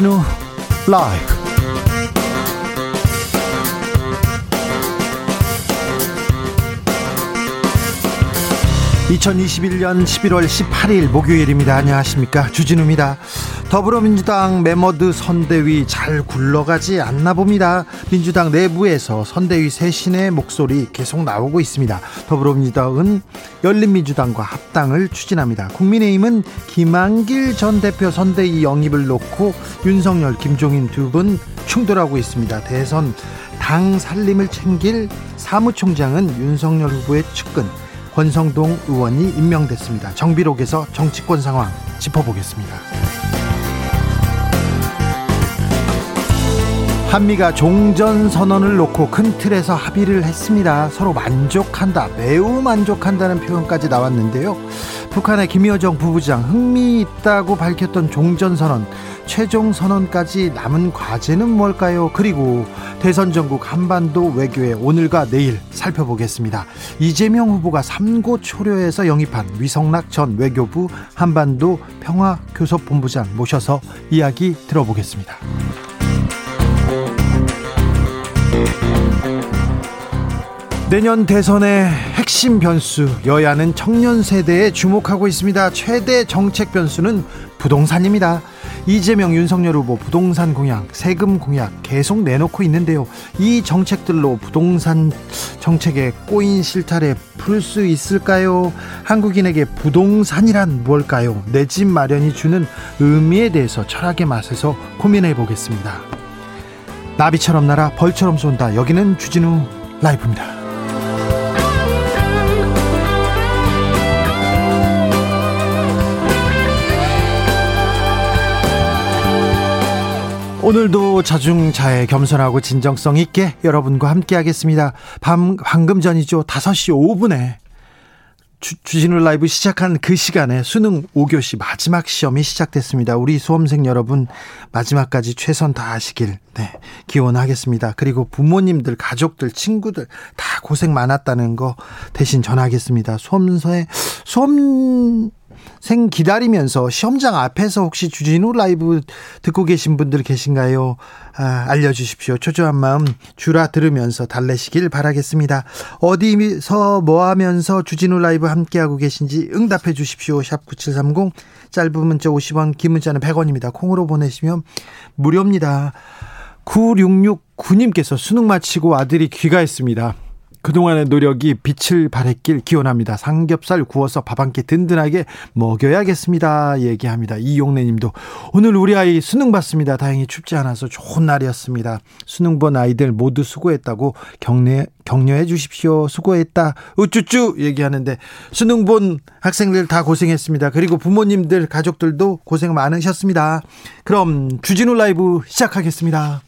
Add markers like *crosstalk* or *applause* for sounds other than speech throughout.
주진우 라이브 2021년 11월 18일 목요일입니다. 안녕하십니까. 주진우입니다. 더불어민주당 메머드 선대위 잘 굴러가지 않나 봅니다. 민주당 내부에서 선대위 쇄신의 목소리 계속 나오고 있습니다. 더불어민주당은 열린민주당과 합당을 추진합니다. 국민의힘은 김한길 전 대표 선대위 영입을 놓고 윤석열, 김종인 두 분 충돌하고 있습니다. 대선 당 살림을 챙길 사무총장은 윤석열 후보의 측근 권성동 의원이 임명됐습니다. 정비록에서 정치권 상황 짚어보겠습니다. 한미가 종전 선언을 놓고 큰 틀에서 합의를 했습니다. 서로 만족한다, 매우 만족한다는 표현까지 나왔는데요. 북한의 김여정 부부장 흥미 있다고 밝혔던 종전 선언, 최종 선언까지 남은 과제는 뭘까요? 그리고 대선 전국 한반도 외교의 오늘과 내일 살펴보겠습니다. 이재명 후보가 삼고 초려에서 영입한 위성락 전 외교부 한반도 평화교섭본부장 모셔서 이야기 들어보겠습니다. 내년 대선의 핵심 변수 여야는 청년 세대에 주목하고 있습니다. 최대 정책 변수는 부동산입니다. 이재명 윤석열 후보 부동산 공약, 세금 공약 계속 내놓고 있는데요. 이 정책들로 부동산 정책의 꼬인 실타래 풀 수 있을까요? 한국인에게 부동산이란 뭘까요? 내 집 마련이 주는 의미에 대해서 철학의 맛에서 고민해 보겠습니다. 나비처럼 날아 벌처럼 쏜다. 여기는 주진우 라이브입니다. 오늘도 자중자애 겸손하고 진정성 있게 여러분과 함께 하겠습니다. 밤, 방금 전이죠. 5시 5분에 주, 주진우 라이브 시작한 그 시간에 수능 5교시 마지막 시험이 시작됐습니다. 우리 수험생 여러분 마지막까지 최선 다하시길 네, 기원하겠습니다. 그리고 부모님들, 가족들, 친구들 다 고생 많았다는 거 대신 전하겠습니다. 수험서에 수험 생 기다리면서 시험장 앞에서 혹시 주진우 라이브 듣고 계신 분들 계신가요? 아, 알려주십시오. 초조한 마음 주라 들으면서 달래시길 바라겠습니다. 어디서 뭐 하면서 주진우 라이브 함께하고 계신지 응답해 주십시오. 샵 9730 짧은 문자 50원 긴 문자는 100원입니다. 콩으로 보내시면 무료입니다. 9669님께서 수능 마치고 아들이 귀가했습니다. 그동안의 노력이 빛을 발했길 기원합니다. 삼겹살 구워서 밥 한 끼 든든하게 먹여야겠습니다. 얘기합니다. 이용래 님도 오늘 우리 아이 수능 봤습니다. 다행히 춥지 않아서 좋은 날이었습니다. 수능 본 아이들 모두 수고했다고 격려, 격려해 주십시오. 수고했다. 우쭈쭈 얘기하는데 수능 본 학생들 다 고생했습니다. 그리고 부모님들, 가족들도 고생 많으셨습니다. 그럼 주진우 라이브 시작하겠습니다.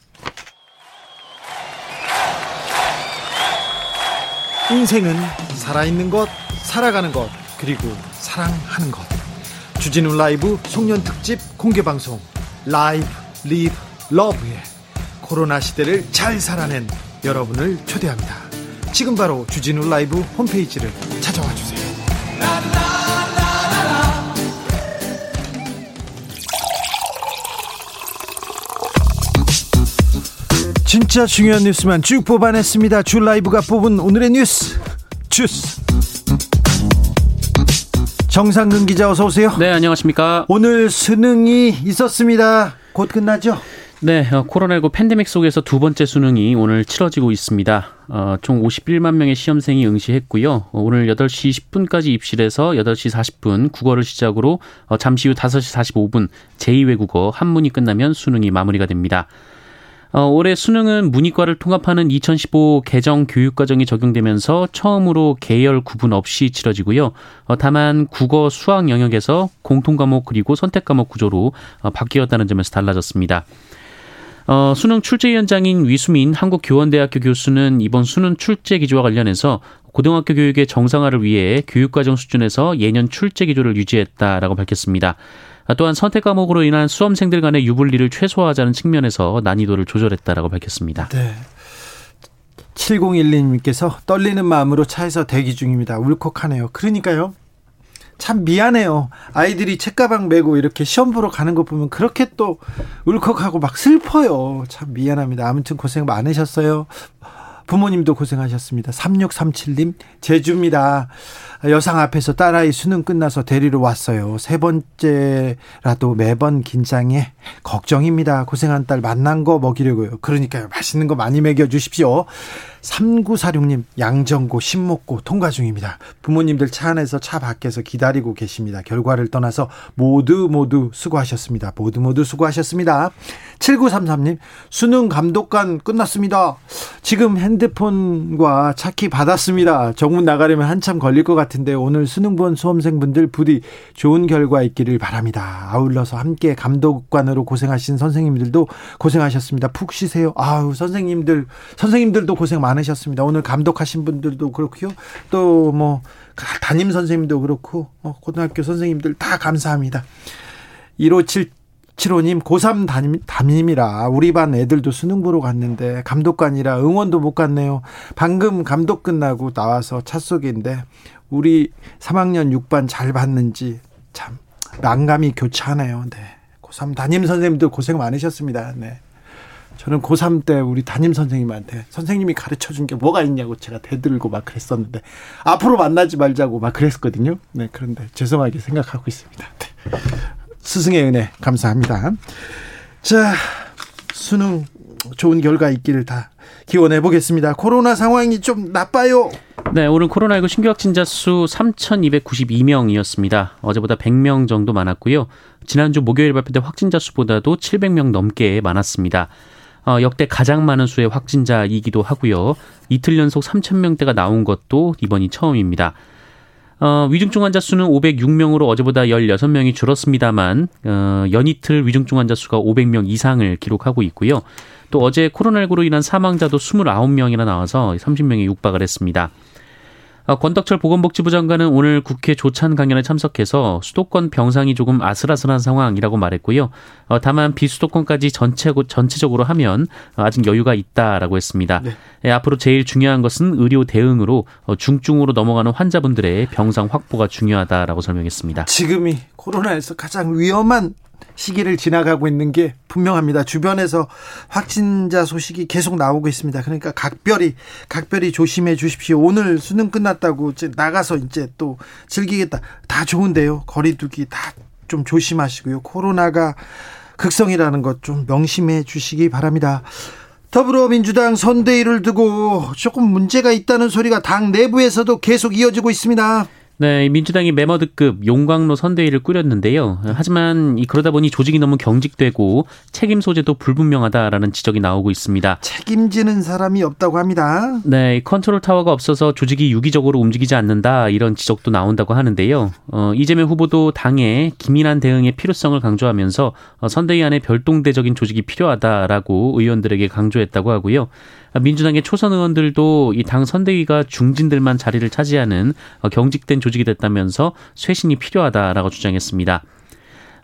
인생은 살아있는 것, 살아가는 것, 그리고 사랑하는 것. 주진우 라이브 송년 특집 공개 방송 live live love에 코로나 시대를 잘 살아낸 여러분을 초대합니다. 지금 바로 주진우 라이브 홈페이지를 찾아와 주세요. 진짜 중요한 뉴스만 쭉 뽑아냈습니다. 줄 라이브가 뽑은 오늘의 뉴스 주스. 정상근 기자 어서 오세요. 네, 안녕하십니까. 오늘 수능이 있었습니다. 곧 끝나죠? 네, 어, 코로나19 팬데믹 속에서 두 번째 수능이 오늘 치러지고 있습니다. 어, 총 51만 명의 시험생이 응시했고요. 어, 오늘 8시 10분까지 입실해서 8시 40분 국어를 시작으로 어, 잠시 후 5시 45분 제2외국어 한문이 끝나면 수능이 마무리가 됩니다. 어, 올해 수능은 문이과를 통합하는 2015 개정 교육과정이 적용되면서 처음으로 계열 구분 없이 치러지고요. 어, 다만 국어, 수학 영역에서 공통 과목 그리고 선택 과목 구조로 어, 바뀌었다는 점에서 달라졌습니다. 어, 수능 출제위원장인 위수민 한국교원대학교 교수는 이번 수능 출제 기조와 관련해서 고등학교 교육의 정상화를 위해 교육과정 수준에서 예년 출제 기조를 유지했다라고 밝혔습니다. 또한 선택 과목으로 인한 수험생들 간의 유불리를 최소화하자는 측면에서 난이도를 조절했다라고 밝혔습니다. 네. 7012님께서 떨리는 마음으로 차에서 대기 중입니다. 울컥하네요. 그러니까요. 참 미안해요. 아이들이 책가방 메고 이렇게 시험 보러 가는 거 보면 그렇게 또 울컥하고 막 슬퍼요. 참 미안합니다. 아무튼 고생 많으셨어요. 부모님도 고생하셨습니다. 3637님, 제주입니다. 여상 앞에서 딸아이 수능 끝나서 데리러 왔어요. 세 번째라도 매번 긴장해. 걱정입니다. 고생한 딸 만난 거 먹이려고요. 그러니까요. 맛있는 거 많이 먹여 주십시오. 3946님, 양정고, 신목고 통과 중입니다. 부모님들 차 안에서 차 밖에서 기다리고 계십니다. 결과를 떠나서 모두 모두 수고하셨습니다. 모두 모두 수고하셨습니다. 7933님, 수능 감독관 끝났습니다. 지금 핸드폰과 차키 받았습니다. 정문 나가려면 한참 걸릴 것 같 은데 오늘 수능 본 수험생분들 부디 좋은 결과 있기를 바랍니다. 아울러서 함께 감독관으로 고생하신 선생님들도 고생하셨습니다. 푹 쉬세요. 아우, 선생님들, 선생님들도 고생 많 많으셨습니다. 오늘 감독하신 분들도 그렇고요. 또 뭐 담임 선생님도 그렇고 어, 고등학교 선생님들 다 감사합니다. 1577 7호님 고3 담임, 담임이라 우리 반 애들도 수능 보러 갔는데 감독관이라 응원도 못 갔네요. 방금 감독 끝나고 나와서 차 속인데 우리 3학년 6반 잘 봤는지 참 난감이 교차하네요. 네. 고3 담임 선생님들 고생 많으셨습니다. 네. 저는 고3 때 우리 담임 선생님한테 선생님이 가르쳐 준 게 뭐가 있냐고 제가 대들고 막 그랬었는데 앞으로 만나지 말자고 막 그랬거든요. 네, 그런데 죄송하게 생각하고 있습니다. 네. 스승의 은혜 감사합니다. 자, 수능 좋은 결과 있기를 다 기원해 보겠습니다. 코로나 상황이 좀 나빠요. 네, 오늘 코로나19 신규 확진자 수 3,292명이었습니다. 어제보다 100명 정도 많았고요. 지난주 목요일 발표된 확진자 수보다도 700명 넘게 많았습니다. 어, 역대 가장 많은 수의 확진자이기도 하고요. 이틀 연속 3천 명대가 나온 것도 이번이 처음입니다. 어, 위중증 환자 수는 506명으로 어제보다 16명이 줄었습니다만 어, 연이틀 위중증 환자 수가 500명 이상을 기록하고 있고요. 또 어제 코로나19로 인한 사망자도 29명이나 나와서 30명이 육박을 했습니다. 어, 권덕철 보건복지부 장관은 오늘 국회 조찬 강연에 참석해서 수도권 병상이 조금 아슬아슬한 상황이라고 말했고요. 어, 다만 비수도권까지 전체, 전체적으로 하면 아직 여유가 있다라고 했습니다. 네. 예, 앞으로 제일 중요한 것은 의료 대응으로 어, 중증으로 넘어가는 환자분들의 병상 확보가 중요하다라고 설명했습니다. 지금이 코로나에서 가장 위험한 시기를 지나가고 있는 게 분명합니다. 주변에서 확진자 소식이 계속 나오고 있습니다. 그러니까 각별히 각별히 조심해 주십시오. 오늘 수능 끝났다고 나가서 이제 또 즐기겠다. 다 좋은데요. 거리두기 다 좀 조심하시고요. 코로나가 극성이라는 것 좀 명심해 주시기 바랍니다. 더불어민주당 선대위를 두고 조금 문제가 있다는 소리가 당 내부에서도 계속 이어지고 있습니다. 네, 민주당이 메머드급 용광로 선대위를 꾸렸는데요. 하지만 이 그러다 보니 조직이 너무 경직되고 책임 소재도 불분명하다라는 지적이 나오고 있습니다. 책임지는 사람이 없다고 합니다. 네, 컨트롤 타워가 없어서 조직이 유기적으로 움직이지 않는다 이런 지적도 나온다고 하는데요. 어, 이재명 후보도 당의 기민한 대응의 필요성을 강조하면서 어, 선대위 안에 별동대적인 조직이 필요하다라고 의원들에게 강조했다고 하고요. 민주당의 초선 의원들도 이 당 선대위가 중진들만 자리를 차지하는 어, 경직된 조직이 됐다면서 쇄신이 필요하다라고 주장했습니다.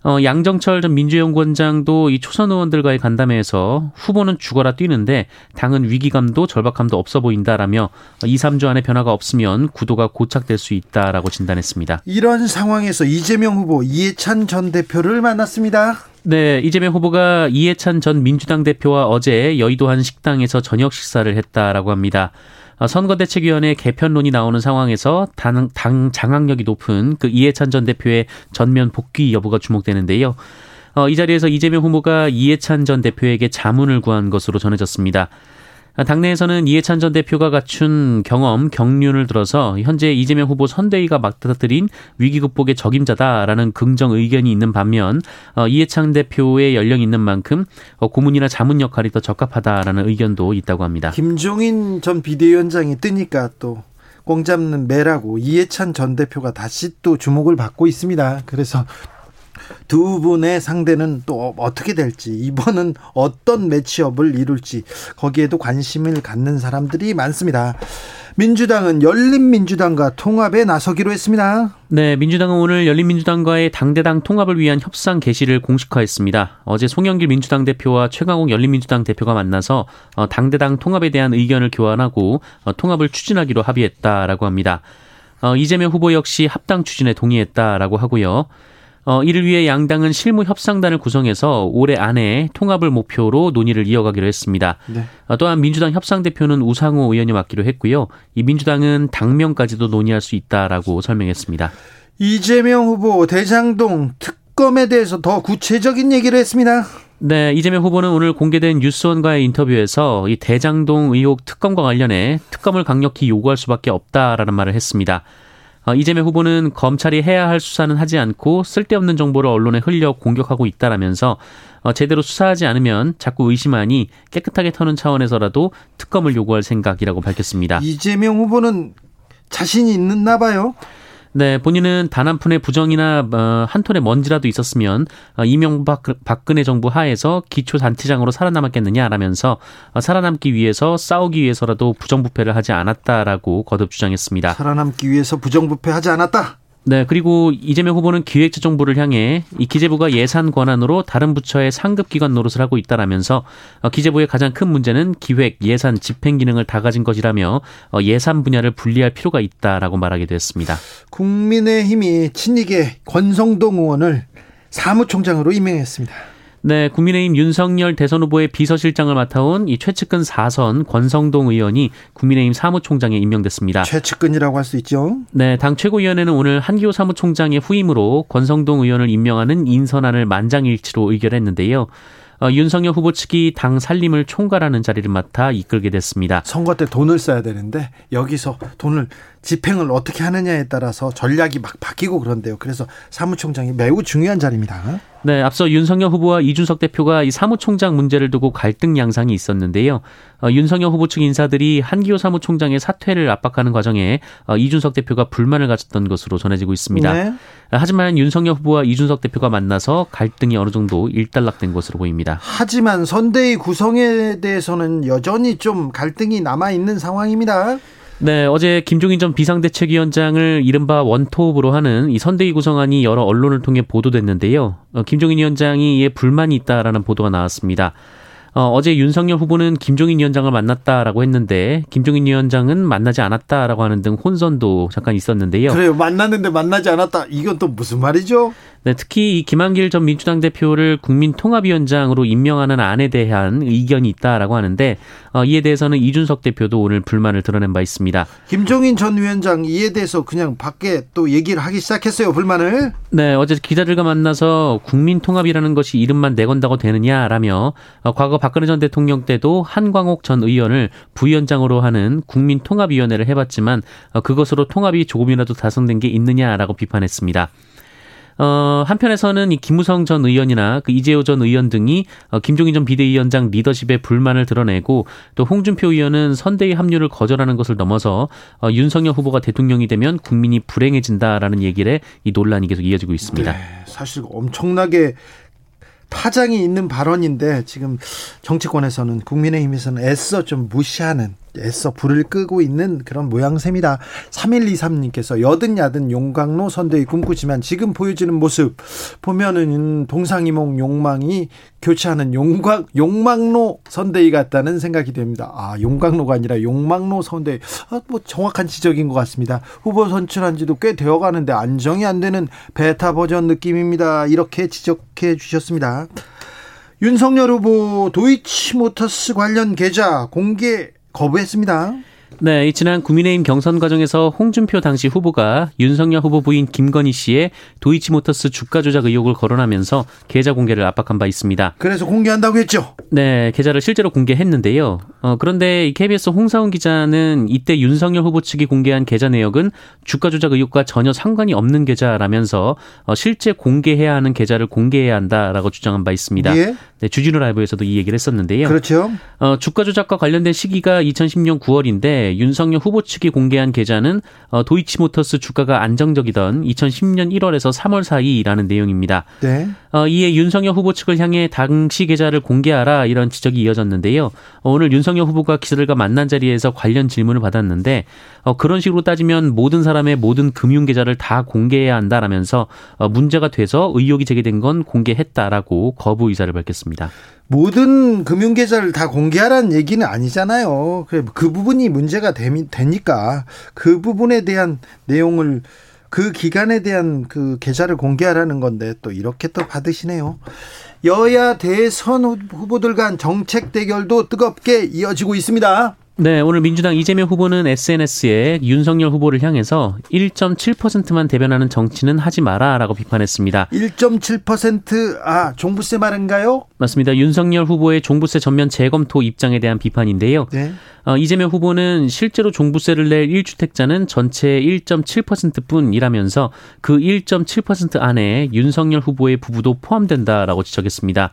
어, 양정철 전 민주연구원장도 이 초선 의원들과의 간담회에서 후보는 죽어라 뛰는데 당은 위기감도 절박함도 없어 보인다라며 2, 3주 안에 변화가 없으면 구도가 고착될 수 있다라고 진단했습니다. 이런 상황에서 이재명 후보 이해찬 전 대표를 만났습니다. 네, 이재명 후보가 이해찬 전 민주당 대표와 어제 여의도 한 식당에서 저녁 식사를 했다라고 합니다. 어, 선거대책위원회 개편론이 나오는 상황에서 당, 당 장악력이 높은 그 이해찬 전 대표의 전면 복귀 여부가 주목되는데요. 어, 이 자리에서 이재명 후보가 이해찬 전 대표에게 자문을 구한 것으로 전해졌습니다. 당내에서는 이해찬 전 대표가 갖춘 경험, 경륜을 들어서 현재 이재명 후보 선대위가 맡아들인 위기 극복의 적임자다라는 긍정 의견이 있는 반면 어, 이해찬 대표의 연령이 있는 만큼 어, 고문이나 자문 역할이 더 적합하다라는 의견도 있다고 합니다. 김종인 전 비대위원장이 뜨니까 또 꽁 잡는 매라고 이해찬 전 대표가 다시 또 주목을 받고 있습니다. 그래서 두 분의 상대는 또 어떻게 될지 이번은 어떤 매치업을 이룰지 거기에도 관심을 갖는 사람들이 많습니다. 민주당은 열린민주당과 통합에 나서기로 했습니다. 네, 민주당은 오늘 열린민주당과의 당대당 통합을 위한 협상 개시를 공식화했습니다. 어제 송영길 민주당 대표와 최강욱 열린민주당 대표가 만나서 어, 당대당 통합에 대한 의견을 교환하고 어, 통합을 추진하기로 합의했다라고 합니다. 어, 이재명 후보 역시 합당 추진에 동의했다라고 하고요. 어, 이를 위해 양당은 실무 협상단을 구성해서 올해 안에 통합을 목표로 논의를 이어가기로 했습니다. 네. 어, 또한 민주당 협상 대표는 우상호 의원이 맡기로 했고요. 이 민주당은 당명까지도 논의할 수 있다라고 설명했습니다. 이재명 후보 대장동 특검에 대해서 더 구체적인 얘기를 했습니다. 네, 이재명 후보는 오늘 공개된 뉴스원과의 인터뷰에서 이 대장동 의혹 특검과 관련해 특검을 강력히 요구할 수밖에 없다라는 말을 했습니다. 어, 이재명 후보는 검찰이 해야 할 수사는 하지 않고 쓸데없는 정보를 언론에 흘려 공격하고 있다라면서 어, 제대로 수사하지 않으면 자꾸 의심하니 깨끗하게 터는 차원에서라도 특검을 요구할 생각이라고 밝혔습니다. 이재명 후보는 자신이 있나 봐요. 네, 본인은 단 한 푼의 부정이나 어, 한 톤의 먼지라도 있었으면 어, 이명박 박근혜 정부 하에서 기초 단체장으로 살아남았겠느냐라면서 어, 살아남기 위해서 싸우기 위해서라도 부정부패를 하지 않았다라고 거듭 주장했습니다. 살아남기 위해서 부정부패하지 않았다. 네, 그리고 이재명 후보는 기획재정부를 향해 이 기재부가 예산 권한으로 다른 부처의 상급 기관 노릇을 하고 있다라면서 어, 기재부의 가장 큰 문제는 기획, 예산, 집행 기능을 다 가진 것이라며 어, 예산 분야를 분리할 필요가 있다라고 말하기도 했습니다. 국민의힘이 친이계 권성동 의원을 사무총장으로 임명했습니다. 네, 국민의힘 윤석열 대선 후보의 비서실장을 맡아온 이 최측근 4선 권성동 의원이 국민의힘 사무총장에 임명됐습니다. 최측근이라고 할 수 있죠. 네, 당 최고위원회는 오늘 한기호 사무총장의 후임으로 권성동 의원을 임명하는 인선안을 만장일치로 의결했는데요. 어, 윤석열 후보 측이 당 살림을 총괄하는 자리를 맡아 이끌게 됐습니다. 선거 때 돈을 써야 되는데 여기서 돈을 집행을 어떻게 하느냐에 따라서 전략이 막 바뀌고 그런데요. 그래서 사무총장이 매우 중요한 자리입니다. 네, 앞서 윤석열 후보와 이준석 대표가 이 사무총장 문제를 두고 갈등 양상이 있었는데요. 어, 윤석열 후보 측 인사들이 한기호 사무총장의 사퇴를 압박하는 과정에 어, 이준석 대표가 불만을 가졌던 것으로 전해지고 있습니다. 네. 하지만 윤석열 후보와 이준석 대표가 만나서 갈등이 어느 정도 일단락된 것으로 보입니다. 하지만 선대위 구성에 대해서는 여전히 좀 갈등이 남아 있는 상황입니다. 네, 어제 김종인 전 비상대책위원장을 이른바 원톱으로 하는 이 선대위 구성안이 여러 언론을 통해 보도됐는데요. 어, 김종인 위원장이 이에 불만이 있다라는 보도가 나왔습니다. 어, 어제 윤석열 후보는 김종인 위원장을 만났다라고 했는데 김종인 위원장은 만나지 않았다라고 하는 등 혼선도 잠깐 있었는데요. 그래요. 만났는데 만나지 않았다. 이건 또 무슨 말이죠? 네, 특히 이 김한길 전 민주당 대표를 국민통합위원장으로 임명하는 안에 대한 의견이 있다라고 하는데 어, 이에 대해서는 이준석 대표도 오늘 불만을 드러낸 바 있습니다. 김종인 전 위원장 이에 대해서 그냥 밖에 또 얘기를 하기 시작했어요. 불만을. 네, 어제 기자들과 만나서 국민통합이라는 것이 이름만 내건다고 되느냐라며 어, 과거 박근혜 전 대통령 때도 한광옥 전 의원을 부위원장으로 하는 국민통합위원회를 해봤지만 어, 그것으로 통합이 조금이라도 달성된 게 있느냐라고 비판했습니다. 어, 한편에서는 이 김무성 전 의원이나 그 이재호 전 의원 등이 어, 김종인 전 비대위원장 리더십에 불만을 드러내고 또 홍준표 의원은 선대위 합류를 거절하는 것을 넘어서 어, 윤석열 후보가 대통령이 되면 국민이 불행해진다라는 얘기를 이 논란이 계속 이어지고 있습니다. 네, 사실 엄청나게 파장이 있는 발언인데 지금 정치권에서는 국민의힘에서는 애써 좀 무시하는 애써 불을 끄고 있는 그런 모양새입니다. 3123님께서 여든 야든 용광로 선대위 꿈꾸지만 지금 보여지는 모습 보면은 동상이몽 욕망이 교체하는 용광 용망로 선대위 같다는 생각이 됩니다. 아 용광로가 아니라 용망로 선대위 아, 뭐 정확한 지적인 것 같습니다. 후보 선출한 지도 꽤 되어가는데 안정이 안 되는 베타 버전 느낌입니다. 이렇게 지적해 주셨습니다. 윤석열 후보 도이치모터스 관련 계좌 공개 거부했습니다. 네, 지난 국민의힘 경선 과정에서 홍준표 당시 후보가 윤석열 후보 부인 김건희 씨의 도이치모터스 주가 조작 의혹을 거론하면서 계좌 공개를 압박한 바 있습니다. 그래서 공개한다고 했죠? 네, 계좌를 실제로 공개했는데요. 어, 그런데 KBS 홍사훈 기자는 이때 윤석열 후보 측이 공개한 계좌 내역은 주가 조작 의혹과 전혀 상관이 없는 계좌라면서 어, 실제 공개해야 하는 계좌를 공개해야 한다라고 주장한 바 있습니다. 예? 네, 주진우 라이브에서도 이 얘기를 했었는데요. 그렇죠. 어, 주가 조작과 관련된 시기가 2010년 9월인데 윤석열 후보 측이 공개한 계좌는 어, 도이치모터스 주가가 안정적이던 2010년 1월에서 3월 사이라는 내용입니다. 네. 어, 이에 윤석열 후보 측을 향해 당시 계좌를 공개하라 이런 지적이 이어졌는데요. 어, 오늘 윤석열 후보가 기자들과 만난 자리에서 관련 질문을 받았는데 어, 그런 식으로 따지면 모든 사람의 모든 금융 계좌를 다 공개해야 한다라면서 어, 문제가 돼서 의혹이 제기된 건 공개했다라고 거부 의사를 밝혔습니다. 모든 금융 계좌를 다 공개하라는 얘기는 아니잖아요. 그, 그 부분이 문제가 되니까 그 부분에 대한 내용을 그 기간에 대한 그 계좌를 공개하라는 건데 또 이렇게 또 받으시네요. 여야 대선 후보들 간 정책 대결도 뜨겁게 이어지고 있습니다. 네, 오늘 민주당 이재명 후보는 SNS에 윤석열 후보를 향해서 1.7%만 대변하는 정치는 하지 마라라고 비판했습니다. 1.7% 아, 종부세 말인가요? 맞습니다. 윤석열 후보의 종부세 전면 재검토 입장에 대한 비판인데요. 네. 어, 이재명 후보는 실제로 종부세를 낼 1주택자는 전체의 1.7%뿐이라면서 그 1.7% 안에 윤석열 후보의 부부도 포함된다라고 지적했습니다.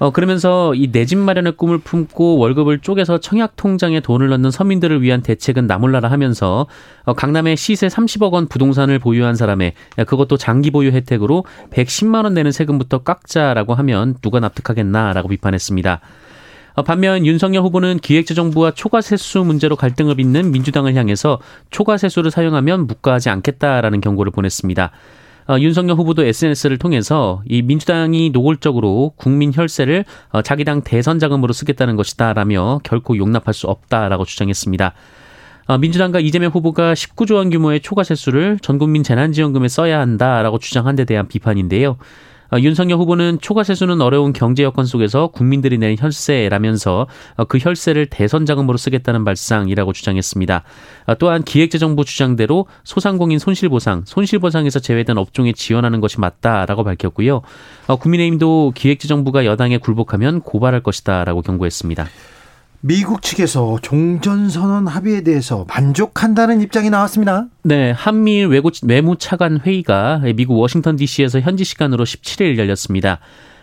어, 그러면서 이 내 집 마련의 꿈을 품고 월급을 쪼개서 청약 통장에 돈을 넣는 서민들을 위한 대책은 나몰라라 하면서 어, 강남의 시세 30억 원 부동산을 보유한 사람의 그것도 장기 보유 혜택으로 110만 원 내는 세금부터 깎자라고 하면 누가 납득하겠나라고 비판했습니다. 어, 반면 윤석열 후보는 기획재정부와 초과세수 문제로 갈등을 빚는 민주당을 향해서 초과세수를 사용하면 묵과하지 않겠다라는 경고를 보냈습니다. 어, 윤석열 후보도 SNS를 통해서 이 민주당이 노골적으로 국민 혈세를 어, 자기 당 대선 자금으로 쓰겠다는 것이다라며 결코 용납할 수 없다라고 주장했습니다. 어, 민주당과 이재명 후보가 19조 원 규모의 초과 세수를 전 국민 재난지원금에 써야 한다라고 주장한 데 대한 비판인데요. 어, 윤석열 후보는 초과 세수는 어려운 경제 여건 속에서 국민들이 내는 혈세라면서 어, 그 혈세를 대선 자금으로 쓰겠다는 발상이라고 주장했습니다. 어, 또한 기획재정부 주장대로 소상공인 손실보상, 손실보상에서 제외된 업종에 지원하는 것이 맞다라고 밝혔고요. 국민의힘도 기획재정부가 여당에 굴복하면 고발할 것이다라고 경고했습니다. 미국 측에서 종전선언 합의에 대해서 만족한다는 입장이 나왔습니다. 네, 한미일 외고, 외무 차관 회의가 미국 워싱턴 DC에서 현지 시간으로 17일 열렸습니다.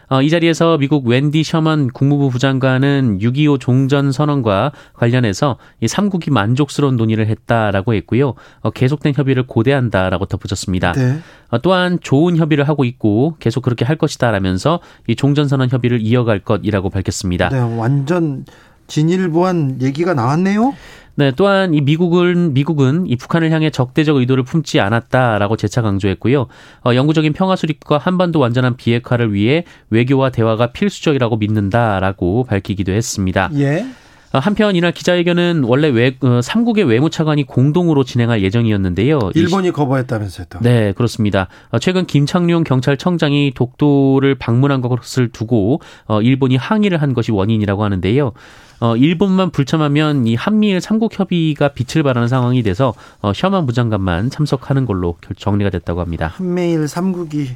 어, 이 자리에서 미국 웬디 셔먼 국무부 부장관은 6.25 종전 선언과 관련해서 이 3국이 만족스러운 논의를 했다라고 했고요. 어, 계속된 협의를 고대한다라고 덧붙였습니다. 네. 어, 또한 좋은 협의를 하고 있고 계속 그렇게 할 것이다라면서 이 종전 선언 협의를 이어갈 것이라고 밝혔습니다. 네, 완전 진일보한 얘기가 나왔네요. 네, 또한 이 미국은 미국은 이 북한을 향해 적대적 의도를 품지 않았다라고 재차 강조했고요. 어, 영구적인 평화 수립과 한반도 완전한 비핵화를 위해 외교와 대화가 필수적이라고 믿는다라고 밝히기도 했습니다. 예. 어, 한편 이날 기자회견은 원래 외, 어, 3국의 외무차관이 공동으로 진행할 예정이었는데요. 일본이 거부했다면서요 또. 네, 그렇습니다. 어, 최근 김창룡 경찰청장이 독도를 방문한 것을 두고 어, 일본이 항의를 한 것이 원인이라고 하는데요. 어, 일본만 불참하면 이 한미일 삼국 협의가 빛을 발하는 상황이 돼서 어, 셔먼 부장관만 참석하는 걸로 정리가 됐다고 합니다. 한미일 삼국이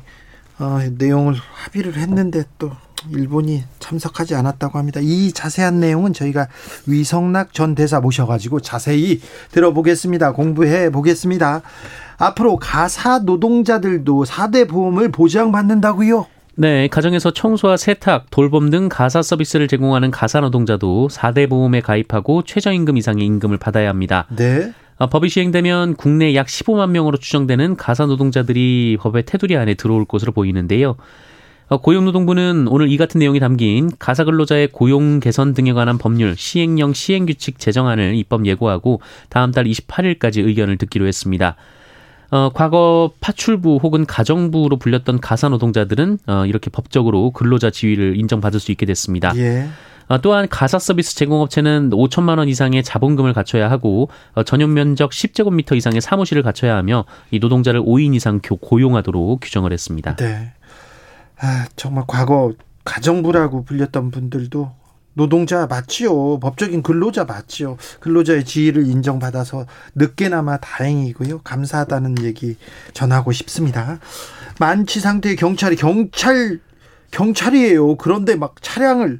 어, 내용을 합의를 했는데 또 일본이 참석하지 않았다고 합니다. 이 자세한 내용은 저희가 위성락 전 대사 모셔가지고 자세히 들어보겠습니다. 공부해 보겠습니다. 앞으로 가사 노동자들도 4대 보험을 보장받는다고요? 네, 가정에서 청소와 세탁, 돌봄 등 가사 서비스를 제공하는 가사 노동자도 4대 보험에 가입하고 최저임금 이상의 임금을 받아야 합니다. 네. 어, 법이 시행되면 국내 약 15만 명으로 추정되는 가사 노동자들이 법의 테두리 안에 들어올 것으로 보이는데요. 어, 고용노동부는 오늘 이 같은 내용이 담긴 가사 근로자의 고용 개선 등에 관한 법률 시행령 시행규칙 제정안을 입법 예고하고 다음 달 28일까지 의견을 듣기로 했습니다. 어, 과거 파출부 혹은 가정부로 불렸던 가사 노동자들은 어, 이렇게 법적으로 근로자 지위를 인정받을 수 있게 됐습니다. 예. 어, 또한 가사 서비스 제공업체는 5천만 원 이상의 자본금을 갖춰야 하고 어, 전용 면적 10제곱미터 이상의 사무실을 갖춰야 하며 이 노동자를 5인 이상 고용하도록 규정을 했습니다. 네. 아, 정말 과거 가정부라고 불렸던 분들도 노동자 맞지요. 법적인 근로자 맞지요. 근로자의 지위를 인정받아서 늦게나마 다행이고요. 감사하다는 얘기 전하고 싶습니다. 만취 상태의 경찰이 경찰 경찰이에요. 그런데 막 차량을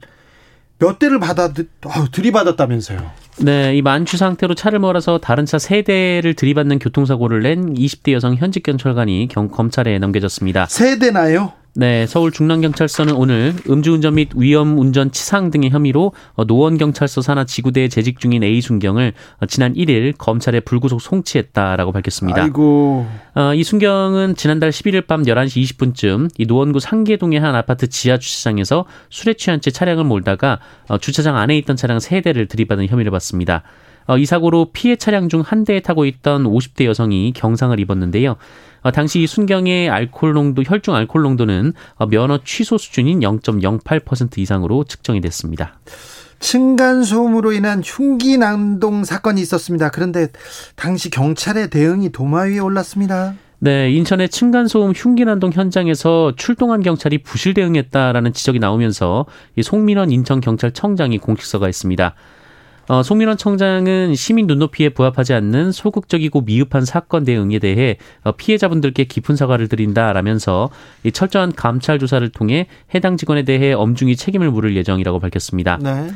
몇 대를 받아 어, 들이받았다면서요. 네, 이 만취 상태로 차를 몰아서 다른 차 세 대를 들이받는 교통사고를 낸 20대 여성 현직 경찰관이 경, 검찰에 넘겨졌습니다. 세 대나요? 네, 서울 중랑경찰서는 오늘 음주운전 및 위험운전 치상 등의 혐의로 노원경찰서 산하 지구대에 재직 중인 A 순경을 지난 1일 검찰에 불구속 송치했다라고 밝혔습니다. 아이고. 어, 이 순경은 지난달 11일 밤 11시 20분쯤 이 노원구 상계동의 한 아파트 지하 주차장에서 술에 취한 채 차량을 몰다가 어, 주차장 안에 있던 차량 3대를 들이받은 혐의를 받습니다. 어, 이 사고로 피해 차량 중 한 대에 타고 있던 50대 여성이 경상을 입었는데요. 어, 당시 순경의 알코올 농도, 혈중 알코올 농도는 어, 면허 취소 수준인 0.08% 이상으로 측정이 됐습니다. 층간소음으로 인한 흉기 난동 사건이 있었습니다. 그런데 당시 경찰의 대응이 도마 위에 올랐습니다. 네, 인천의 층간소음 흉기난동 현장에서 출동한 경찰이 부실 대응했다라는 지적이 나오면서 이 송민원 인천경찰청장이 공식서가 있습니다. 어, 송민원 청장은 시민 눈높이에 부합하지 않는 소극적이고 미흡한 사건 대응에 대해 어, 피해자분들께 깊은 사과를 드린다라면서 이 철저한 감찰 조사를 통해 해당 직원에 대해 엄중히 책임을 물을 예정이라고 밝혔습니다. 네.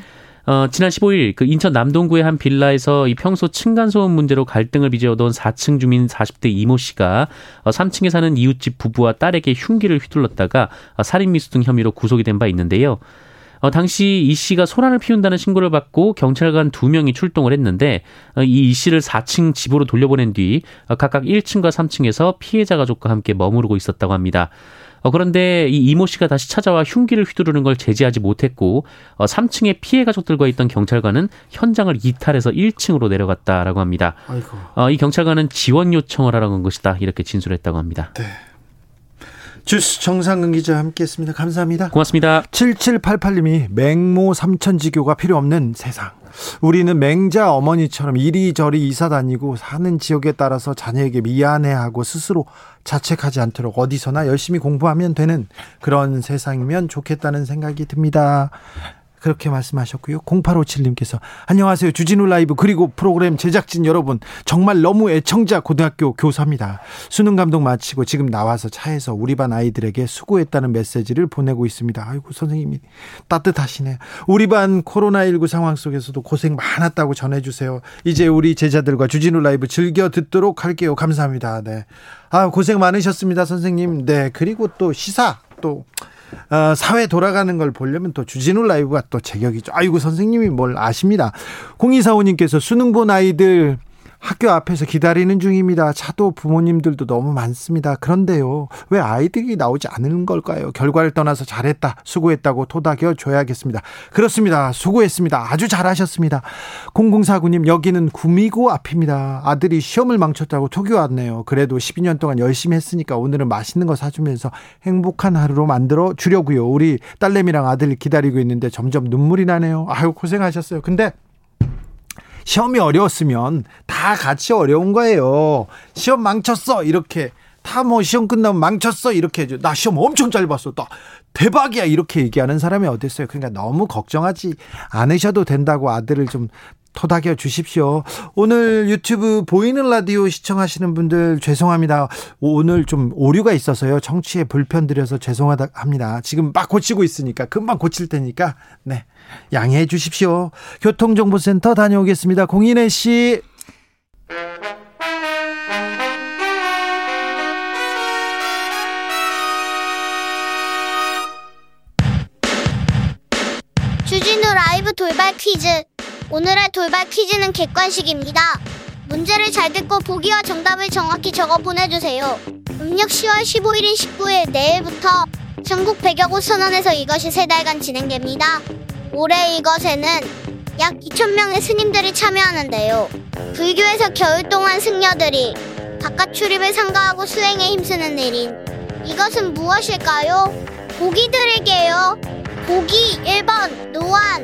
어, 지난 15일 그 인천 남동구의 한 빌라에서 이 평소 층간소음 문제로 갈등을 빚어오던 4층 주민 40대 이모 씨가 어, 3층에 사는 이웃집 부부와 딸에게 흉기를 휘둘렀다가 어, 살인미수 등 혐의로 구속이 된 바 있는데요. 어, 당시 이 씨가 소란을 피운다는 신고를 받고 경찰관 두 명이 출동을 했는데 어, 이이 씨를 4층 집으로 돌려보낸 뒤 어, 각각 1층과 3층에서 피해자 가족과 함께 머무르고 있었다고 합니다. 어, 그런데 이 이모 씨가 다시 찾아와 흉기를 휘두르는 걸 제지하지 못했고 어, 3층에 피해 가족들과 있던 경찰관은 현장을 이탈해서 1층으로 내려갔다라고 합니다. 어, 이 경찰관은 지원 요청을 하라고 한 것이다 이렇게 진술했다고 합니다. 네. 주스 정상근 기자 함께했습니다. 감사합니다. 고맙습니다. 7788님이 맹모 삼천지교가 필요 없는 세상. 우리는 맹자 어머니처럼 이리저리 이사 다니고 사는 지역에 따라서 자녀에게 미안해하고 스스로 자책하지 않도록 어디서나 열심히 공부하면 되는 그런 세상이면 좋겠다는 생각이 듭니다. 그렇게 말씀하셨고요. 0857님께서 안녕하세요. 주진우 라이브 그리고 프로그램 제작진 여러분 정말 너무 애청자 고등학교 교사입니다. 수능 감독 마치고 지금 나와서 차에서 우리 반 아이들에게 수고했다는 메시지를 보내고 있습니다. 아이고 선생님이 따뜻하시네. 우리 반 코로나19 상황 속에서도 고생 많았다고 전해주세요. 이제 우리 제자들과 주진우 라이브 즐겨 듣도록 할게요. 감사합니다. 네. 아 고생 많으셨습니다 선생님. 네 그리고 또 시사 또 어, 사회 돌아가는 걸 보려면 또 주진우 라이브가 또 제격이죠. 아이고 선생님이 뭘 아십니다. 0245님께서 수능 본 아이들 학교 앞에서 기다리는 중입니다. 차도 부모님들도 너무 많습니다. 그런데요, 왜 아이들이 나오지 않는 걸까요? 결과를 떠나서 잘했다, 수고했다고 토닥여 줘야겠습니다. 그렇습니다. 수고했습니다. 아주 잘하셨습니다. 0049님, 여기는 구미고 앞입니다. 아들이 시험을 망쳤다고 톡이 왔네요. 그래도 12년 동안 열심히 했으니까 오늘은 맛있는 거 사주면서 행복한 하루로 만들어 주려고요. 우리 딸내미랑 아들 기다리고 있는데 점점 눈물이 나네요. 아유, 고생하셨어요. 근데 시험이 어려웠으면 다 같이 어려운 거예요. 시험 망쳤어. 이렇게. 다 뭐 시험 끝나면 망쳤어. 이렇게 해줘. 나 시험 엄청 잘 봤어. 또 대박이야. 이렇게 얘기하는 사람이 어딨어요. 그러니까 너무 걱정하지 않으셔도 된다고 아들을 좀 토닥여 주십시오. 오늘 유튜브 보이는 라디오 시청하시는 분들 죄송합니다. 오늘 좀 오류가 있어서요. 청취에 불편 드려서 죄송하다 합니다. 지금 막 고치고 있으니까 금방 고칠 테니까 네. 양해해 주십시오. 교통정보센터 다녀오겠습니다. 공인혜 씨. 주진우 라이브 돌발 퀴즈. 오늘의 돌발 퀴즈는 객관식입니다. 문제를 잘 듣고 보기와 정답을 정확히 적어 보내주세요. 음력 10월 15일인 19일 내일부터 전국 100여 곳 선언에서 이것이 세 달간 진행됩니다. 올해 이것에는 약 2,000명의 스님들이 참여하는데요. 불교에서 겨울 동안 승려들이 바깥 출입을 상가하고 수행에 힘쓰는 일인 이것은 무엇일까요? 보기 드릴게요. 보기 1번 노안,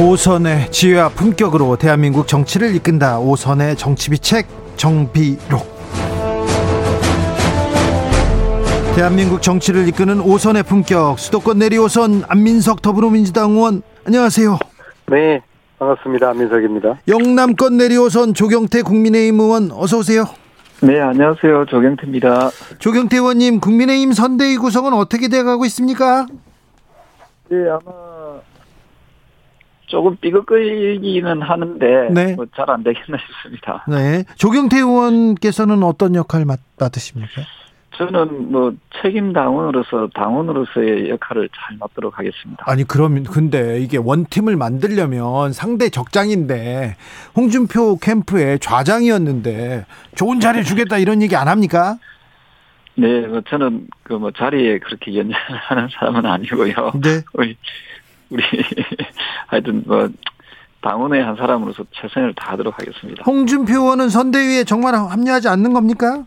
오선의 지혜와 품격으로 대한민국 정치를 이끈다. 오선의 정치비책 정비록. 대한민국 정치를 이끄는 오선의 품격 수도권 내리 오선 안민석 더불어민주당 의원 안녕하세요. 네 반갑습니다 안민석입니다. 영남권 내리 오선 조경태 국민의힘 의원 어서 오세요. 네 안녕하세요 조경태입니다. 조경태 의원님 국민의힘 선대위 구성은 어떻게 돼가고 있습니까? 네 아마 조금 삐걱거리기는 하는데 네. 뭐 잘안 되겠나 싶습니다. 네. 조경태 의원께서는 어떤 역할 맡, 맡으십니까? 저는 뭐 책임 당원으로서 당원으로서의 역할을 잘 맡도록 하겠습니다. 아니 그러면 근데 이게 원팀을 만들려면 상대 적장인데 홍준표 캠프의 좌장이었는데 좋은 자리 주겠다 이런 얘기 안 합니까? 네, 뭐 저는 그 뭐 자리에 그렇게 연연하는 사람은 아니고요. 네. *laughs* 우리 *laughs* 하여튼 뭐 당원의 한 사람으로서 최선을 다하도록 하겠습니다. 홍준표 의원은 선대위에 정말 합류하지 않는 겁니까?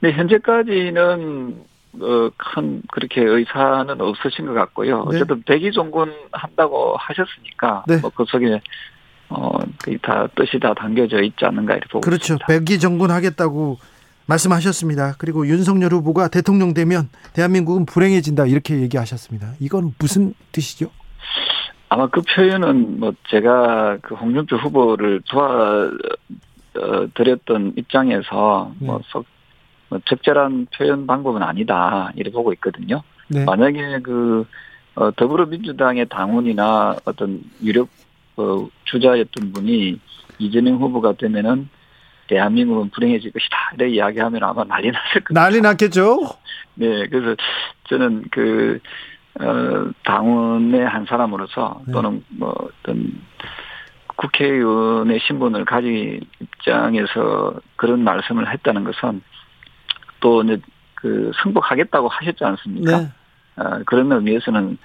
네, 현재까지는 어, 큰 그렇게 의사는 없으신 것 같고요. 네. 어쨌든 백의종군 한다고 하셨으니까 네. 뭐그 속에 어, 거의 다 뜻이 다 담겨져 있지 않는가 이렇게 보고 그렇죠. 있습니다. 백기 정군 하겠다고 말씀하셨습니다. 그리고 윤석열 후보가 대통령 되면 대한민국은 불행해진다 이렇게 얘기하셨습니다. 이건 무슨 뜻이죠? 아마 그 표현은 뭐 제가 그 홍준표 후보를 도와 어, 드렸던 입장에서 네. 뭐썩 뭐 적절한 표현 방법은 아니다 이렇게 보고 있거든요. 네. 만약에 그 어, 더불어민주당의 당원이나 어떤 유력 어, 주자였던 분이 이재명 후보가 되면은 대한민국은 불행해질 것이다 이렇게 이야기하면 아마 난리 났을 겁니다. 난리 났겠죠? *laughs* 네, 그래서 저는 그, 어, 당원의 한 사람으로서 네. 또는 뭐 어떤 국회의원의 신분을 가진 입장에서 그런 말씀을 했다는 것은 또 이제 그 승복하겠다고 하셨지 않습니까? 네. 어, 그런 의미에서는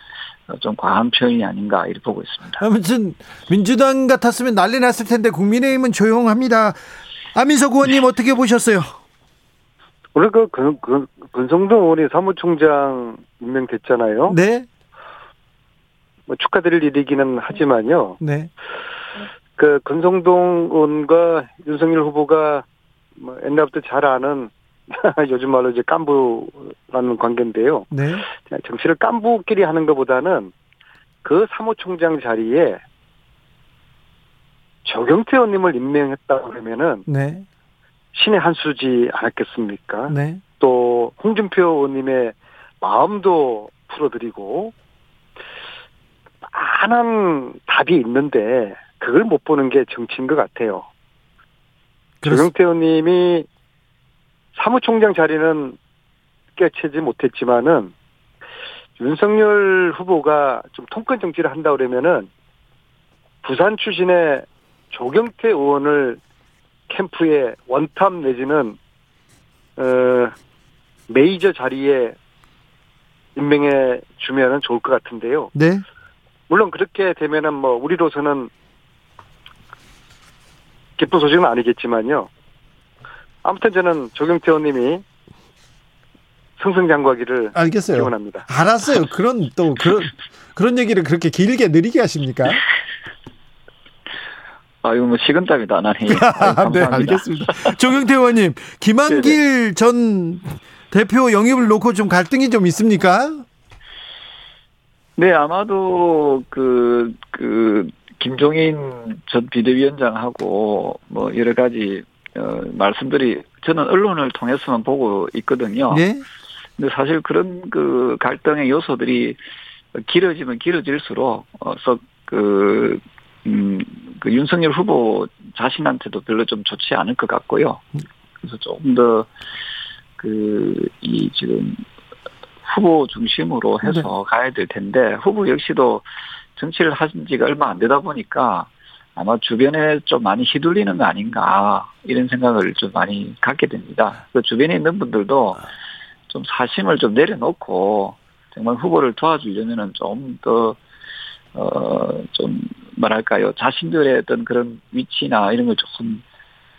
좀 과한 표현이 아닌가 이렇게 보고 있습니다. 아무튼 민주당 같았으면 난리 났을 텐데 국민의힘은 조용합니다. 안민석 의원님 어떻게 보셨어요? 오늘 그, 그, 그, 권성동 의원이 사무총장 임명됐잖아요. 네, 뭐 축하드릴 일이기는 하지만요. 네, 그, 권성동 의원과 윤석열 후보가 뭐 옛날부터 잘 아는 *laughs* 요즘 말로 이제 깐부라는 관계인데요. 네, 정치를 깐부끼리 하는 것보다는 그 사무총장 자리에 조경태 의원님을 임명했다고 그러면은 네, 신의 한 수지 않았겠습니까? 네. 또 홍준표 의원님의 마음도 풀어드리고 많은 답이 있는데 그걸 못 보는 게 정치인 것 같아요. 조경태 의원님이 사무총장 자리는 깨치지 못했지만은 윤석열 후보가 좀 통큰 정치를 한다 그러면은 부산 출신의 조경태 의원을 캠프에 원탑 내지는 어, 메이저 자리에 임명해 주면은 좋을 것 같은데요. 네. 물론 그렇게 되면은 뭐 우리로서는 기쁜 소식은 아니겠지만요. 아무튼 저는 조경태 의원님이 승승장구하기를 알겠어요. 기원합니다. 알았어요. 그런 또 그런 그런 얘기를 그렇게 길게 느리게 하십니까? 아, 이거 뭐 식은땀이. *laughs* 아유, 네. 알겠습니다. 조경태 의원님, 김한길 *laughs* 전 대표 영입을 놓고 좀 갈등이 좀 있습니까? 네, 아마도 그, 그, 김종인 전 비대위원장하고 뭐 여러 가지, 어, 말씀들이 저는 언론을 통해서만 보고 있거든요. 네. 근데 사실 그런 그 갈등의 요소들이 길어지면 길어질수록, 어, 썩, 그, 음, 그 윤석열 후보 자신한테도 별로 좀 좋지 않을 것 같고요. 그래서 조금 더, 그, 이 지금 후보 중심으로 해서 가야 될 텐데, 후보 역시도 정치를 하신 지가 얼마 안 되다 보니까 아마 주변에 좀 많이 휘둘리는 거 아닌가, 이런 생각을 좀 많이 갖게 됩니다. 그 주변에 있는 분들도 좀 사심을 좀 내려놓고, 정말 후보를 도와주려면은 좀 더, 어, 좀, 뭐랄까요, 자신들의 어떤 그런 위치나 이런 걸 조금,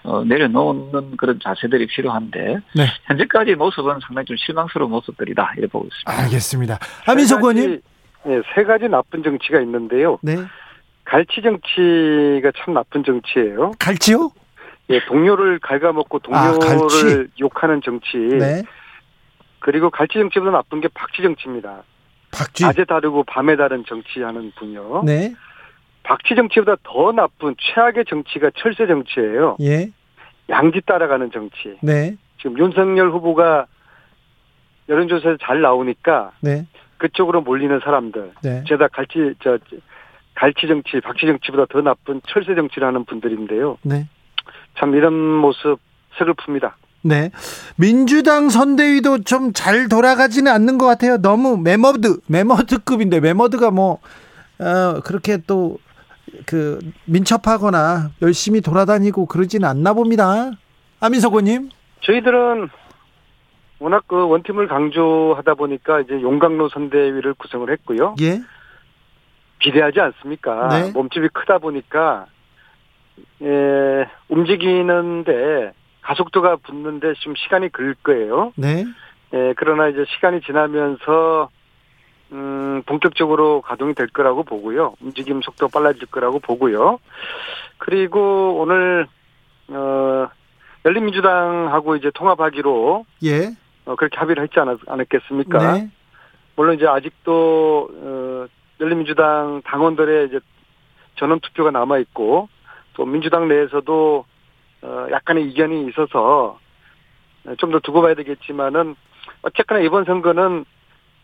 어, 내려놓는 그런 자세들이 필요한데, 네. 현재까지 모습은 상당히 좀 실망스러운 모습들이다, 이렇게 보고 있습니다. 알겠습니다. 가지- 의원님. 예, 세 가지 나쁜 정치가 있는데요. 네. 갈치 정치가 참 나쁜 정치예요. 갈지요? 예, 동료를 갉아먹고 아, 동료를 갈치. 욕하는 정치. 네. 그리고 갈치 정치보다 나쁜 게 박쥐 정치입니다. 박쥐. 낮에 다르고 밤에 다른 정치하는 분요. 네. 박쥐 정치보다 더 나쁜 최악의 정치가 철새 정치예요. 예. 양지 따라가는 정치. 네. 지금 윤석열 후보가 여론조사에서 잘 나오니까 네. 그쪽으로 몰리는 사람들. 네. 죄다 갈치 저 갈치 정치, 박치 정치보다 더 나쁜 철새 정치를 하는 분들인데요. 네. 참 이런 모습 서글픕니다. 네. 민주당 선대위도 좀 잘 돌아가지는 않는 것 같아요. 너무 매머드, 매머드급인데, 매머드가 뭐, 어, 그렇게 또, 그, 민첩하거나 열심히 돌아다니고 그러지는 않나 봅니다. 안민석 의원님. 저희들은 워낙 그 원팀을 강조하다 보니까 이제 용광로 선대위를 구성을 했고요. 예. 비대하지 않습니까? 네. 몸집이 크다 보니까 예, 움직이는데 가속도가 붙는데 좀 시간이 걸 거예요. 네. 예, 그러나 이제 시간이 지나면서 음, 본격적으로 가동이 될 거라고 보고요. 움직임 속도 빨라질 거라고 보고요. 그리고 오늘 어 열린민주당하고 이제 통합하기로 예. 어, 그렇게 합의를 했지 않았, 않았겠습니까? 네. 물론 이제 아직도 어, 열린민주당 당원들의 이제 전원 투표가 남아 있고 또 민주당 내에서도 어, 약간의 이견이 있어서 좀 더 두고 봐야 되겠지만은 어쨌거나 이번 선거는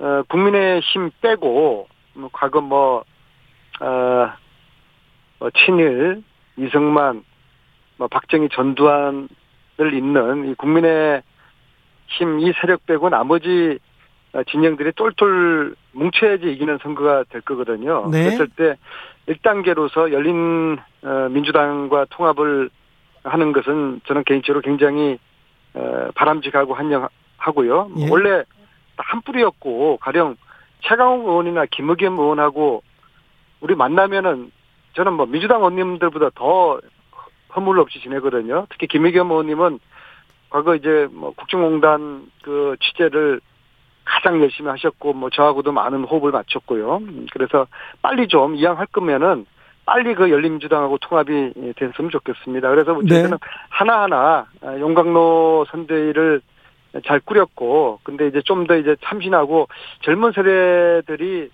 어, 국민의 힘 빼고 뭐 과거 뭐 어, 뭐 친일 이승만 뭐 박정희 전두환을 잇는 이 국민의 힘 이 세력 빼고 나머지 어, 진영들이 똘똘 뭉쳐야지 이기는 선거가 될 거거든요. 네. 그랬을 때 1단계로서 열린 어, 민주당과 통합을 하는 것은 저는 개인적으로 굉장히 어, 바람직하고 환영하고요. 예. 원래 한 뿌리였고 가령 최강욱 의원이나 김의겸 의원하고 우리 만나면은 저는 뭐 민주당 의원님들보다 더 허물 없이 지내거든요. 특히 김의겸 의원님은 과거 이제 뭐 국정농단 그 취재를 가장 열심히 하셨고 뭐 저하고도 많은 호흡을 맞췄고요. 음, 그래서 빨리 좀 이왕 할 거면은 빨리 그 열린민주당하고 통합이 됐으면 좋겠습니다. 그래서 네. 저희는 하나하나 아, 용광로 선대위를 잘 꾸렸고 근데 이제 좀 더 이제 참신하고 젊은 세대들이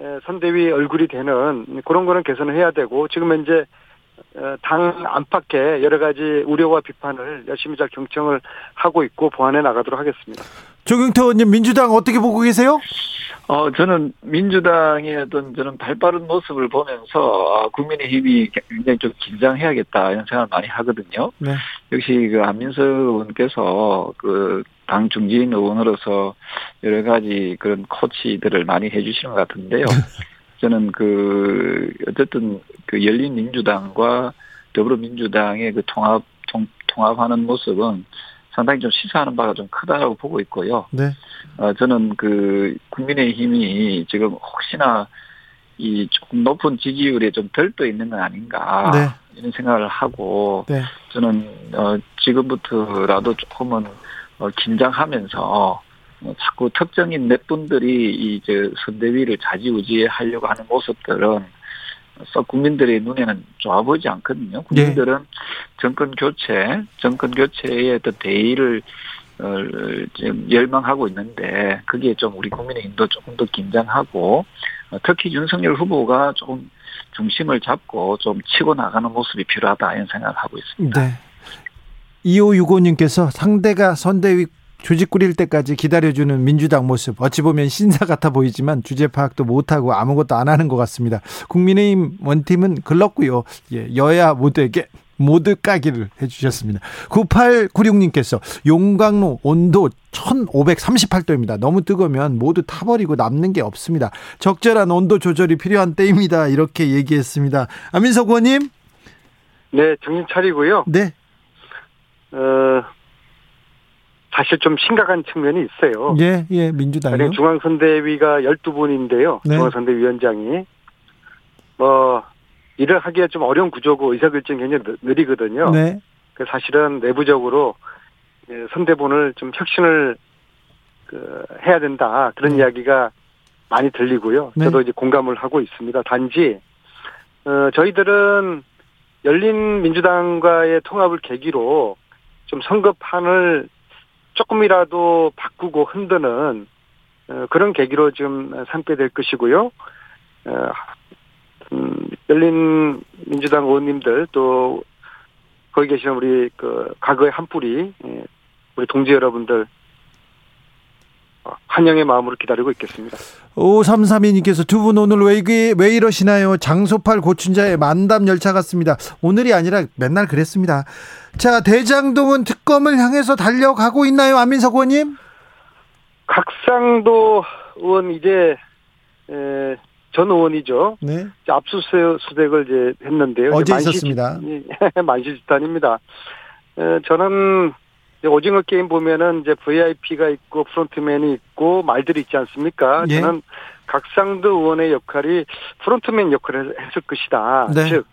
에, 선대위 얼굴이 되는 그런 거는 개선을 해야 되고 지금 현재 어, 당 안팎의 여러 가지 우려와 비판을 열심히 잘 경청을 하고 있고 보완해 나가도록 하겠습니다. 조경태 의원님 민주당 어떻게 보고 계세요? 어, 저는 민주당의 어떤 저는 발빠른 모습을 보면서 아, 국민의힘이 굉장히 좀 긴장해야겠다 이런 생각을 많이 하거든요. 네. 역시 그 안민석 의원께서 그 당 중진 의원으로서 여러 가지 그런 코치들을 많이 해주시는 것 같은데요. 저는 그 어쨌든 그 열린 민주당과 더불어민주당의 그 통합 통, 통합하는 모습은 상당히 좀 시사하는 바가 좀 크다라고 보고 있고요. 네. 어, 저는 그 국민의힘이 지금 혹시나 이 조금 높은 지지율에 좀 들떠 있는 건 아닌가 네. 이런 생각을 하고 네. 저는 어, 지금부터라도 조금은 어, 긴장하면서 어, 자꾸 특정인 몇 분들이 이제 선대위를 좌지우지 하려고 하는 모습들은 썩 국민들의 눈에는 좋아 보이지 않거든요. 국민들은 정권 교체, 정권 교체의 어떤 대의를 어, 지금 열망하고 있는데 그게 좀 우리 국민의힘도 조금 더 긴장하고 어, 특히 윤석열 후보가 조금 중심을 잡고 좀 치고 나가는 모습이 필요하다 이런 생각을 하고 있습니다. 네. 2565님께서 상대가 선대위 조직 꾸릴 때까지 기다려주는 민주당 모습 어찌 보면 신사 같아 보이지만 주제 파악도 못하고 아무것도 안 하는 것 같습니다. 국민의힘 원팀은 글렀고요. 예, 여야 모두에게 모두 까기를 해주셨습니다. 9896님께서 용광로 온도 1538도입니다. 너무 뜨거우면 모두 타버리고 남는 게 없습니다. 적절한 온도 조절이 필요한 때입니다. 이렇게 얘기했습니다. 안민석 의원님. 네, 정신 차리고요. 네. 어, 사실 좀 심각한 측면이 있어요. 예, 예, 민주당이요. 중앙선대위가 12분인데요. 네. 중앙선대위원장이. 뭐, 일을 하기가 좀 어려운 구조고 의사결정이 굉장히 느- 느리거든요. 네. 그래서 사실은 내부적으로 예, 선대본을 좀 혁신을 그 해야 된다. 그런 네. 이야기가 많이 들리고요. 네. 저도 이제 공감을 하고 있습니다. 단지, 어, 저희들은 열린 민주당과의 통합을 계기로 좀 선거판을 조금이라도 바꾸고 흔드는 어, 그런 계기로 좀 삼게 될 것이고요. 어, 음, 열린 민주당 의원님들 또 거기 계시는 우리 그 과거의 한 뿌리 예, 우리 동지 여러분들 환영의 마음으로 기다리고 있겠습니다. 5332님께서 두 분 오늘 왜, 왜 이러시나요? 장소팔 고춘자의 만담 열차 같습니다. 오늘이 아니라 맨날 그랬습니다. 자, 대장동은 특검을 향해서 달려가고 있나요? 안민석 의원님? 각상도 의원 이제 에, 전 의원이죠. 네. 압수수색을 이제 했는데요. 어제 만시, *laughs* 있었습니다. 만시집단입니다. 저는 오징어 게임 보면은 이제 VIP가 있고 프론트맨이 있고 말들이 있지 않습니까? 예. 저는 곽상도 의원의 역할이 front man 역할을 했을 것이다. 네. 즉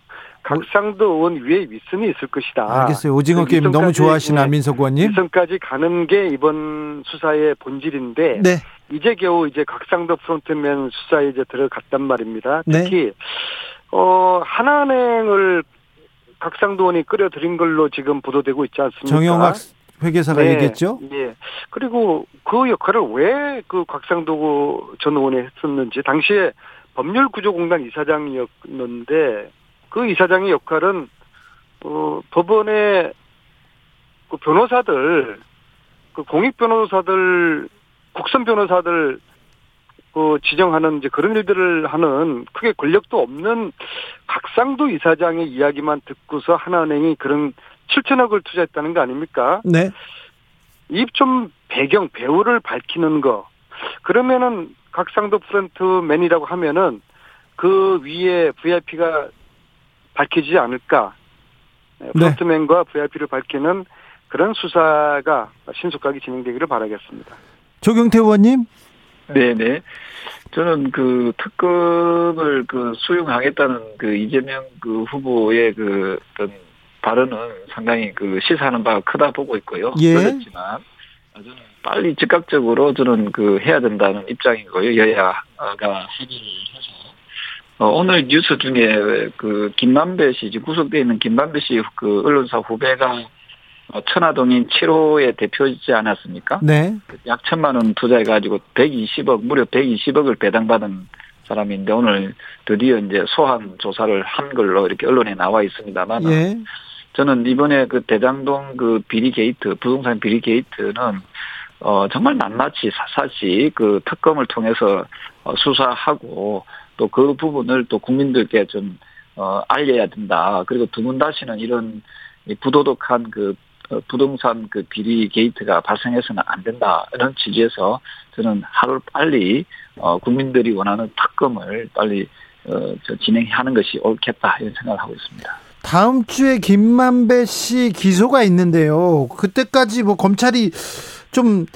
곽상도 의원 위에 윗선이 있을 것이다. 알겠어요. 오징어 그 게임 너무 좋아하시는 네, 안민석 의원님. 윗선까지 가는 게 이번 수사의 본질인데 네. 이제 겨우 이제 곽상도 front man 수사에 이제 들어갔단 말입니다. 네. 특히 어 하나은행을 곽상도 의원이 끌어들인 걸로 지금 보도되고 있지 않습니까? 정영학 회계사가 네. 얘기했죠. 예. 그리고 그 역할을 왜 그 곽상도 전 의원이 했었는지 당시에 법률구조공단 이사장이었는데 그 이사장의 역할은 어 법원의 그 변호사들 그 공익 변호사들 국선 변호사들 그 지정하는 이제 그런 일들을 하는 크게 권력도 없는 각상도 이사장의 이야기만 듣고서 하나은행이 그런 7천억을 투자했다는 거 아닙니까? 네. 이좀 배경 배우를 밝히는 거 그러면은 각상도 프런트맨이라고 하면은 그 위에 VIP가 밝히지 않을까 네, 프런트맨과 VIP를 밝히는 그런 수사가 신속하게 진행되기를 바라겠습니다. 조경태 의원님. 네네. 저는 그 특검을 그 수용하겠다는 그 이재명 그 후보의 그 어떤 발언은 상당히 그 시사하는 바가 크다 보고 있고요. 예. 그렇지만 저는 빨리 즉각적으로 저는 그 해야 된다는 입장이고요. 여야가 합의를 해서 어, 오늘 뉴스 중에 그 김만배 씨 지금 구속돼 있는 김만배 씨 그 언론사 후배가 어, 천화동인 7호의 대표이지 않았습니까? 네. 약 천만 원 투자해가지고 120억, 무려 120억을 배당받은 사람인데 오늘 드디어 이제 소환 조사를 한 걸로 이렇게 언론에 나와 있습니다만 예. 저는 이번에 그 대장동 그 비리 게이트, 부동산 비리 게이트는 어 정말 낱낱이 사사시 그 특검을 통해서 어, 수사하고 또 그 부분을 또 국민들께 좀 어, 알려야 된다. 그리고 두번 다시는 이런 이 부도덕한 그 어, 부동산 그 비리 게이트가 발생해서는 안 된다. 이런 취지에서 저는 하루 빨리 어, 국민들이 원하는 특검을 빨리 어, 저 진행하는 것이 옳겠다 이런 생각을 하고 있습니다. 다음 주에 김만배 씨 기소가 있는데요. 그때까지 뭐 검찰이 좀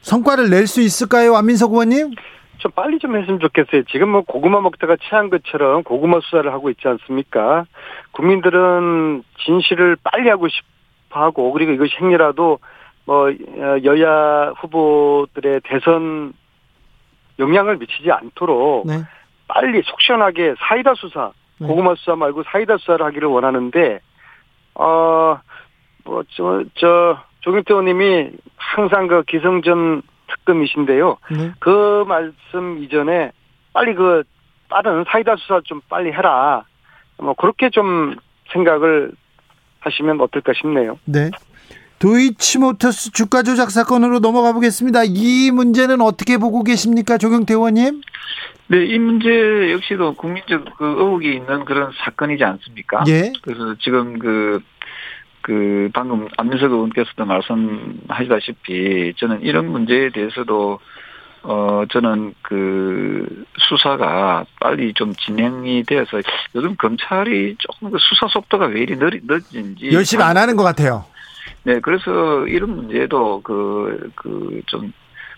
성과를 낼 수 있을까요, 안민석 의원님? 좀 빨리 좀 했으면 좋겠어요. 지금 뭐 고구마 먹다가 체한 것처럼 고구마 수사를 하고 있지 않습니까? 국민들은 진실을 빨리 하고 싶어 하고 그리고 이것이 행여라도 뭐 여야 후보들의 대선 영향을 미치지 않도록 네. 빨리 속 시원하게 사이다 수사, 네. 고구마 수사 말고 사이다 수사를 하기를 원하는데 어뭐저 저 조경태 의원님이 항상 그 기성전 특검이신데요. 네. 그 말씀 이전에 빨리 그 빠른 사이다 수사 좀 빨리 해라. 뭐 그렇게 좀 생각을 하시면 어떨까 싶네요. 네. 도이치모터스 주가 조작 사건으로 넘어가 보겠습니다. 이 문제는 어떻게 보고 계십니까, 조경태 의원님? 네, 이 문제 역시도 국민적 그 의혹이 있는 그런 사건이지 않습니까? 예. 그래서 지금 그, 그, 방금 안민석 의원께서도 말씀하시다시피 저는 이런 문제에 대해서도 어, 저는 그 수사가 빨리 좀 진행이 되어서 요즘 검찰이 조금 그 수사 속도가 왜 이리 늦, 늦은지. 열심히 안 하는 것 같아요. 네, 그래서 이런 문제도 그, 그, 좀,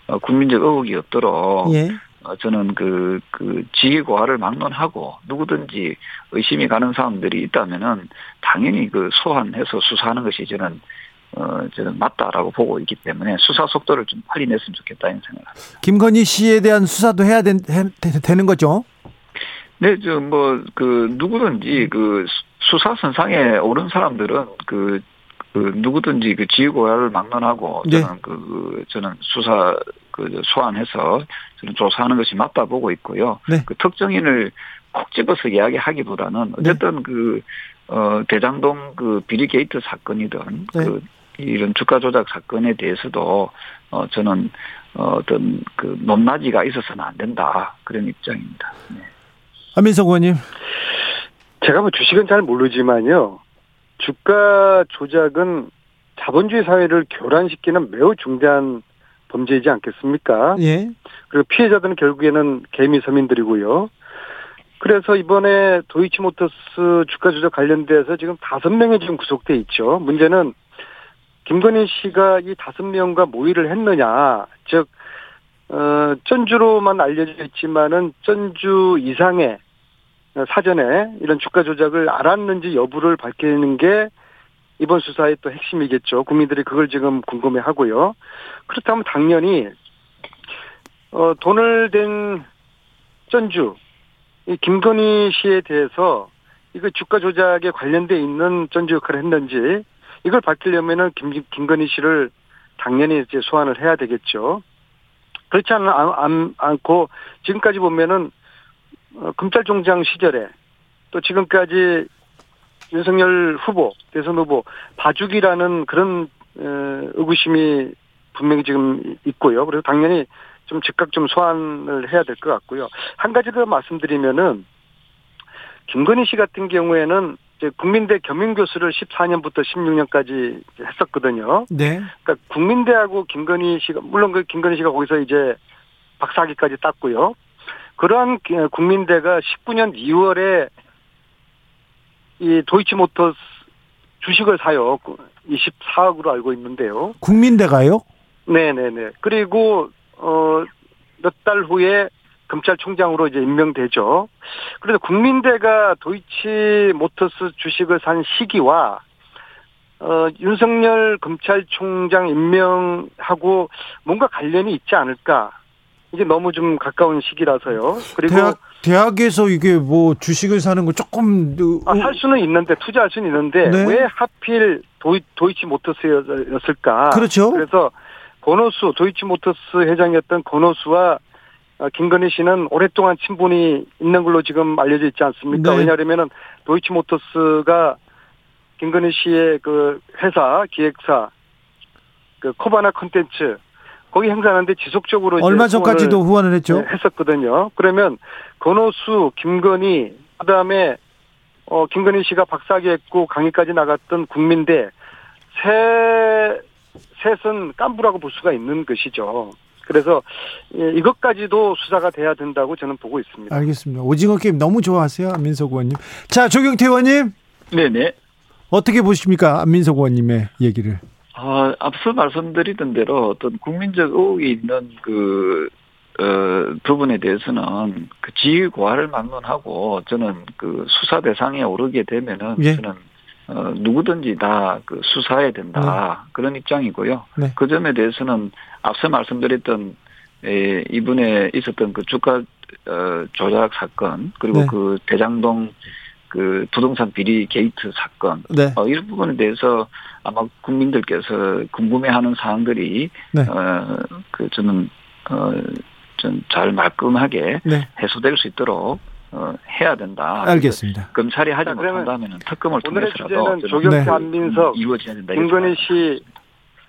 어, 국민적 의혹이 없도록. 예. 어, 저는 그, 그, 지휘고하를 막론하고 누구든지 의심이 가는 사람들이 있다면은 당연히 그 소환해서 수사하는 것이 저는 어, 저는 맞다라고 보고 있기 때문에 수사 속도를 좀 빨리 냈으면 좋겠다 이런 생각을 합니다. 김건희 씨에 대한 수사도 해야 된, 해, 되는 거죠? 네, 저, 뭐, 그, 누구든지 그 수사 선상에 오른 사람들은 그, 그 누구든지 그 지위고하를 막론하고 네. 저는 그, 그 저는 수사 그 소환해서 저는 조사하는 것이 맞다 보고 있고요. 네. 그 특정인을 콕 집어서 이야기하기보다는 어쨌든 그 어, 대장동 그 비리 게이트 사건이든 네. 그 이런 주가 조작 사건에 대해서도 어 저는 어, 어떤 그 높낮이가 있어서는 안 된다 그런 입장입니다. 네. 안민석 의원님. 제가 뭐 주식은 잘 모르지만요. 주가 조작은 자본주의 사회를 교란시키는 매우 중대한 범죄이지 않겠습니까? 예. 그리고 피해자들은 결국에는 개미 서민들이고요. 그래서 이번에 도이치모터스 주가 조작 관련돼서 지금 다섯 명이 지금 구속돼 있죠. 문제는 김건희 씨가 이 다섯 명과 모의를 했느냐, 즉 어, 전주로만 알려져 있지만은 전주 이상의 사전에 이런 주가 조작을 알았는지 여부를 밝히는 게 이번 수사의 또 핵심이겠죠. 국민들이 그걸 지금 궁금해 하고요. 그렇다면 당연히, 어, 돈을 댄 전주, 이 김건희 씨에 대해서 이거 주가 조작에 관련돼 있는 전주 역할을 했는지 이걸 밝히려면은 김, 김건희 씨를 당연히 이제 소환을 해야 되겠죠. 그렇지 않, 않, 않고 지금까지 보면은 어, 검찰총장 시절에 또 지금까지 윤석열 후보 대선 후보 봐주기라는 그런 어, 의구심이 분명히 지금 있고요. 그래서 당연히 좀 즉각 좀 소환을 해야 될 것 같고요. 한 가지 더 말씀드리면은 김건희 씨 같은 경우에는 이제 국민대 겸임 교수를 14년부터 16년까지 했었거든요. 네. 그러니까 국민대하고 김건희 씨가 물론 그 김건희 씨가 거기서 이제 박사학위까지 땄고요. 그러한 국민대가 19년 2월에 이 도이치모터스 주식을 사요. 24억으로 알고 있는데요. 국민대가요? 네네네. 그리고 어 몇 달 후에 검찰총장으로 이제 임명되죠. 그래서 국민대가 도이치모터스 주식을 산 시기와 어 윤석열 검찰총장 임명하고 뭔가 관련이 있지 않을까? 이게 너무 좀 가까운 시기라서요. 그리고 대학 대학에서 이게 뭐 주식을 사는 거 조금 아, 살 수는 있는데 투자할 수는 있는데 네. 왜 하필 도이, 도이치모터스였을까? 그렇죠. 그래서 권오수 도이치모터스 회장이었던 권오수와 어, 김건희 씨는 오랫동안 친분이 있는 걸로 지금 알려져 있지 않습니까? 네. 왜냐하면은 도이치모터스가 김건희 씨의 그 회사 기획사 그 코바나 콘텐츠 거기 행사하는데 지속적으로 얼마 전까지도 후원을 했죠. 네, 했었거든요. 그러면 권오수, 김건희, 그다음에 어 김건희 씨가 박사학위 했고 강의까지 나갔던 국민대 세 셋은 깐부라고 볼 수가 있는 것이죠. 그래서 예, 이것까지도 수사가 돼야 된다고 저는 보고 있습니다. 알겠습니다. 오징어 게임 너무 좋아하세요, 안민석 의원님. 자, 조경태 의원님 네네. 어떻게 보십니까, 안민석 의원님의 얘기를? 아, 앞서 말씀드리던 대로 어떤 국민적 의혹이 있는 그, 어, 부분에 대해서는 그 지위 고하를 막론하고 저는 그 수사 대상에 오르게 되면은 예. 저는 어, 누구든지 다 그 수사해야 된다. 그런 입장이고요. 네. 그 점에 대해서는 앞서 말씀드렸던 에, 이번에 있었던 그 주가 어, 조작 사건 그리고 네. 그 대장동 그 부동산 비리 게이트 사건 네. 어, 이런 부분에 대해서 아마 국민들께서 궁금해하는 사항들이 네. 어, 그 저는 어좀잘 말끔하게 네. 해소될 수 있도록 어, 해야 된다. 알겠습니다. 검찰이 하지 못한다면 특검을 오늘의 통해서라도 조경태 네. 안민석 이루어져야 된다. 김건희 씨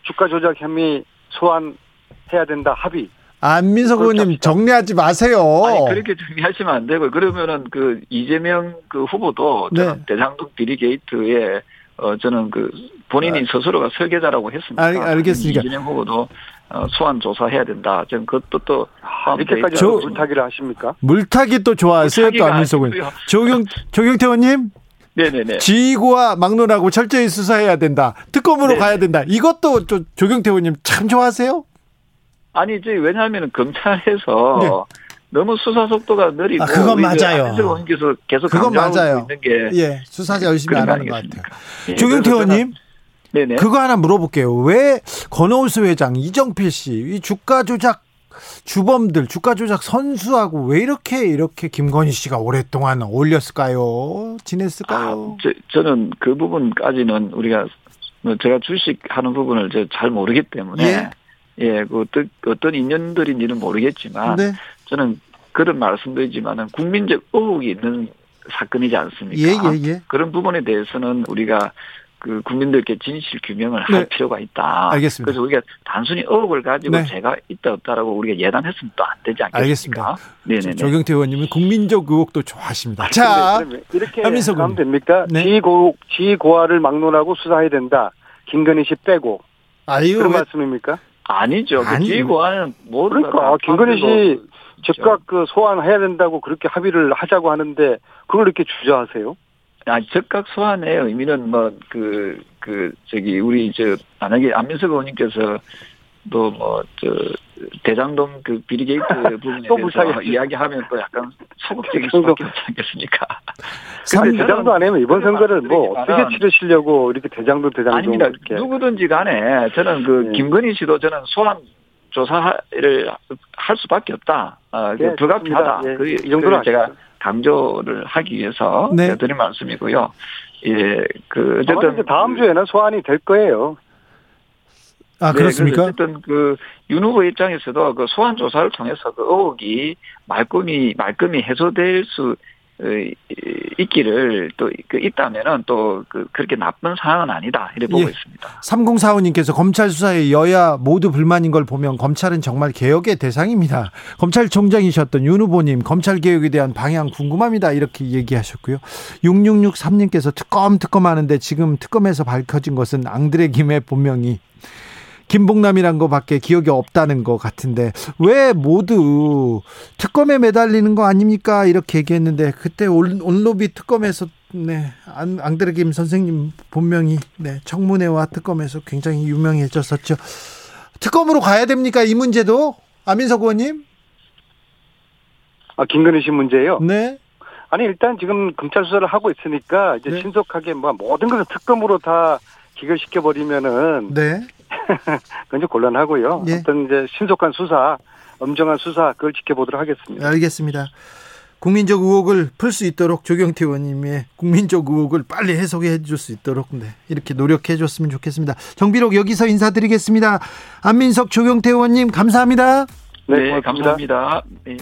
주가 조작 혐의 소환해야 된다 합의. 안민석 의원님. 정리하지 마세요. 아니 그렇게 정리하시면 안 되고 그러면은 그 이재명 그 후보도 네. 대장동 비리 게이트에 어 저는 그 본인이 스스로가 설계자라고 했습니다. 아. 알- 알겠습니다. 이재명 후보도 어, 소환 조사해야 된다. 저는 그것도 또 포함돼 이렇게까지 저- 물타기를 하십니까? 물타기 또 좋아하세요, 또 안민석 의원님. 아니고요. 조경 조경태 의원님 네네네. 지휘고와 막론하고 철저히 수사해야 된다. 특검으로 네. 가야 된다. 이것도 조, 조경태 의원님 참 좋아하세요? 아니 이제 왜냐하면 검찰에서 네. 너무 수사 속도가 느리고 아, 그건 맞아요. 계속 그건 맞아요. 있는 게 예, 수사자 열심히 안거 하는 것 아니겠습니까? 같아요. 예, 조경태 의원님 네네. 그거 하나 물어볼게요. 왜 권오수 회장, 이정필 씨, 이 주가 조작 주범들, 주가 조작 선수하고 왜 이렇게 이렇게 김건희 씨가 오랫동안 어울렸을까요? 지냈을까요? 아, 저, 저는 그 부분까지는 우리가 뭐 제가 주식하는 부분을 저잘 모르기 때문에 예. 예, 그 어떤 어떤 인연들인지는 모르겠지만 네. 저는 그런 말씀드리지만은 국민적 의혹이 있는 사건이지 않습니까? 예, 예, 예. 그런 부분에 대해서는 우리가 그 국민들께 진실 규명을 할 네. 필요가 있다. 알겠습니다. 그래서 우리가 단순히 의혹을 가지고 네. 제가 있다 없다라고 우리가 예단했으면 또 안 되지 않겠습니까? 알겠습니다. 네네네. 조경태 의원님은 국민적 의혹도 좋아하십니다. 근데 자, 이렇게 하면 의원님. 됩니까? 네. 지고 지고화를 막론하고 수사해야 된다. 김건희 씨 빼고 아유, 그런 왜- 말씀입니까? 아니죠. 그 아니. 지휘고하는 모든 그러니까 김건희 씨 즉각 그 소환해야 된다고 그렇게 합의를 하자고 하는데 그걸 이렇게 주저하세요? 아, 즉각 소환의 의미는 뭐, 그, 그, 저기, 우리, 저, 만약에 안민석 의원님께서 또 뭐, 저, 대장동 그 비리 게이트 *laughs* 부분에 또 대해서. 이야기하면 또 약간 소극적일 수밖에 없지 않겠습니까? 삼- 근데 대장동 안 하면 이번 선거를 뭐 어떻게 치르시려고 이렇게 대장동 대장동 아닙니다. 이렇게 누구든지 간에 저는 그 네. 김건희 씨도 저는 소환 조사를 할 수밖에 없다. 어, 그 예, 불가피하다. 예, 그, 이 정도로 그걸 제가. 강조를 하기 위해서 네. 드린 말씀이고요. 예, 그 어쨌든 다음 그- 주에는 소환이 될 거예요. 아, 네, 그렇습니까? 그래서 어쨌든 그윤 후보 입장에서도 그 소환 조사를 통해서 그 의혹이 말끔히 말끔히 해소될 수 어, 있기를 또그 있다면은 또그 그렇게 나쁜 상황은 아니다 이렇게 보고 예. 있습니다. 3045님께서 검찰 수사에 여야 모두 불만인 걸 보면 검찰은 정말 개혁의 대상입니다. 검찰총장이셨던 윤 후보님 검찰 개혁에 대한 방향 궁금합니다. 이렇게 얘기하셨고요. 6663님께서 특검 특검 하는데 지금 특검에서 밝혀진 것은 앙드레 김의 본명이 김봉남이란 거밖에 기억이 없다는 것 같은데 왜 모두 특검에 매달리는 거 아닙니까? 이렇게 얘기했는데 그때 온- 온로비 특검에서 네 안- 앙드레 김 선생님 본명이 네 청문회와 특검에서 굉장히 유명해졌었죠. 특검으로 가야 됩니까? 이 문제도 아민석 의원님? 아 김건희 씨 문제요. 네. 아니 일단 지금 검찰 수사를 하고 있으니까 이제 네. 신속하게 뭐 모든 것을 특검으로 다 기결시켜 버리면은 네. *laughs* 굉장히 곤란하고요. 예. 어떤 이제 신속한 수사, 엄정한 수사 그걸 지켜보도록 하겠습니다. 알겠습니다. 국민적 의혹을 풀 수 있도록 조경태 의원님의 국민적 의혹을 빨리 해소해 줄 수 있도록 네, 이렇게 노력해 줬으면 좋겠습니다. 정비록 여기서 인사드리겠습니다. 안민석 조경태 의원님 감사합니다. 네, 고맙습니다. 감사합니다. 네.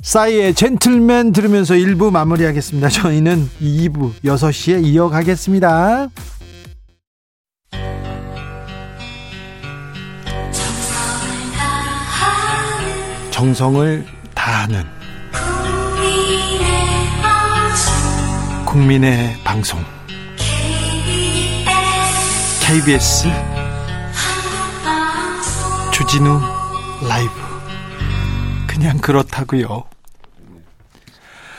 싸이의 젠틀맨 들으면서 1부 마무리하겠습니다. 저희는 2부 6시에 이어가겠습니다. 정성을 다하는 국민의 방송 KBS 주진우 라이브 그냥 그렇다고요.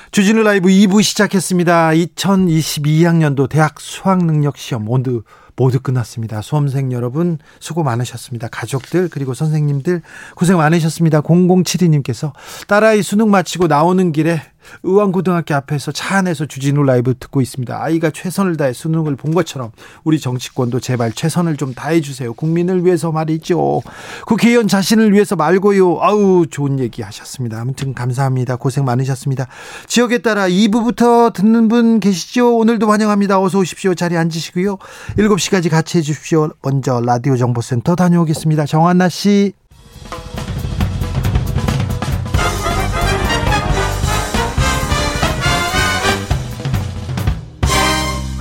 주진우 라이브 2부 시작했습니다. 2022학년도 대학 수학능력 시험 모두 모두 끝났습니다. 수험생 여러분 수고 많으셨습니다. 가족들 그리고 선생님들 고생 많으셨습니다. 0072님께서 딸아이 수능 마치고 나오는 길에 의왕고등학교 앞에서 차 안에서 주진우 라이브 듣고 있습니다. 아이가 최선을 다해 수능을 본 것처럼 우리 정치권도 제발 최선을 좀 다해 주세요. 국민을 위해서 말이죠. 국회의원 자신을 위해서 말고요. 아우 좋은 얘기 하셨습니다. 아무튼 감사합니다. 고생 많으셨습니다. 지역에 따라 2부부터 듣는 분 계시죠? 오늘도 환영합니다. 어서 오십시오. 자리에 앉으시고요. 7시까지 같이 해 주십시오. 먼저 라디오 정보센터 다녀오겠습니다. 정한나 씨.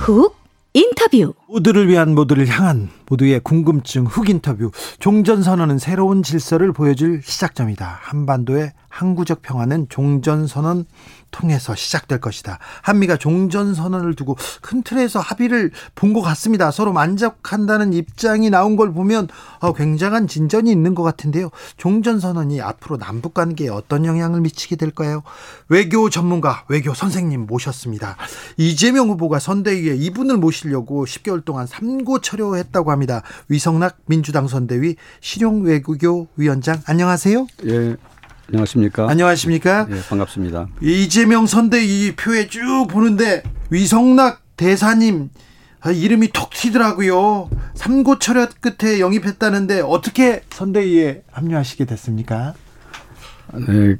훅 인터뷰 모두를 위한 모두를 향한 모두의 궁금증 훅 인터뷰 종전선언은 새로운 질서를 보여줄 시작점이다. 한반도의 항구적 평화는 종전선언 통해서 시작될 것이다. 한미가 종전 선언을 두고 큰 틀에서 합의를 본 것 같습니다. 서로 만족한다는 입장이 나온 걸 보면 어, 굉장한 진전이 있는 것 같은데요. 종전 선언이 앞으로 남북 관계에 어떤 영향을 미치게 될까요? 외교 전문가, 외교 선생님 모셨습니다. 이재명 후보가 선대위에 이분을 모시려고 10개월 동안 삼고철효했다고 합니다. 위성락 민주당 선대위 실용외교위원장 안녕하세요. 예, 안녕하십니까? 안녕하십니까? 예, 반갑습니다. 이재명 선대위 표에 쭉 보는데 위성락 대사님 아, 이름이 톡 튀더라고요. 삼고 철학 끝에 영입했다는데 어떻게 선대위에 합류하시게 됐습니까? 네,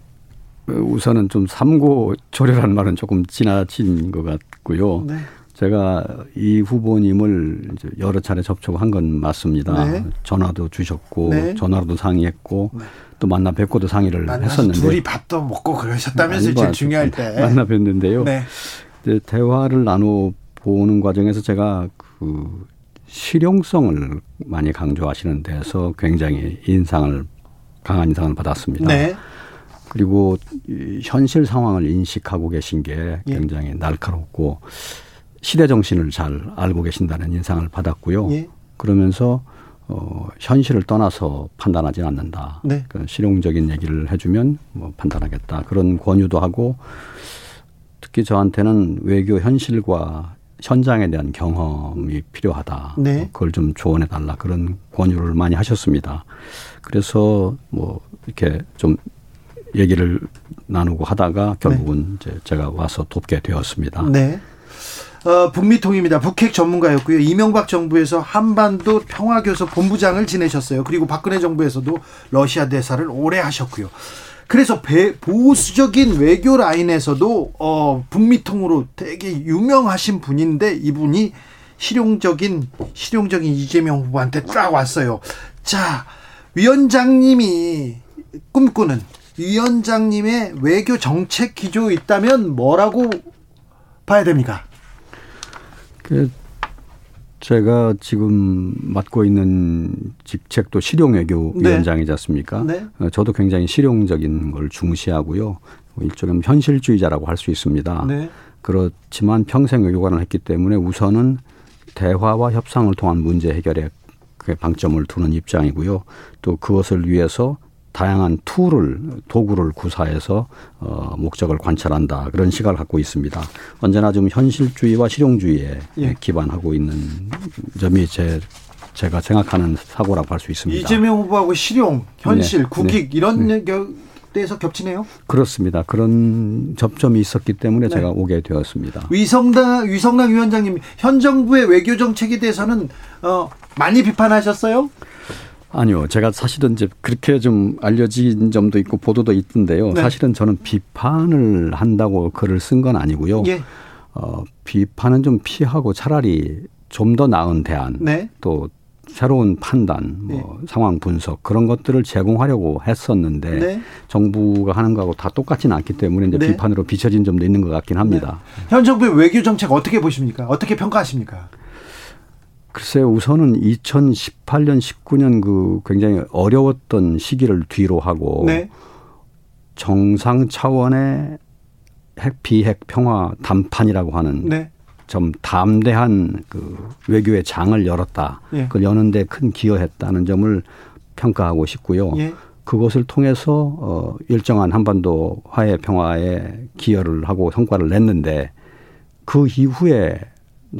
그 우선은 좀 삼고 조례라는 말은 조금 지나친 것 같고요. 네. 제가 이 후보님을 여러 차례 접촉한 건 맞습니다. 네. 전화도 주셨고 네. 전화로도 상의했고 또 만나 뵙고도 상의를 했었는데 둘이 밥도 먹고 그러셨다면서요. 아니, 제일 뭐, 중요할 때. *laughs* 만나 뵀는데요. 네. 이제 대화를 나눠 보는 과정에서 제가 그 실용성을 많이 강조하시는 데서 굉장히 인상을 강한 인상을 받았습니다. 네. 그리고 현실 상황을 인식하고 계신 게 예. 굉장히 예. 날카롭고 시대 정신을 잘 알고 계신다는 인상을 받았고요. 예. 그러면서 어, 현실을 떠나서 판단하지 않는다. 네. 그 실용적인 얘기를 해주면 뭐 판단하겠다. 그런 권유도 하고 특히 저한테는 외교 현실과 현장에 대한 경험이 필요하다. 네. 그걸 좀 조언해 달라. 그런 권유를 많이 하셨습니다. 그래서 뭐 이렇게 좀 얘기를 나누고 하다가 결국은 네. 이제 제가 와서 돕게 되었습니다. 네. 어, 북미통입니다. 북핵 전문가였고요. 이명박 정부에서 한반도 평화교섭 본부장을 지내셨어요. 그리고 박근혜 정부에서도 러시아 대사를 오래 하셨고요. 그래서 배, 보수적인 외교 라인에서도 어, 북미통으로 되게 유명하신 분인데 이분이 실용적인 실용적인 이재명 후보한테 쫙 왔어요. 자, 위원장님이 꿈꾸는 위원장님의 외교 정책 기조 있다면 뭐라고 봐야 됩니까? 그 제가 지금 맡고 있는 직책도 실용외교 네. 위원장이지 않습니까? 네. 어, 저도 굉장히 실용적인 걸 중시하고요. 일종의 현실주의자라고 할 수 있습니다. 네. 그렇지만 평생 외교관을 했기 때문에 우선은 대화와 협상을 통한 문제 해결에 방점을 두는 입장이고요. 또 그것을 위해서 다양한 tool을 도구를 구사해서 어, 목적을 관철한다 그런 시각을 갖고 있습니다. 언제나 좀 현실주의와 실용주의에 예. 기반하고 있는 점이 제 제가 생각하는 사고라고 할 수 있습니다. 이재명 후보하고 실용, 현실, 네. 국익 네. 이런 네. 데서 겹치네요. 그렇습니다. 그런 접점이 있었기 때문에 네. 제가 오게 되었습니다. 위성당 위성당 위원장님 현 정부의 외교 정책에 대해서는 어, 많이 비판하셨어요? 아니요. 제가 사실은 이제 그렇게 좀 알려진 점도 있고 보도도 있던데요. 네. 사실은 저는 비판을 한다고 글을 쓴 건 아니고요. 예. 어, 비판은 좀 피하고 차라리 좀 더 나은 대안 네. 또 새로운 판단, 뭐 네. 상황 분석 그런 것들을 제공하려고 했었는데 네. 정부가 하는 거하고 다 똑같지는 않기 때문에 이제 네. 비판으로 비춰진 점도 있는 것 같긴 합니다. 네. 현 정부의 외교 정책 어떻게 보십니까? 어떻게 평가하십니까? 글쎄요, 우선은 2018년, 19년 그 굉장히 어려웠던 시기를 뒤로 하고 네. 정상 차원의 핵 비핵 평화 담판이라고 하는 네. 좀 담대한 그 외교의 장을 열었다. 예. 그걸 여는데 큰 기여했다는 점을 평가하고 싶고요. 예. 그것을 통해서 어 일정한 한반도 화해 평화에 기여를 하고 성과를 냈는데 그 이후에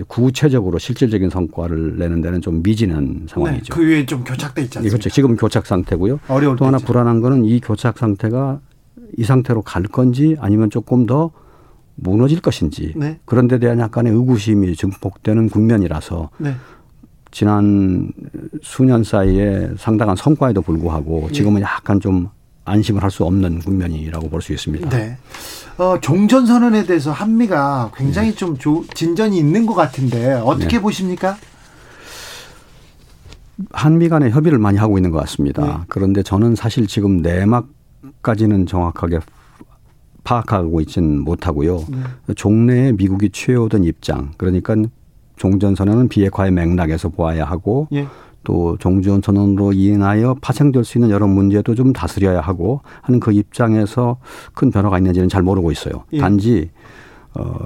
구체적으로 실질적인 성과를 내는 데는 좀 미진한 상황이죠. 네, 그 위에 좀 교착돼 있지 않습니까? 그렇죠. 지금 교착 상태고요. 또 하나 불안한 거는 이 교착 상태가 이 상태로 갈 건지 아니면 조금 더 무너질 것인지 네. 그런 데 대한 약간의 의구심이 증폭되는 국면이라서 네. 지난 수년 사이에 상당한 성과에도 불구하고 네. 지금은 약간 좀 안심을 할 수 없는 국면이라고 볼 수 있습니다. 네. 어, 종전 선언에 대해서 한미가 굉장히 네. 좀 조, 진전이 있는 것 같은데 어떻게 네. 보십니까? 한미 간의 협의를 많이 하고 있는 것 같습니다. 네. 그런데 저는 사실 지금 내막까지는 정확하게 파악하고 있지는 못하고요. 네. 종래에 미국이 취해오던 입장, 그러니까 종전선언은 비핵화의 맥락에서 보아야 하고 예. 또 종전 선언으로 인하여 파생될 수 있는 여러 문제도 좀 다스려야 하고 하는 그 입장에서 큰 변화가 있는지는 잘 모르고 있어요. 예. 단지 어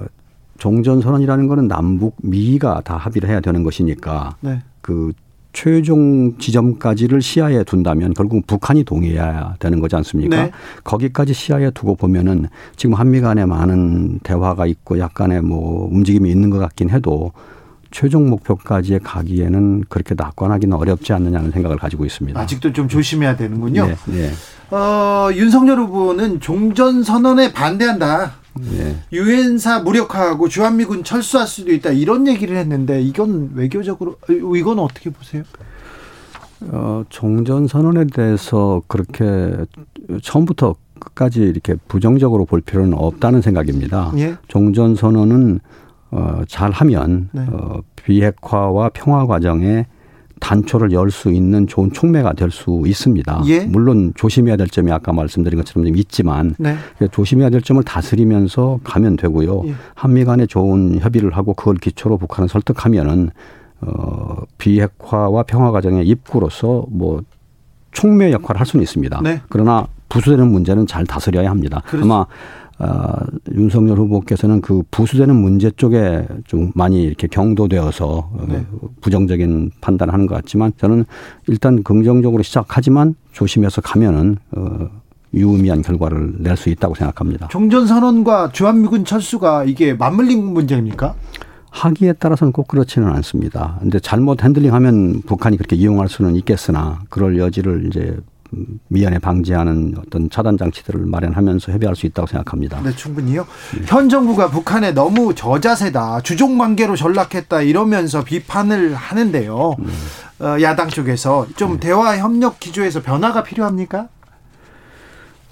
종전 선언이라는 거는 남북 미가 다 합의를 해야 되는 것이니까 네. 그 최종 지점까지를 시야에 둔다면 결국 북한이 동의해야 되는 거지 않습니까? 네. 거기까지 시야에 두고 보면은 지금 한미 간에 많은 대화가 있고 약간의 뭐 움직임이 있는 것 같긴 해도 최종 목표까지 가기에는 그렇게 낙관하기는 어렵지 않느냐는 생각을 가지고 있습니다. 아직도 좀 조심해야 되는군요. 네, 네. 어, 윤석열 후보는 종전 선언에 반대한다. 네. 유엔사 무력화하고 주한미군 철수할 수도 있다 이런 얘기를 했는데 이건 외교적으로 이건 어떻게 보세요? 어, 종전 선언에 대해서 그렇게 처음부터 끝까지 이렇게 부정적으로 볼 필요는 없다는 생각입니다. 예? 종전 선언은 어, 잘 하면 네. 어, 비핵화와 평화 과정에 단초를 열 수 있는 좋은 촉매가 될 수 있습니다. 예? 물론 조심해야 될 점이 아까 말씀드린 것처럼 좀 있지만 네. 조심해야 될 점을 다스리면서 가면 되고요. 예. 한미 간에 좋은 협의를 하고 그걸 기초로 북한을 설득하면은 어 비핵화와 평화 과정의 입구로서 뭐 촉매 역할을 할 수는 있습니다. 네. 그러나 부수되는 문제는 잘 다스려야 합니다. 그렇죠. 아마 어, 윤석열 후보께서는 그 부수되는 문제 쪽에 좀 많이 이렇게 경도되어서 어, 네. 부정적인 판단을 하는 것 같지만 저는 일단 긍정적으로 시작하지만 조심해서 가면은 어, 유의미한 결과를 낼 수 있다고 생각합니다. 종전 선언과 주한미군 철수가 이게 맞물린 문제입니까? 하기에 따라서는 꼭 그렇지는 않습니다. 근데 잘못 핸들링하면 북한이 그렇게 이용할 수는 있겠으나 그럴 여지를 이제 미연에 방지하는 어떤 차단 장치들을 마련하면서 협의할 수 있다고 생각합니다. 네, 충분히요. 현 정부가 북한에 너무 저자세다, 주종 관계로 전락했다 이러면서 비판을 하는데요. 어, 야당 쪽에서 좀 대화 협력 기조에서 변화가 필요합니까?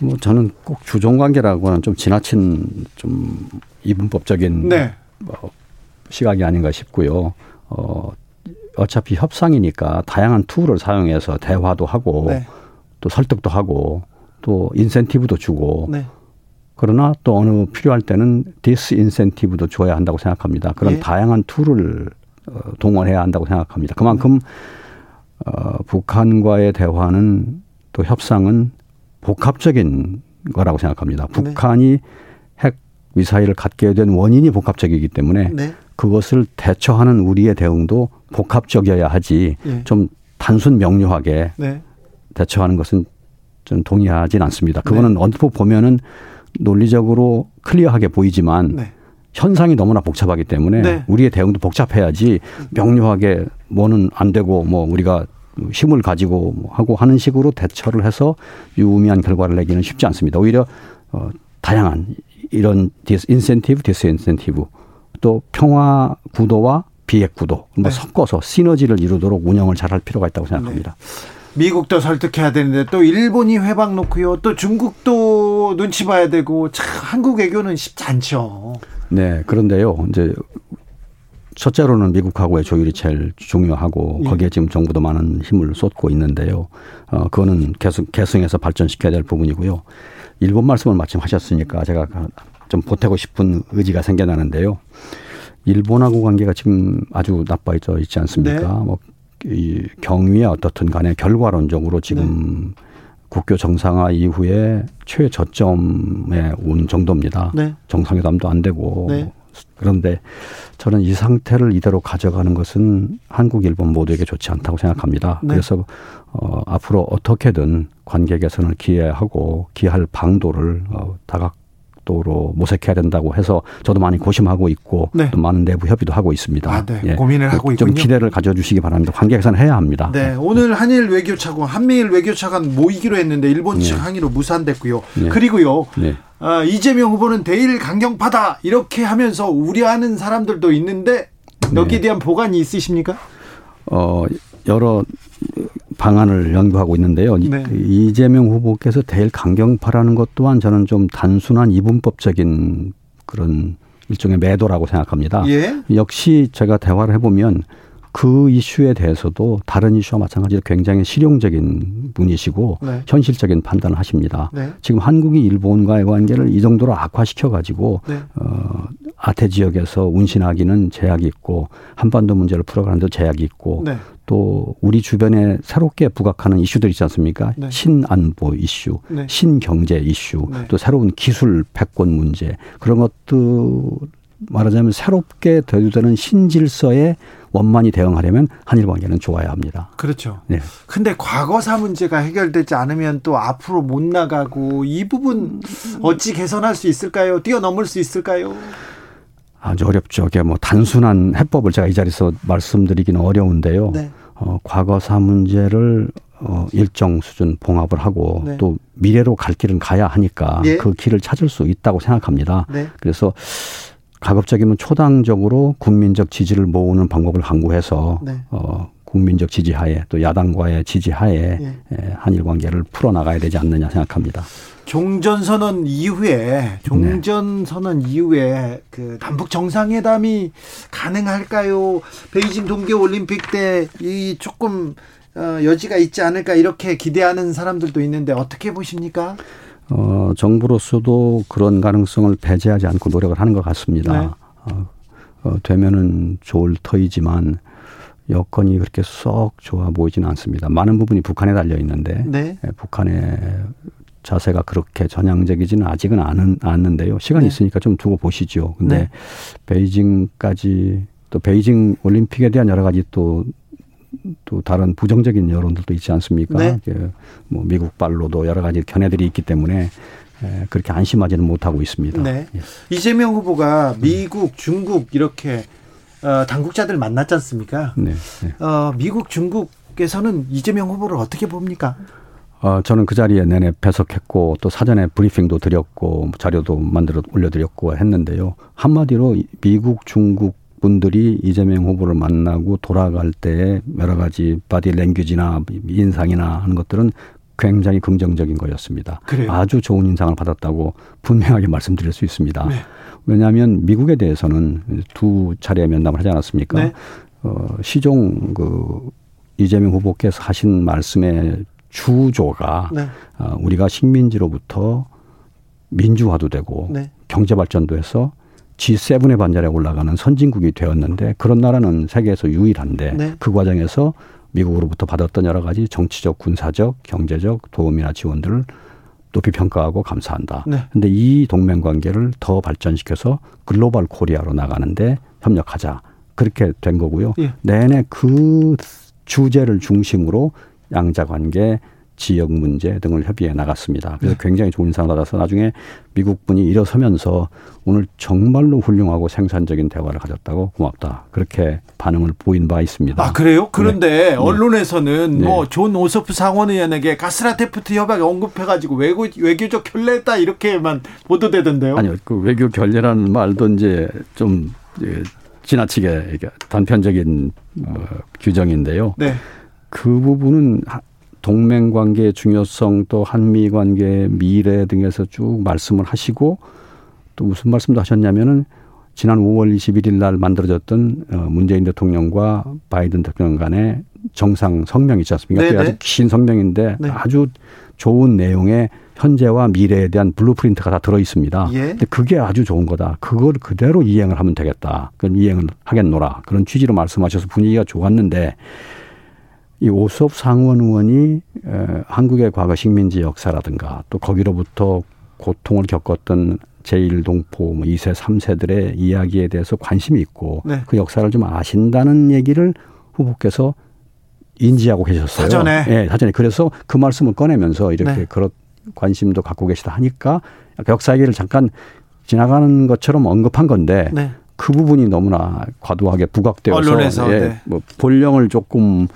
뭐 저는 꼭 주종 관계라고는 좀 지나친 좀 이분법적인 네. 어, 시각이 아닌가 싶고요. 어, 어차피 협상이니까 다양한 tool을 사용해서 대화도 하고 네. 또 설득도 하고 또 인센티브도 주고 네. 그러나 또 어느 필요할 때는 disincentive도 줘야 한다고 생각합니다. 그런 예. 다양한 tool을 어, 동원해야 한다고 생각합니다. 그만큼 어, 북한과의 대화는 또 협상은 복합적인 거라고 생각합니다. 네. 북한이 핵 미사일을 갖게 된 원인이 복합적이기 때문에 네. 그것을 대처하는 우리의 대응도 복합적이어야 하지 예. 좀 단순 명료하게 네. 대처하는 것은 좀 동의하진 않습니다. 네. 그거는 언뜻 보면은 논리적으로 클리어하게 보이지만 네. 현상이 너무나 복잡하기 때문에 네. 우리의 대응도 복잡해야지 명료하게 뭐는 안 되고 뭐 우리가 힘을 가지고 뭐 하고 하는 식으로 대처를 해서 유의미한 결과를 내기는 쉽지 않습니다. 오히려 어, 다양한 이런 disincentive, disincentive 또 평화 구도와 비핵 구도 뭐 네. 섞어서 시너지를 이루도록 운영을 잘할 필요가 있다고 생각합니다. 미국도 설득해야 되는데 또 일본이 훼방 놓고요. 또 중국도 눈치 봐야 되고 참 한국 외교는 쉽지 않죠. 네, 그런데요. 이제 첫째로는 미국하고의 조율이 제일 중요하고 예. 거기에 지금 정부도 많은 힘을 쏟고 있는데요. 어, 그거는 계속 계승해서 발전시켜야 될 부분이고요. 일본 말씀을 마침 하셨으니까 제가 좀 보태고 싶은 의지가 생겨나는데요. 일본하고 관계가 지금 아주 나빠져 있지 않습니까? 네. 뭐, 이 경위에 어떻든 간에 결과론적으로 지금 네. 국교 정상화 이후에 최저점에 온 정도입니다. 네. 정상회담도 안 되고 네. 그런데 저는 이 상태를 이대로 가져가는 것은 한국, 일본 모두에게 좋지 않다고 생각합니다. 네. 그래서 어, 앞으로 어떻게든 관계 개선을 기해하고 기할 방도를 어, 다각 도로 모색해야 된다고 해서 저도 많이 고심하고 있고 네. 또 많은 내부 협의도 하고 있습니다. 아, 네. 고민을 하고 좀 있군요. 기대를 가져주시기 바랍니다. 관계 개선을 해야 합니다. 네, 오늘 한일 외교차관, 한미일 외교차관 모이기로 했는데 일본 측 네. 항의로 무산됐고요. 네. 그리고요. 네. 아, 이재명 후보는 대일 강경파다 이렇게 하면서 우려하는 사람들도 있는데 여기에 네. 대한 보관이 있으십니까? 어, 여러 방안을 연구하고 있는데요. 이- 네. 이재명 후보께서 대일 강경파라는 것 또한 저는 좀 단순한 이분법적인 그런 일종의 매도라고 생각합니다. 예. 역시 제가 대화를 해보면 그 이슈에 대해서도 다른 이슈와 마찬가지로 굉장히 실용적인 분이시고 네. 현실적인 판단을 하십니다. 네. 지금 한국이 일본과의 관계를 이 정도로 악화시켜 가지고 네. 어, 아태 지역에서 운신하기는 제약이 있고 한반도 문제를 풀어가는 데 제약이 있고 네. 또 우리 주변에 새롭게 부각하는 이슈들 있지 않습니까? 네. 신안보 이슈, 네. 신경제 이슈, 네. 또 새로운 기술 패권 문제 그런 것들 말하자면 새롭게 대두되는 신질서에 원만히 대응하려면 한일 관계는 좋아야 합니다. 그렇죠. 네. 근데 과거사 문제가 해결되지 않으면 또 앞으로 못 나가고 이 부분 어찌 개선할 수 있을까요? 뛰어넘을 수 있을까요? 아주 어렵죠. 이게 뭐 단순한 해법을 제가 이 자리에서 말씀드리기는 어려운데요. 네. 어, 과거사 문제를 어, 일정 수준 봉합을 하고 네. 또 미래로 갈 길은 가야 하니까 예. 그 길을 찾을 수 있다고 생각합니다. 네. 그래서 가급적이면 초당적으로 국민적 지지를 모으는 방법을 강구해서 네. 어, 국민적 지지하에 또 야당과의 지지하에 예. 에, 한일 관계를 풀어나가야 되지 않느냐 생각합니다. 종전 선언 이후에 종전 선언 이후에 그 남북 정상회담이 가능할까요? 베이징 동계 올림픽 때 이 조금 어, 여지가 있지 않을까 이렇게 기대하는 사람들도 있는데 어떻게 보십니까? 어, 정부로서도 그런 가능성을 배제하지 않고 노력을 하는 것 같습니다. 네. 어, 어, 되면은 좋을 터이지만 여건이 그렇게 썩 좋아 보이지는 않습니다. 많은 부분이 북한에 달려 있는데 네. 예, 북한의 자세가 그렇게 전향적이지는 아직은 않은, 않는데요. 시간이 네. 있으니까 좀 두고 보시죠. 근데 네. 베이징까지 또 베이징 올림픽에 대한 여러 가지 또, 또 다른 부정적인 여론들도 있지 않습니까? 네. 그뭐 미국 발로도 여러 가지 견해들이 있기 때문에 에, 그렇게 안심하지는 못하고 있습니다. 네. 예. 이재명 후보가 미국, 중국 이렇게 어, 당국자들 만났지 않습니까? 네. 네. 어, 미국, 중국에서는 이재명 후보를 어떻게 봅니까? 어, 저는 그 자리에 내내 배석했고 또 사전에 브리핑도 드렸고 자료도 만들어 올려드렸고 했는데요. 한마디로 미국, 중국 분들이 이재명 후보를 만나고 돌아갈 때 여러 가지 바디 랭귀지나 인상이나 하는 것들은 굉장히 긍정적인 거였습니다. 그래요? 아주 좋은 인상을 받았다고 분명하게 *laughs* 말씀드릴 수 있습니다. 네. 왜냐하면 미국에 대해서는 두 차례 면담을 하지 않았습니까? 네. 어, 시종 그 이재명 후보께서 하신 말씀의 주조가 네. 어, 우리가 식민지로부터 민주화도 되고 네. 경제 발전도 해서 G7의 반열에 올라가는 선진국이 되었는데 그런 나라는 세계에서 유일한데 네. 그 과정에서 미국으로부터 받았던 여러 가지 정치적, 군사적, 경제적 도움이나 지원들을 높이 평가하고 감사한다. 네. 근데 이 동맹 관계를 더 발전시켜서 글로벌 코리아로 나가는데 협력하자. 그렇게 된 거고요. 예. 내내 그 주제를 중심으로 양자 관계, 지역 문제 등을 협의해 나갔습니다. 그래서 네. 굉장히 좋은 받아서 나중에 미국 분이 일어서면서 오늘 정말로 훌륭하고 생산적인 대화를 가졌다고 고맙다. 그렇게 반응을 보인 바 있습니다. 아 그래요? 그런데 네. 언론에서는 네. 뭐존 오소프 상원의원에게 가스라테프트 협약 언급해가지고 외교 외교적 결례했다 이렇게만 보도되던데요. 아니요, 그 외교 결례라는 말도 이제 좀 예, 지나치게 단편적인 어, 규정인데요. 네. 그 부분은 하- 동맹 관계의 중요성 또 한미 관계의 미래 등에서 쭉 말씀을 하시고 또 무슨 말씀도 하셨냐면은 지난 5월 21일 날 만들어졌던 어, 문재인 대통령과 바이든 대통령 간의 정상 성명 있지 않습니까? 그게 네네. 아주 긴 성명인데 네. 아주 좋은 내용의 현재와 미래에 대한 blueprint가 다 들어 있습니다. 예. 근데 그게 아주 좋은 거다. 그걸 그대로 이행을 하면 되겠다. 그럼 이행을 하겠노라. 그런 취지로 말씀하셔서 분위기가 좋았는데 이 오소프 상원 의원이 에, 한국의 과거 식민지 역사라든가 또 거기로부터 고통을 겪었던 재일동포, 뭐 2세, 3세들의 이야기에 대해서 관심이 있고 네. 그 역사를 좀 아신다는 얘기를 후보께서 인지하고 계셨어요. 사전에? 예, 사전에. 그래서 그 말씀을 꺼내면서 이렇게 네. 그런 관심도 갖고 계시다 하니까 역사 얘기를 잠깐 지나가는 것처럼 언급한 건데 네. 그 부분이 너무나 과도하게 부각되어서 언론에서, 예, 네. 뭐 본령을 조금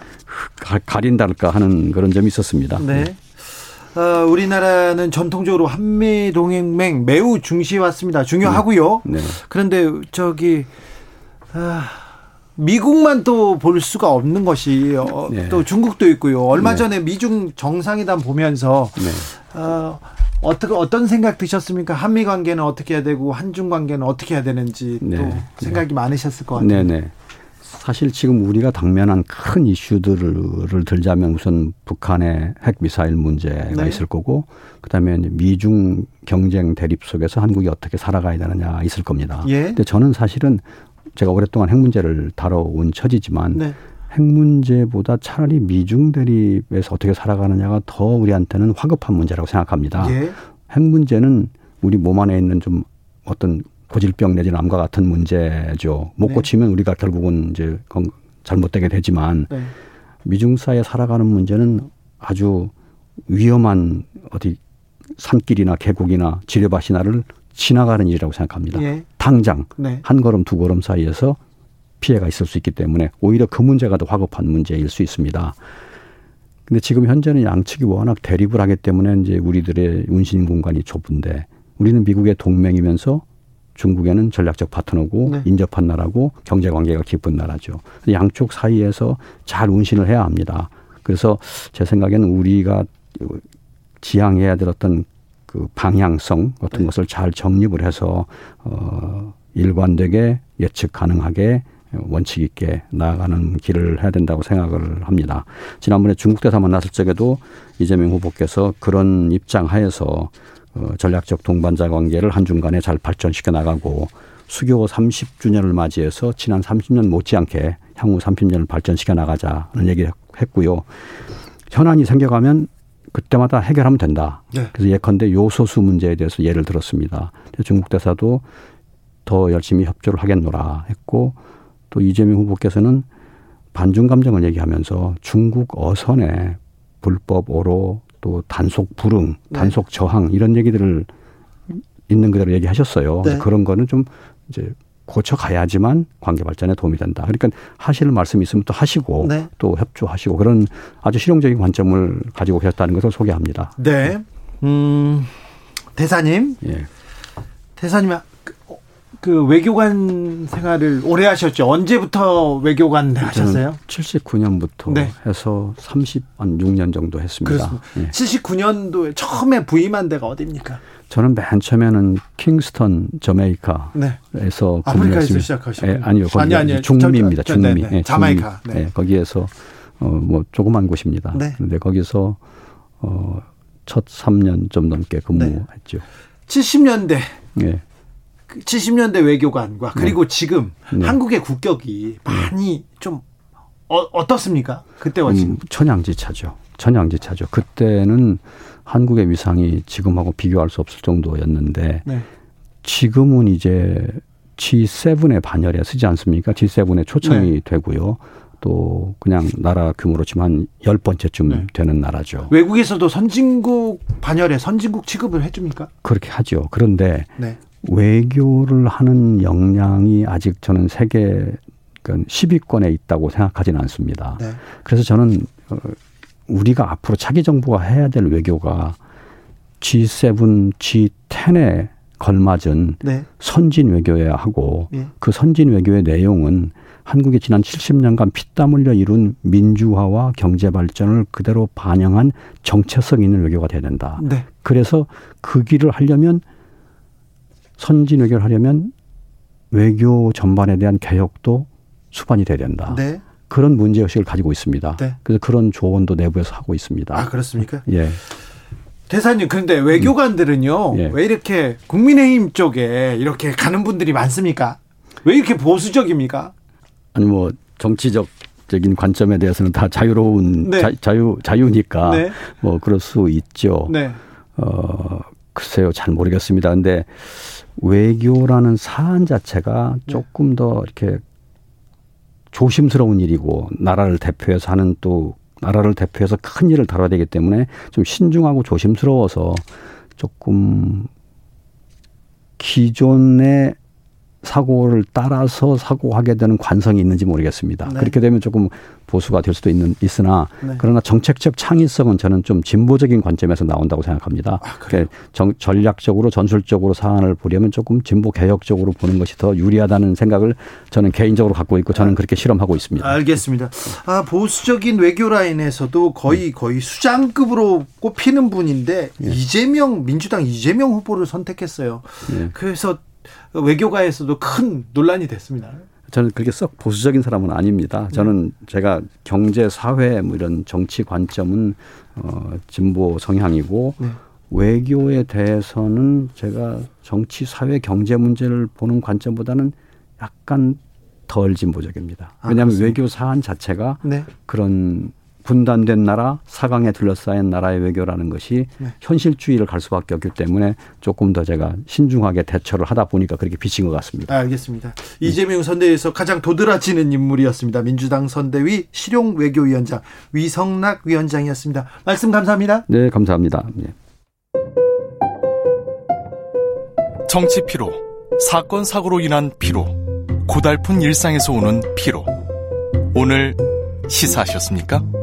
가- 가린달까 하는 그런 점이 있었습니다. 네. 어, 우리나라는 전통적으로 한미 동맹 매우 중시해 왔습니다. 중요하고요. 네. 그런데 저기 아, 미국만 또 볼 수가 없는 것이 어, 네. 또 중국도 있고요. 얼마 네. 전에 미중 정상회담 보면서 네. 어, 어떻게 어떤 생각 드셨습니까? 한미 관계는 어떻게 해야 되고 한중 관계는 어떻게 해야 되는지 또 네. 생각이 많으셨을 것 같아요. 네네. 사실 지금 우리가 당면한 큰 이슈들을 들자면 우선 북한의 핵 미사일 문제가 네. 있을 거고 그다음에 미중 경쟁 대립 속에서 한국이 어떻게 살아가야 되느냐 있을 겁니다. 예. 근데 저는 사실은 제가 오랫동안 핵 문제를 다뤄온 처지지만 네. 핵 문제보다 차라리 미중 대립에서 어떻게 살아가느냐가 더 우리한테는 화급한 문제라고 생각합니다. 예. 핵 문제는 우리 몸 안에 있는 좀 어떤 고질병 내지는 암과 같은 문제죠. 못 네. 고치면 우리가 결국은 이제 건- 잘못되게 되지만 네. 미중 사이에 살아가는 문제는 아주 위험한 어디 산길이나 계곡이나 지뢰밭이나를 지나가는 일이라고 생각합니다. 예. 당장 네. 한 걸음 두 걸음 사이에서 피해가 있을 수 있기 때문에 오히려 그 문제가 더 화급한 문제일 수 있습니다. 근데 지금 현재는 양측이 워낙 대립을 하기 때문에 이제 우리들의 운신 공간이 좁은데 우리는 미국의 동맹이면서 중국에는 전략적 파트너고 네. 인접한 나라고 경제 관계가 깊은 나라죠. 양쪽 사이에서 잘 운신을 해야 합니다. 그래서 제 생각에는 우리가 지향해야 될 어떤 그 방향성 같은 네. 것을 잘 정립을 해서 어 일관되게 예측 가능하게 원칙 있게 나아가는 길을 해야 된다고 생각을 합니다. 지난번에 중국 대사 만났을 적에도 이재명 후보께서 그런 입장 하에서 어, 전략적 동반자 관계를 한중간에 잘 발전시켜 나가고 수교 30주년을 맞이해서 지난 30년 못지않게 향후 30년을 발전시켜 나가자는 얘기를 했고요. 현안이 생겨가면 그때마다 해결하면 된다. 네. 그래서 예컨대 요소수 문제에 대해서 예를 들었습니다. 중국 대사도 더 열심히 협조를 하겠노라 했고 또 이재명 후보께서는 반중 감정을 얘기하면서 중국 어선에 불법 오로 또 단속 불응, 네. 단속 저항 이런 얘기들을 있는 그대로 얘기하셨어요. 네. 그런 거는 좀 이제 고쳐 가야지만 관계 발전에 도움이 된다. 그러니까 하실 말씀이 있으면 또 하시고 네. 또 협조하시고 그런 아주 실용적인 관점을 가지고 계셨다는 것을 소개합니다. 네. 음, 대사님. 예. 대사님 그 외교관 생활을 오래 하셨죠. 언제부터 외교관 하셨어요? 79년부터 네. 해서 30, 한 6년 정도 했습니다. 네. 79년도에 처음에 부임한 데가 어디입니까? 저는 맨 처음에는 킹스턴 저메이카에서 네. 아프리카에서 시작하셨고 예, 아니요, 거기 아니, 아니, 중미입니다. 저, 저, 중미. 네, 네. 예, 자메이카. 네. 거기에서 어뭐 조그만 곳입니다. 네. 근데 거기서 어첫 3년 좀 넘게 근무했죠. 70년대. 예. 70년대 외교관과 그리고 네. 지금 네. 한국의 국격이 많이 좀 어, 떻습니까 그때와 음, 지금 천양지차죠. 천양지차죠. 그때는 한국의 위상이 지금하고 비교할 수 없을 정도였는데 네. 지금은 이제 G7의 반열에 쓰지 않습니까? G7에 초청이 네. 되고요. 또 그냥 나라 규모로 치면 한1 0번째쯤 네. 되는 나라죠. 외국에서도 선진국 반열에 선진국 취급을 해줍니까? 그렇게 하죠. 그런데 네. 외교를 하는 역량이 아직 저는 세계 10위권에 그 있다고 생각하지는 않습니다. 네. 그래서 저는 어, 우리가 앞으로 차기 정부가 해야 될 외교가 G7, G10에 걸맞은 네. 선진 외교여야 하고 네. 그 선진 외교의 내용은 한국이 지난 70년간 피땀 흘려 이룬 민주화와 경제 발전을 그대로 반영한 정체성 있는 외교가 돼야 된다. 네. 그래서 그 길을 하려면 선진 외교를 하려면 외교 전반에 대한 개혁도 수반이 돼야 된다. 네. 그런 문제 의식을 가지고 있습니다. 네. 그래서 그런 조언도 내부에서 하고 있습니다. 아 그렇습니까? 예. 대사님 그런데 외교관들은요 음. 예. 왜 이렇게 국민의힘 쪽에 이렇게 가는 분들이 많습니까? 왜 이렇게 보수적입니까? 아니 뭐 정치적 적인 관점에 대해서는 다 자유로운 네. 자, 유 자유니까 네. 뭐 그럴 수 있죠. 네. 어 글쎄요 잘 모르겠습니다. 근데 외교라는 사안 자체가 네. 조금 더 이렇게 조심스러운 일이고 나라를 대표해서 하는 또 나라를 대표해서 큰 일을 다뤄야 되기 때문에 좀 신중하고 조심스러워서 조금 기존의 사고를 따라서 사고하게 되는 관성이 있는지 모르겠습니다. 네. 그렇게 되면 조금 보수가 될 수도 있는 있으나 네. 그러나 정책적 창의성은 저는 좀 진보적인 관점에서 나온다고 생각합니다. 아, 정, 전략적으로 전술적으로 사안을 보려면 조금 진보 개혁적으로 보는 것이 더 유리하다는 생각을 저는 개인적으로 갖고 있고 저는 그렇게 실험하고 있습니다. 알겠습니다. 아, 보수적인 외교 라인에서도 거의 네. 거의 수장급으로 꼽히는 분인데 네. 이재명 민주당 이재명 후보를 선택했어요. 네. 그래서 외교가에서도 큰 논란이 됐습니다. 저는 그렇게 썩 보수적인 사람은 아닙니다. 저는 네. 제가 경제, 사회 뭐 이런 정치 관점은 어 진보 성향이고 네. 외교에 대해서는 제가 정치, 사회, 경제 문제를 보는 관점보다는 약간 덜 진보적입니다. 아, 왜냐하면 아, 외교 사안 자체가 네. 그런 분단된 나라, 사강에 둘러싸인 나라의 외교라는 것이 네. 현실주의를 갈 수밖에 없기 때문에 조금 더 제가 신중하게 대처를 하다 보니까 그렇게 비친 것 같습니다. 알겠습니다. 네. 이재명 선대위에서 가장 도드라지는 인물이었습니다. 민주당 선대위 실용 외교위원장 위성락 위원장이었습니다. 말씀 감사합니다. 네, 감사합니다. 네. 정치 피로, 사건 사고로 인한 피로, 고달픈 일상에서 오는 피로. 오늘 시사하셨습니까?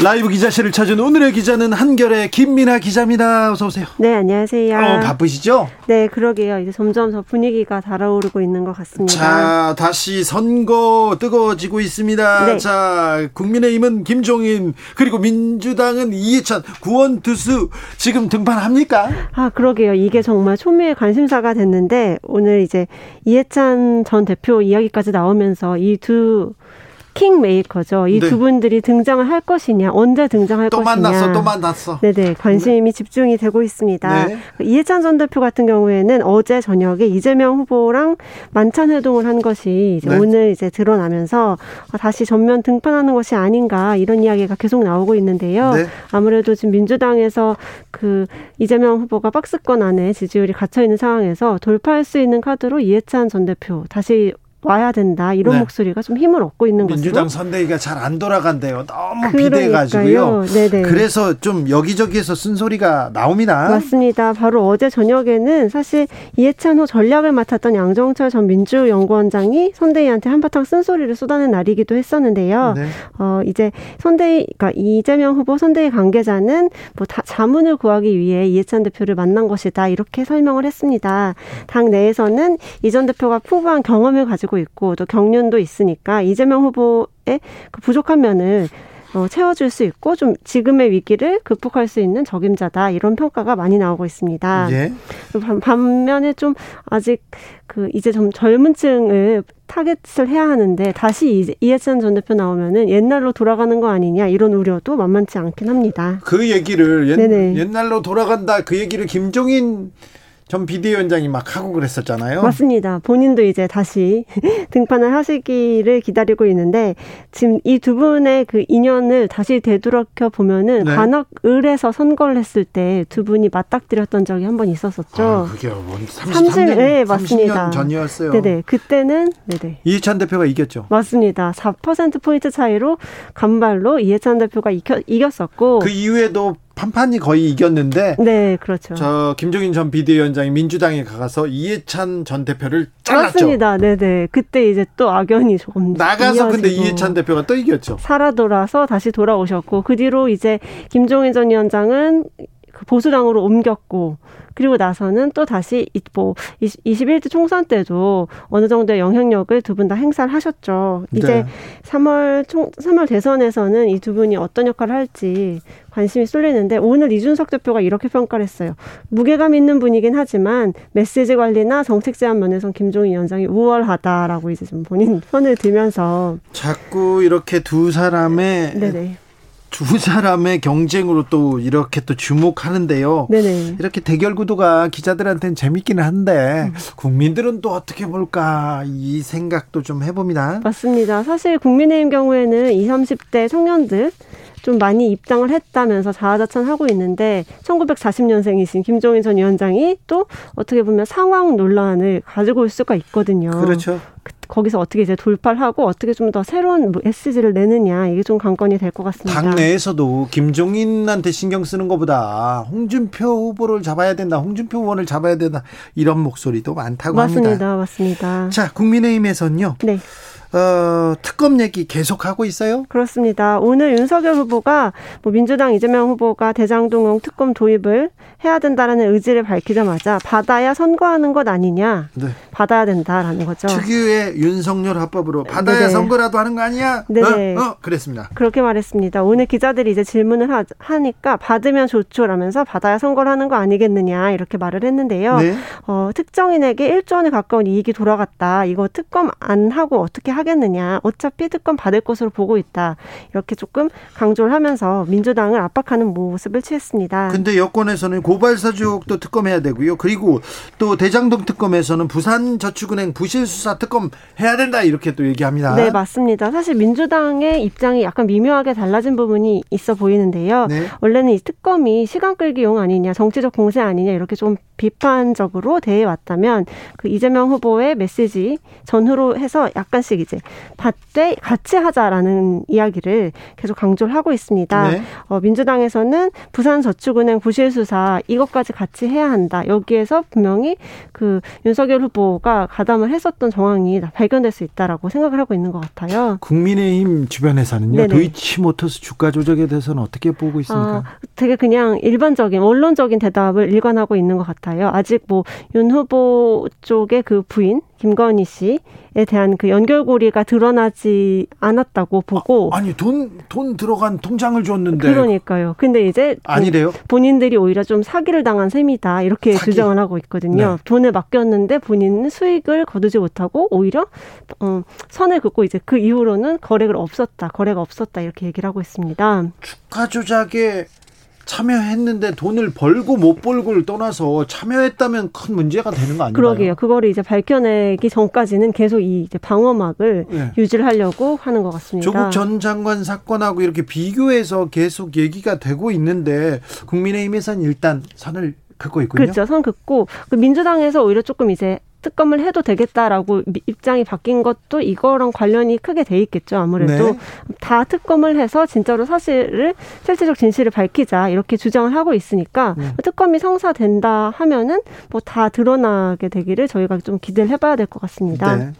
라이브 기자실을 찾은 오늘의 기자는 한결의 김민아 기자입니다. 어서 오세요. 네, 안녕하세요. 어, 바쁘시죠? 네, 그러게요. 이제 점점 더 분위기가 달아오르고 있는 것 같습니다. 자, 다시 선거 뜨거워지고 있습니다. 네. 자, 국민의힘은 김종인 그리고 민주당은 이해찬 구원 투수 지금 등판합니까? 아, 그러게요. 이게 정말 초미의 관심사가 됐는데 오늘 이제 이해찬 전 대표 이야기까지 나오면서 이두 킹 메이커죠. 이두 네. 분들이 등장을 할 것이냐, 언제 등장할 또 것이냐. 만났어, 또 만났어. 네네 관심이 집중이 되고 있습니다. 네. 이해찬 전 대표 같은 경우에는 어제 저녁에 이재명 후보랑 만찬 회동을 한 것이 이제 네. 오늘 이제 드러나면서 다시 전면 등판하는 것이 아닌가 이런 이야기가 계속 나오고 있는데요. 네. 아무래도 지금 민주당에서 그 이재명 후보가 박스권 안에 지지율이 갇혀 있는 상황에서 돌파할 수 있는 카드로 이해찬 전 대표 다시 와야 된다 이런 네. 목소리가 좀 힘을 얻고 있는 민주당 것으로 선대위가 잘 안 돌아간대요. 너무. 비대가지고요. 네네. 그래서 좀 여기저기에서 쓴소리가 나옵니다. 맞습니다. 바로 어제 저녁에는 사실 이해찬 후 전략을 맡았던 양정철 전 민주연구원장이 선대위한테 한바탕 쓴소리를 쏟아낸 날이기도 했었는데요. 네. 어, 이제 선대위, 그러니까 이재명 후보 선대위 관계자는 뭐 다, 자문을 구하기 위해 이해찬 대표를 만난 것이다. 이렇게 설명을 했습니다. 당 내에서는 이 전 대표가 풍부한 경험을 가지고 있고 또 경륜도 있으니까 이재명 후보의 그 부족한 면을 어, 채워줄 수 있고 좀 지금의 위기를 극복할 수 있는 적임자다 이런 평가가 많이 나오고 있습니다. 예. 반- 반면에 좀 아직 그 이제 좀 젊은 층을 타겟을 해야 하는데 다시 이해찬 전 대표 나오면은 옛날로 돌아가는 거 아니냐 이런 우려도 만만치 않긴 합니다. 그 얘기를 옛. 옛날로 돌아간다 그 얘기를 김종인 전 비대위원장이 막 하고 그랬었잖아요. 맞습니다. 본인도 이제 다시 *laughs* 등판을 하시기를 기다리고 있는데 지금 이 두 분의 그 인연을 다시 되돌아켜 보면은 네. 관악을에서 선거를 했을 때 두 분이 맞닥뜨렸던 적이 한 번 있었었죠. 아, 그게 뭐 33년, 삼십- 네, 맞습니다. 30년 전이었어요. 네네. 그때는 네네. 이해찬 대표가 이겼죠. 맞습니다. 4% 포인트 차이로 간발로 이해찬 대표가 이겨, 이겼었고. 그 이후에도 판판이 거의 이겼는데 네, 그렇죠. 저 김종인 전 비대위원장이 민주당에 가서 이해찬 전 대표를 잘랐죠. 맞습니다. 네 네. 그때 이제 또 악연이 조금 나가서 근데 이어지고 이해찬 대표가 또 이겼죠. 살아 돌아서 다시 돌아오셨고 그 뒤로 이제 김종인 전 위원장은 그 보수당으로 옮겼고 그리고 나서는 또 다시 이- 뭐 21대 총선 때도 어느 정도의 영향력을 두 분 다 행사를 하셨죠. 이제 네. 3월 총 3월 대선에서는 이 두 분이 어떤 역할을 할지 관심이 쏠리는데 오늘 이준석 대표가 이렇게 평가를 했어요. 무게감 있는 분이긴 하지만 메시지 관리나 정책 제안 면에선 김종인 위원장이 우월하다라고 이제 좀 본인 *laughs* 편을 들면서 자꾸 이렇게 두 사람의 네네 두 사람의 경쟁으로 또 이렇게 또 주목하는데요. 네네 이렇게 대결 구도가 기자들한테는 재밌기는 한데 국민들은 또 어떻게 볼까 이 생각도 좀 해봅니다. 맞습니다. 사실 국민의힘 경우에는 20, 30대 청년들 좀 많이 입당을 했다면서 자화자찬하고 있는데 1940년생이신 김종인 전 위원장이 또 어떻게 보면 상황 논란을 가지고 올 수가 있거든요. 그렇죠. 그- 거기서 어떻게 이제 돌파를 하고 어떻게 좀 더 새로운 메시지를 내느냐 이게 좀 관건이 될 것 같습니다. 당내에서도 김종인한테 신경 쓰는 것보다 홍준표 후보를 잡아야 된다, 홍준표 의원을 잡아야 된다 이런 목소리도 많다고 맞습니다. 합니다. 맞습니다. 자, 국민의힘에서는요. 네. 어, 특검 얘기 계속 하고 있어요. 그렇습니다. 오늘 윤석열 후보가 뭐 민주당 이재명 후보가 대장동용 특검 도입을 해야 된다라는 의지를 밝히자마자 받아야 선거하는 것 아니냐. 네. 받아야 된다라는 거죠. 특유의 윤석열 합법으로 받아야 네네. 선거라도 하는 거 아니야? 네네. 어? 어? 그랬습니다. 그렇게 말했습니다. 오늘 기자들이 이제 질문을 하, 하니까 받으면 좋죠라면서 받아야 선거를 하는 거 아니겠느냐 이렇게 말을 했는데요. 네. 어, 특정인에게 1조 원에 가까운 이익이 돌아갔다. 이거 특검 안 하고 어떻게 하겠느냐. 어차피 특검 받을 것으로 보고 있다. 이렇게 조금 강조를 하면서 민주당을 압박하는 모습을 취했습니다. 근데 여권에서는 고발사주도 특검해야 되고요. 그리고 또 대장동 특검에서는 부산저축은행 부실수사 특검 해야 된다 이렇게 또 얘기합니다. 네, 맞습니다. 사실 민주당의 입장이 약간 미묘하게 달라진 부분이 있어 보이는데요. 네. 원래는 이 특검이 시간 끌기용 아니냐, 정치적 공세 아니냐 이렇게 좀 비판적으로 대해 왔다면 그 이재명 후보의 메시지 전후로 해서 약간씩 이제 받되 같이 하자라는 이야기를 계속 강조를 하고 있습니다. 네. 어, 민주당에서는 부산저축은행 부실 수사 이것까지 같이 해야 한다. 여기에서 분명히 그 윤석열 후보가 가담을 했었던 정황이 발견될 수 있다라고 생각을 하고 있는 것 같아요. 국민의힘 주변에서는요. 네네. 도이치모터스 주가 조작에 대해서는 어떻게 보고 있습니까? 아, 되게 그냥 일반적인 원론적인 대답을 일관하고 있는 것 같아요. 아직 뭐 윤 후보 쪽의 그 부인 김건희 씨에 대한 그 연결고리가 드러나지 않았다고 보고 아, 니 돈 돈 들어간 통장을 줬는데 그러니까요. 근데 이제 아니래요. 본인들이 오히려 좀 사기를 당한 셈이다 이렇게 사기. 주장을 하고 있거든요. 네. 돈을 맡겼는데 본인은 수익을 거두지 못하고 오히려 어, 선을 긋고 이제 그 이후로는 거래가 없었다, 거래가 없었다 이렇게 얘기를 하고 있습니다. 주가 조작에 참여했는데 돈을 벌고 못 벌고를 떠나서 참여했다면 큰 문제가 되는 거 아닌가요? 그러게요. 그거를 이제 밝혀내기 전까지는 계속 이 이제 방어막을 네. 유지를 하려고 하는 것 같습니다. 조국 전 장관 사건하고 이렇게 비교해서 계속 얘기가 되고 있는데 국민의힘에서는 일단 선을 긋고 있군요. 그렇죠. 선 긋고 그 민주당에서 오히려 조금 이제 특검을 해도 되겠다라고 입장이 바뀐 것도 이거랑 관련이 크게 돼 있겠죠. 아무래도 네. 다 특검을 해서 진짜로 사실을 실질적 진실을 밝히자 이렇게 주장을 하고 있으니까 네. 특검이 성사된다 하면은 뭐 다 드러나게 되기를 저희가 좀 기대를 해봐야 될 것 같습니다. 네.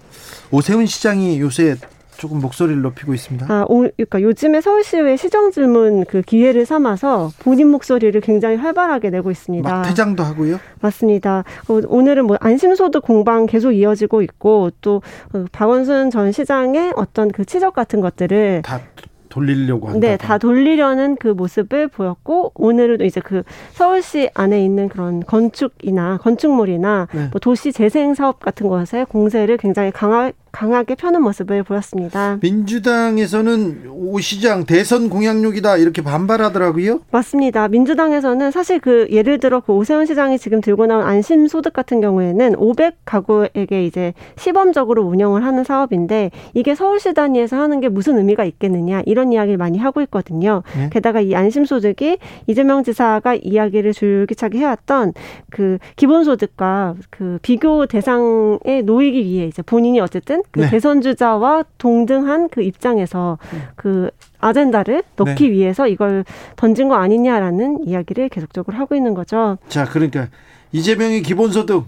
오세훈 시장이 요새 조금 목소리를 높이고 있습니다. 아, 오, 그러니까 요즘에 서울시의회 시정 질문 그 기회를 삼아서 본인 목소리를 굉장히 활발하게 내고 있습니다. 막 퇴장도 하고요. 맞습니다. 어, 오늘은 뭐 안심소득 공방 계속 이어지고 있고 또 어, 박원순 전 시장의 어떤 그 치적 같은 것들을 다 돌리려고 한다. 네, 다 돌리려는 그 모습을 보였고 오늘은 이제 그 서울시 안에 있는 그런 건축이나 건축물이나 네. 뭐 도시 재생 사업 같은 것에 공세를 굉장히 강하, 강하게 펴는 모습을 보였습니다. 민주당에서는 오 시장 대선 공약용이다 이렇게 반발하더라고요. 맞습니다. 민주당에서는 사실 그 예를 들어 그 오세훈 시장이 지금 들고 나온 안심 소득 같은 경우에는 500 가구에게 이제 시범적으로 운영을 하는 사업인데 이게 서울시 단위에서 하는 게 무슨 의미가 있겠느냐 이런 이야기를 많이 하고 있거든요. 네? 게다가 이 안심 소득이 이재명 지사가 이야기를 줄기차게 해왔던 그 기본소득과 그 비교 대상에 놓이기 위해 이제 본인이 어쨌든 그 네. 대선 주자와 동등한 그 입장에서 네. 그 아젠다를 넣기 네. 위해서 이걸 던진 거 아니냐라는 이야기를 계속적으로 하고 있는 거죠. 자, 그러니까 이재명의 기본소득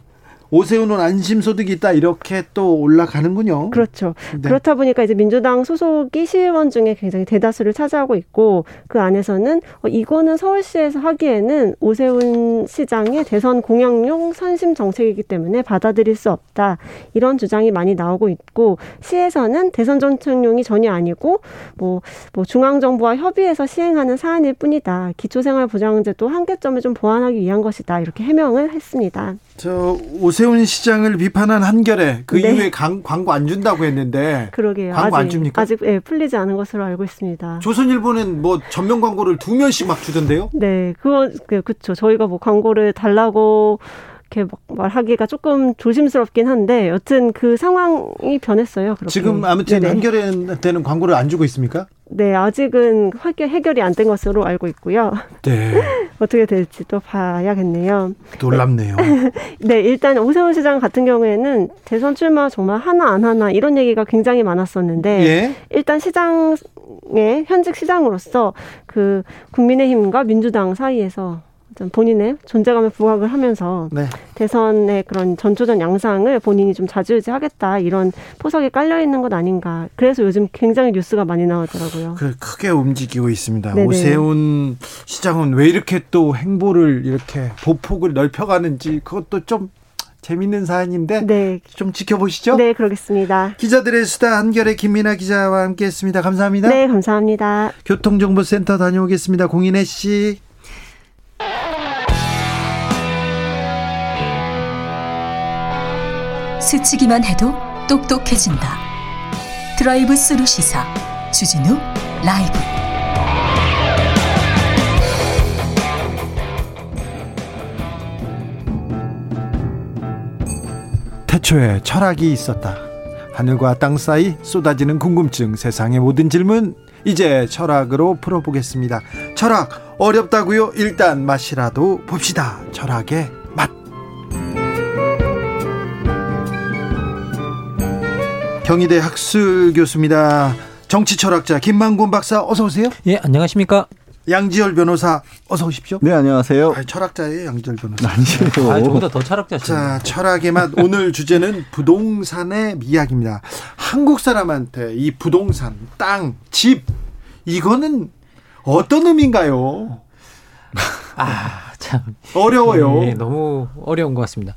오세훈은 안심소득이 있다 이렇게 또 올라가는군요. 그렇죠. 네. 그렇다 보니까 이제 민주당 소속이 시의원 중에 굉장히 대다수를 차지하고 있고 그 안에서는 어, 이거는 서울시에서 하기에는 오세훈 시장의 대선 공약용 선심 정책이기 때문에 받아들일 수 없다 이런 주장이 많이 나오고 있고 시에서는 대선 정책용이 전혀 아니고 뭐, 뭐 중앙 정부와 협의해서 시행하는 사안일 뿐이다. 기초생활보장제도 한계점을 좀 보완하기 위한 것이다 이렇게 해명을 했습니다. 저 오세훈 시장을 비판한 한결에 그 네. 이후에 강, 광고 안 준다고 했는데 그러게요. 광고 아직, 안 줍니까? 아직 예, 풀리지 않은 것으로 알고 있습니다. 조선일보는 뭐 전면 광고를 두 면씩 막 주던데요? 네, 그건 그, 그렇죠. 저희가 뭐 광고를 달라고 이렇게 말하기가 조금 조심스럽긴 한데 여튼 그 상황이 변했어요. 그렇게. 지금 아무튼 한결에는 광고를 안 주고 있습니까? 네, 아직은 해결이 안 된 것으로 알고 있고요. *laughs* 네. 어떻게 될지 또 봐야겠네요. 놀랍네요. *laughs* 네, 일단 오세훈 시장 같은 경우에는 대선 출마 정말 하나 안 하나 이런 얘기가 굉장히 많았었는데 예? 일단 시장의 현직 시장으로서 그 국민의힘과 민주당 사이에서 본인의 존재감에 부각을 하면서 네. 대선의 그런 전초전 양상을 본인이 좀 자주유지하겠다 이런 포석이 깔려 있는 것 아닌가. 그래서 요즘 굉장히 뉴스가 많이 나오더라고요. 그 크게 움직이고 있습니다. 네네. 오세훈 시장은 왜 이렇게 또 행보를 이렇게 보폭을 넓혀가는지 그것도 좀 재밌는 사안인데 네. 좀 지켜보시죠. 네, 그러겠습니다. 기자들의 수다 한결의 김민아 기자와 함께했습니다. 감사합니다. 네, 감사합니다. 교통정보센터 다녀오겠습니다. 공인혜 씨. 스치기만 해도 똑똑해진다. 드라이브 스루 시사 주진우 라이브 태초에 철학이 있었다. 하늘과 땅 사이 쏟아지는 궁금증, 세상의 모든 질문 이제 철학으로 풀어보겠습니다. 철학 어렵다고요? 일단 맛이라도 봅시다. 철학의 맛. 경희대 학술 교수입니다. 정치 철학자 김만곤 박사 어서 오세요. 예, 안녕하십니까? 양지열 변호사 어서 오십시오. 네, 안녕하세요. 아, 철학자예요, 양지열 변호사. 아니에요. 아, 저보다 더 철학자시네. 자, 철학의 맛 오늘 주제는 부동산의 이야기입니다. 한국 사람한테 이 부동산, 땅, 집 이거는 어떤 의미인가요? 아, 참. 어려워요. 예, 너무 어려운 것 같습니다.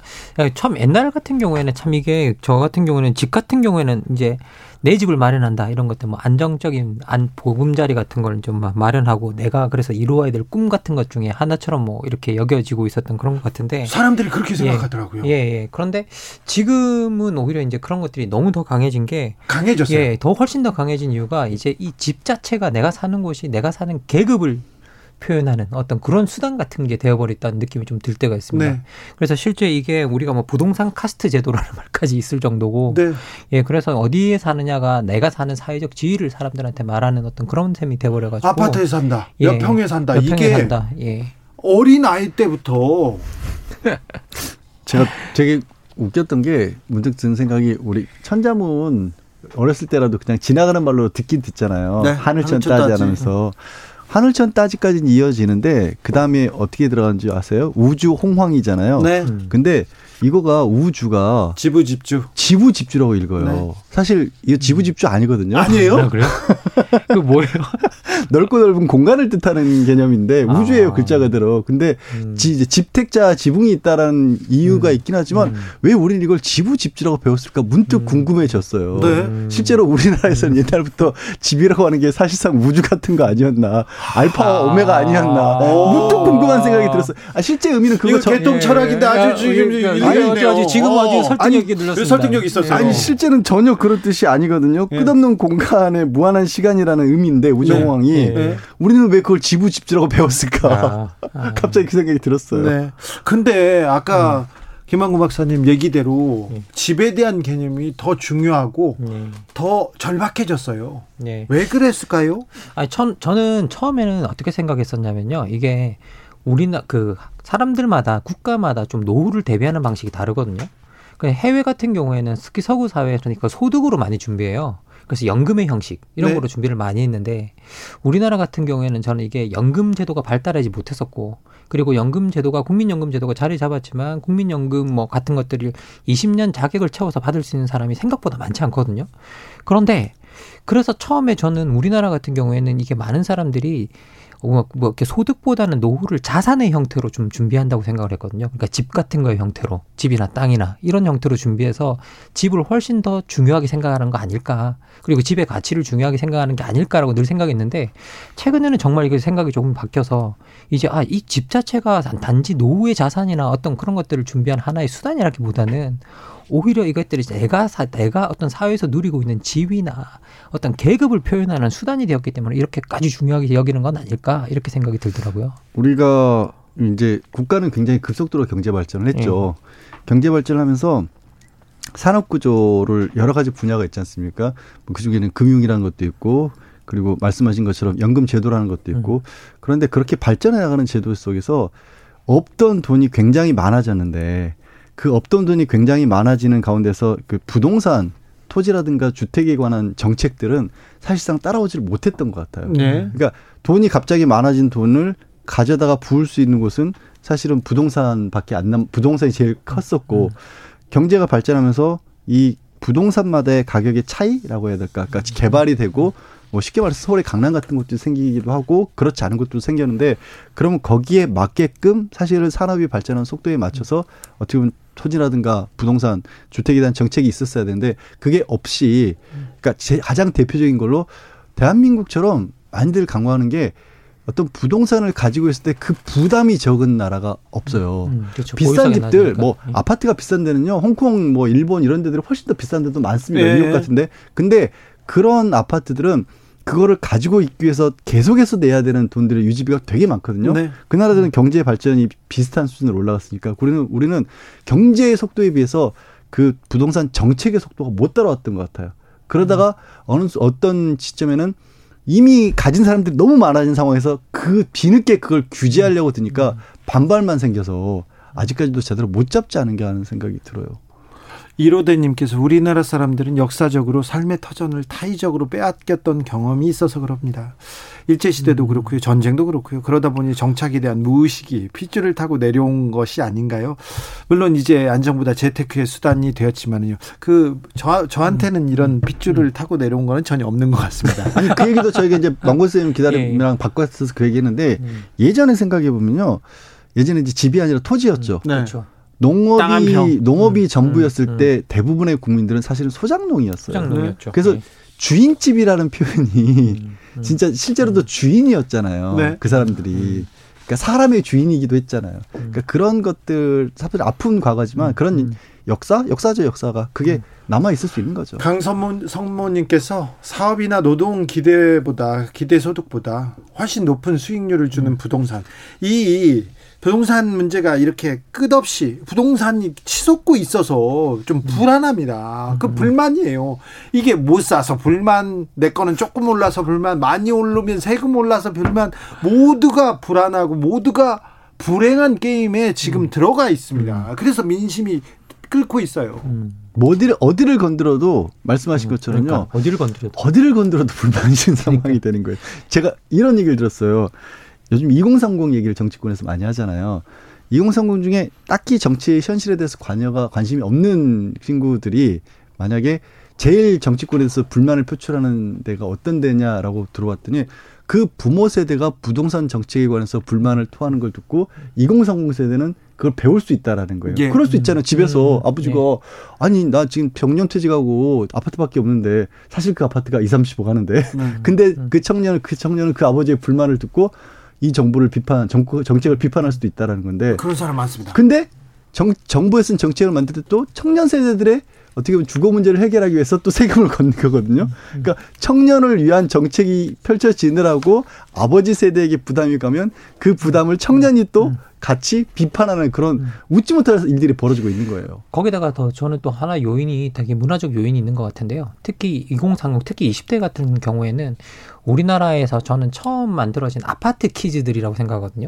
처음 옛날 같은 경우에는 참 이게 저 같은 경우에는 집 같은 경우에는 이제 내 집을 마련한다 이런 것들 뭐 안정적인 안 보금자리 같은 걸 좀 마련하고 내가 그래서 이루어야 될 꿈 같은 것 중에 하나처럼 뭐 이렇게 여겨지고 있었던 그런 것 같은데 사람들이 그렇게 생각하더라고요. 예, 예. 그런데 지금은 오히려 이제 그런 것들이 너무 더 강해진 게 강해졌어요. 예, 더 훨씬 더 강해진 이유가 이제 이 집 자체가 내가 사는 곳이 내가 사는 계급을 표현하는 어떤 그런 수단 같은 게 되어버렸다는 느낌이 좀 들 때가 있습니다. 네. 그래서 실제 이게 우리가 뭐 부동산 카스트 제도라는 *laughs* 말까지 있을 정도고, 네. 예, 그래서 어디에 사느냐가 내가 사는 사회적 지위를 사람들한테 말하는 어떤 그런 셈이 돼버려가지고 아파트에 산다. 예, 몇 평에 산다. 몇 평에 이게 산다. 예. 어린 아이 때부터 *laughs* 제가 되게 웃겼던 게 문득 드는 생각이 우리 천자문 어렸을 때라도 그냥 지나가는 말로 듣긴 듣잖아요. 네, 하늘천 따지 따지. 하면서 하늘천 따지까지는 이어지는데 그 다음에 어떻게 들어가는지 아세요? 우주 홍황이잖아요. 네. 음. 근데 이거가 우주가 지부 집주 지부 집주라고 읽어요. 네. 사실 이거 지부 집주 아니거든요. 아니에요? 아, 그래요? 그 뭐예요? 넓고 넓은 공간을 뜻하는 개념인데 아. 우주예요 글자 그대로. 근데 음. 지, 이제 집택자 지붕이 있다라는 이유가 음. 있긴 하지만 음. 왜 우리는 이걸 지부집주라고 배웠을까 문득 음. 궁금해졌어요. 네. 실제로 우리나라에서는 옛날부터 집이라고 하는 게 사실상 우주 같은 거 아니었나 알파와 아. 오메가 아니었나 문득 궁금한 생각이 들었어요. 아, 실제 의미는 그거 이거 저- 개똥 철학인데 아주 지금 예, 아니, 지금 아주 어. 설득력이 늘렸습니다. 설득력 있었어요. 아니 실제는 전혀 그런 뜻이 아니거든요. 예. 끝없는 공간에 무한한 시간이라는 의미인데 우주공항이 네. 우리는 왜 그걸 지부집주라고 배웠을까? 아, *laughs* 아. 갑자기 그 생각이 들었어요. 네. 근데 아까 김한구 박사님 얘기대로 음. 집에 대한 개념이 더 중요하고 네. 더 절박해졌어요. 네. 왜 그랬을까요? 아니, 전, 저는 처음에는 어떻게 생각했었냐면요. 이게 우리나 그 사람들마다 국가마다 좀 노후를 대비하는 방식이 다르거든요. 그 해외 같은 경우에는 특히 서구 사회에서는 그 소득으로 많이 준비해요. 그래서 연금의 형식 이런 네. 거로 준비를 많이 했는데 우리나라 같은 경우에는 저는 이게 연금 제도가 발달하지 못했었고 그리고 연금 제도가 국민연금 제도가 자리 잡았지만 국민연금 뭐 같은 것들을 20년 자격을 채워서 받을 수 있는 사람이 생각보다 많지 않거든요. 그런데 그래서 처음에 저는 우리나라 같은 경우에는 이게 많은 사람들이 뭐, 뭐 이렇게 소득보다는 노후를 자산의 형태로 좀 준비한다고 생각을 했거든요. 그러니까 집 같은 거의 형태로 집이나 땅이나 이런 형태로 준비해서 집을 훨씬 더 중요하게 생각하는 거 아닐까. 그리고 집의 가치를 중요하게 생각하는 게 아닐까라고 늘 생각했는데 최근에는 정말 이게 생각이 조금 바뀌어서 이제 아 이 집 자체가 단- 단지 노후의 자산이나 어떤 그런 것들을 준비한 하나의 수단이라기보다는 오히려 이것들이 내가 사, 내가 어떤 사회에서 누리고 있는 지위나 어떤 계급을 표현하는 수단이 되었기 때문에 이렇게까지 중요하게 여기는 건 아닐까 이렇게 생각이 들더라고요. 우리가 이제 국가는 굉장히 급속도로 경제 발전을 했죠. 예. 경제 발전하면서 산업 구조를 여러 가지 분야가 있지 않습니까? 뭐 그중에는 금융이라는 것도 있고 그리고 말씀하신 것처럼 연금 제도라는 것도 있고 음. 그런데 그렇게 발전해 나가는 제도 속에서 없던 돈이 굉장히 많아졌는데 그 없던 돈이 굉장히 많아지는 가운데서 그 부동산 토지라든가 주택에 관한 정책들은 사실상 따라오지를 못했던 것 같아요. 네. 그러니까 돈이 갑자기 많아진 돈을 가져다가 부을 수 있는 곳은 사실은 부동산밖에 안 남, 부동산이 제일 컸었고 경제가 발전하면서 이 부동산마다의 가격의 차이라고 해야 될까? 그러니까 개발이 되고 뭐 쉽게 말해서 서울의 강남 같은 곳도 생기기도 하고 그렇지 않은 곳도 생겼는데 그러면 거기에 맞게끔 사실은 산업이 발전하는 속도에 맞춰서 어떻게 보면 토지라든가 부동산 주택에 대한 정책이 있었어야 되는데 그게 없이 그러니까 제 가장 대표적인 걸로 대한민국처럼 많이들 강조하는 게 어떤 부동산을 가지고 있을 때 그 부담이 적은 나라가 없어요. 음, 그렇죠. 비싼 집들 낮으니까. 뭐 음. 아파트가 비싼 데는요. 홍콩 뭐 일본 이런 데들이 훨씬 더 비싼 데도 많습니다. 예. 뉴욕 같은데. 근데 그런 아파트들은 그거를 가지고 있기 위해서 계속해서 내야 되는 돈들의 유지비가 되게 많거든요. 네. 그 나라들은 경제 발전이 비슷한 수준으로 올라갔으니까 우리는 우리는 경제의 속도에 비해서 그 부동산 정책의 속도가 못 따라왔던 것 같아요. 그러다가 음. 어느 어떤 시점에는 이미 가진 사람들이 너무 많아진 상황에서 그 뒤늦게 그걸 규제하려고 드니까 음. 반발만 생겨서 아직까지도 제대로 못 잡지 않은 게 하는 생각이 들어요. 이로대님께서 우리나라 사람들은 역사적으로 삶의 터전을 타의적으로 빼앗겼던 경험이 있어서 그럽니다. 일제시대도 음. 그렇고요. 전쟁도 그렇고요. 그러다 보니 정착에 대한 무의식이 핏줄을 타고 내려온 것이 아닌가요? 물론 이제 안정보다 재테크의 수단이 되었지만요. 그, 저, 저한테는 이런 음. 핏줄을 타고 내려온 거는 전혀 없는 것 같습니다. 아니, 그 얘기도 저희가 이제 망고 선생님 기다림이랑 예. 바꿨어서 그 얘기 했는데 음. 예전에 생각해 보면요. 예전에 이제 집이 아니라 토지였죠. 네. 그렇죠. 농업이 농업이 음, 전부였을 음, 때 대부분의 국민들은 사실은 소장농이었어요. 소장농이었죠. 그래서 네. 주인집이라는 표현이 음, 음. 진짜 실제로도 음. 주인이었잖아요. 네. 그 사람들이. 그러니까 사람의 주인이기도 했잖아요. 그러니까 그런 것들 사실 아픈 과거지만 그런 역사, 역사죠 역사가 그게 남아 있을 수 있는 거죠. 강선모 성모님께서 사업이나 노동 기대보다 기대 소득보다 훨씬 높은 수익률을 주는 부동산 이 부동산 문제가 이렇게 끝없이 부동산이 치솟고 있어서 좀 음. 불안합니다. 그 음. 불만이에요. 이게 못 사서 불만, 내 거는 조금 올라서 불만, 많이 오르면 세금 올라서 불만, 모두가 불안하고 모두가 불행한 게임에 지금 음. 들어가 있습니다. 그래서 민심이 끓고 있어요. 뭐 어디를 어디를 건드려도 말씀하신 것처럼요. 그러니까 어디를 건드려도 어디를 건드려도 불만이신 상황이 그러니까. 되는 거예요. 제가 이런 얘기를 들었어요. 요즘 2030 얘기를 정치권에서 많이 하잖아요. 2030 중에 딱히 정치 현실에 대해서 관여가 관심이 없는 친구들이 만약에 제일 정치권에서 불만을 표출하는 데가 어떤 데냐라고 들어봤더니 그 부모 세대가 부동산 정책에 관해서 불만을 토하는 걸 듣고 2030 세대는 그걸 배울 수 있다라는 거예요. 예. 그럴 수 있잖아요. 집에서 음. 아버지가 예. 아니 나 지금 병년 퇴직하고 아파트밖에 없는데 사실 그 아파트가 2, 30억 하는데 음. 근데 그 청년 그 청년은 그 아버지의 불만을 듣고 이 정부를 비판, 정부, 정책을 비판할 수도 있다라는 건데. 그런 사람 많습니다. 근데 정, 정부에 쓴 정책을 만들 때 또 청년 세대들의 어떻게 보면 주거 문제를 해결하기 위해서 또 세금을 걷는 거거든요. 그러니까 청년을 위한 정책이 펼쳐지느라고 아버지 세대에게 부담이 가면 그 부담을 청년이 또 음. 같이 비판하는 그런 음. 웃지 못할 일들이 벌어지고 있는 거예요. 거기다가 더 저는 또 하나 요인이 되게 문화적 요인이 있는 것 같은데요. 특히 2030, 특히 20대 같은 경우에는 우리나라에서 저는 처음 만들어진 아파트 키즈들이라고 생각하거든요.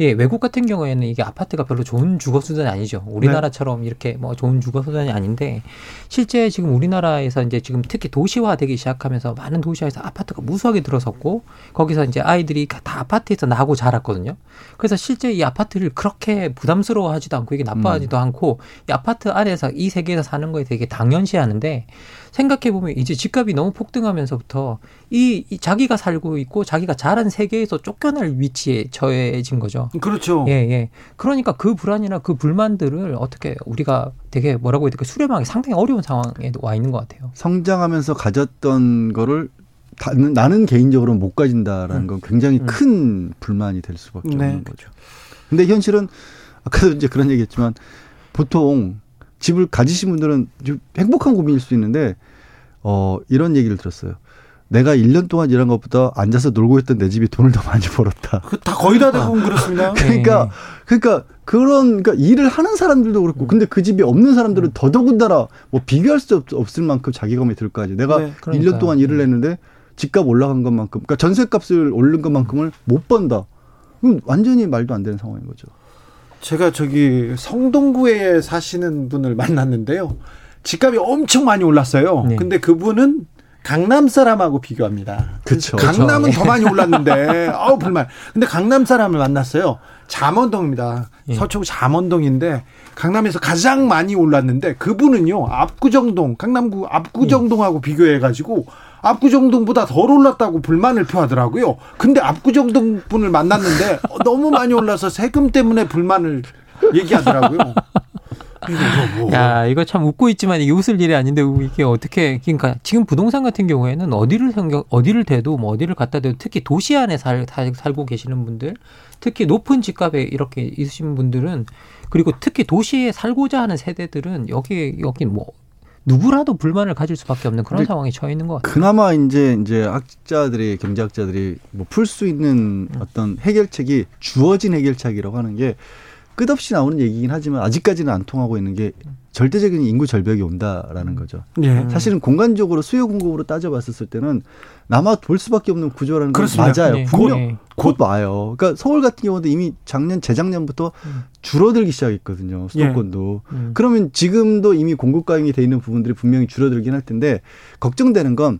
예, 외국 같은 경우에는 이게 아파트가 별로 좋은 주거 수단이 아니죠. 우리나라처럼 네. 이렇게 뭐 좋은 주거 수단이 아닌데 실제 지금 우리나라에서 이제 지금 특히 도시화되기 시작하면서 많은 도시화에서 아파트가 무수하게 들어섰고 거기서 이제 아이들이 다 아파트에서 나고 자랐거든요. 그래서 실제 이 아파트를 그렇게 부담스러워하지도 않고 이게 나빠하지도 음. 않고 이 아파트 안에서 이 세계에서 사는 거에 되게 당연시하는데 생각해 보면 이제 집값이 너무 폭등하면서부터 이, 이, 자 기가 살고 있고 자기가 자란 세계에서 쫓겨날 위치에 처해진 거죠. 그렇죠. 예, 예. 그러니까 그 불안이나 그 불만들을 어떻게 우리가 되게 뭐라고 해야 될까 수렴하기 상당히 어려운 상황에 와 있는 것 같아요. 성장하면서 가졌던 거를 다, 나는 개인적으로 못 가진다라는 음. 건 굉장히 음. 큰 불만이 될 수밖에 네. 없는 거죠. 근데 현실은 아까도 이제 그런 얘기했지만 보통 집을 가지신 분들은 행복한 고민일 수 있는데 어 이런 얘기를 들었어요. 내가 1년 동안 일한 것보다 앉아서 놀고 있던 내 집이 돈을 더 많이 벌었다. 그 다 거의 다 *laughs* 대부분 그렇습니다. *laughs* 그러니까 네. 그러니까 그런 그러니까 일을 하는 사람들도 그렇고 음. 근데 그 집이 없는 사람들은 음. 더더군다나 뭐 비교할 수 없, 을 만큼 자기감이 들거 아니에요. 내가 네, 1년 동안 일을 음. 했는데 집값 올라간 것만큼 그러니까 전세값을 오른 것만큼을 못 번다. 그럼 완전히 말도 안 되는 상황인 거죠. 제가 저기 성동구에 사시는 분을 만났는데요. 집값이 엄청 많이 올랐어요. 네. 근데 그분은 강남 사람하고 비교합니다. 그렇죠. 강남은 더 많이 올랐는데 *laughs* 아우 불만. 근데 강남 사람을 만났어요. 잠원동입니다. 예. 서초구 잠원동인데 강남에서 가장 많이 올랐는데 그분은요 압구정동 강남구 압구정동하고 예. 비교해가지고 압구정동보다 덜 올랐다고 불만을 표하더라고요. 근데 압구정동 분을 만났는데 *laughs* 너무 많이 올라서 세금 때문에 불만을 얘기하더라고요. 뭐. 야, 이거 참 웃고 있지만 이게 웃을 일이 아닌데 이게 어떻게 그러니까 지금 부동산 같은 경우에는 어디를 생각 어디를 대도 뭐 어디를 갖다 대도 특히 도시 안에 살, 살고 계시는 분들, 특히 높은 집값에 이렇게 있으신 분들은 그리고 특히 도시에 살고자 하는 세대들은 여기 여기 뭐 누구라도 불만을 가질 수밖에 없는 그런 상황에 처해 있는 것 같아요. 그나마 이제 이제 학자들이 경제학자들이 뭐 풀 수 있는 어떤 해결책이 주어진 해결책이라고 하는 게 끝없이 나오는 얘기긴 하지만 아직까지는 안 통하고 있는 게 절대적인 인구 절벽이 온다라는 거죠. 예. 사실은 공간적으로 수요 공급으로 따져봤었을 때는 남아 돌 수밖에 없는 구조라는 건 그렇습니다. 맞아요. 네. 분명 네. 곧 와요. 그러니까 서울 같은 경우도 이미 작년 재작년부터 줄어들기 시작했거든요. 수도권도. 음. 그러면 지금도 이미 공급 가용이 돼 있는 부분들이 분명히 줄어들긴 할 텐데 걱정되는 건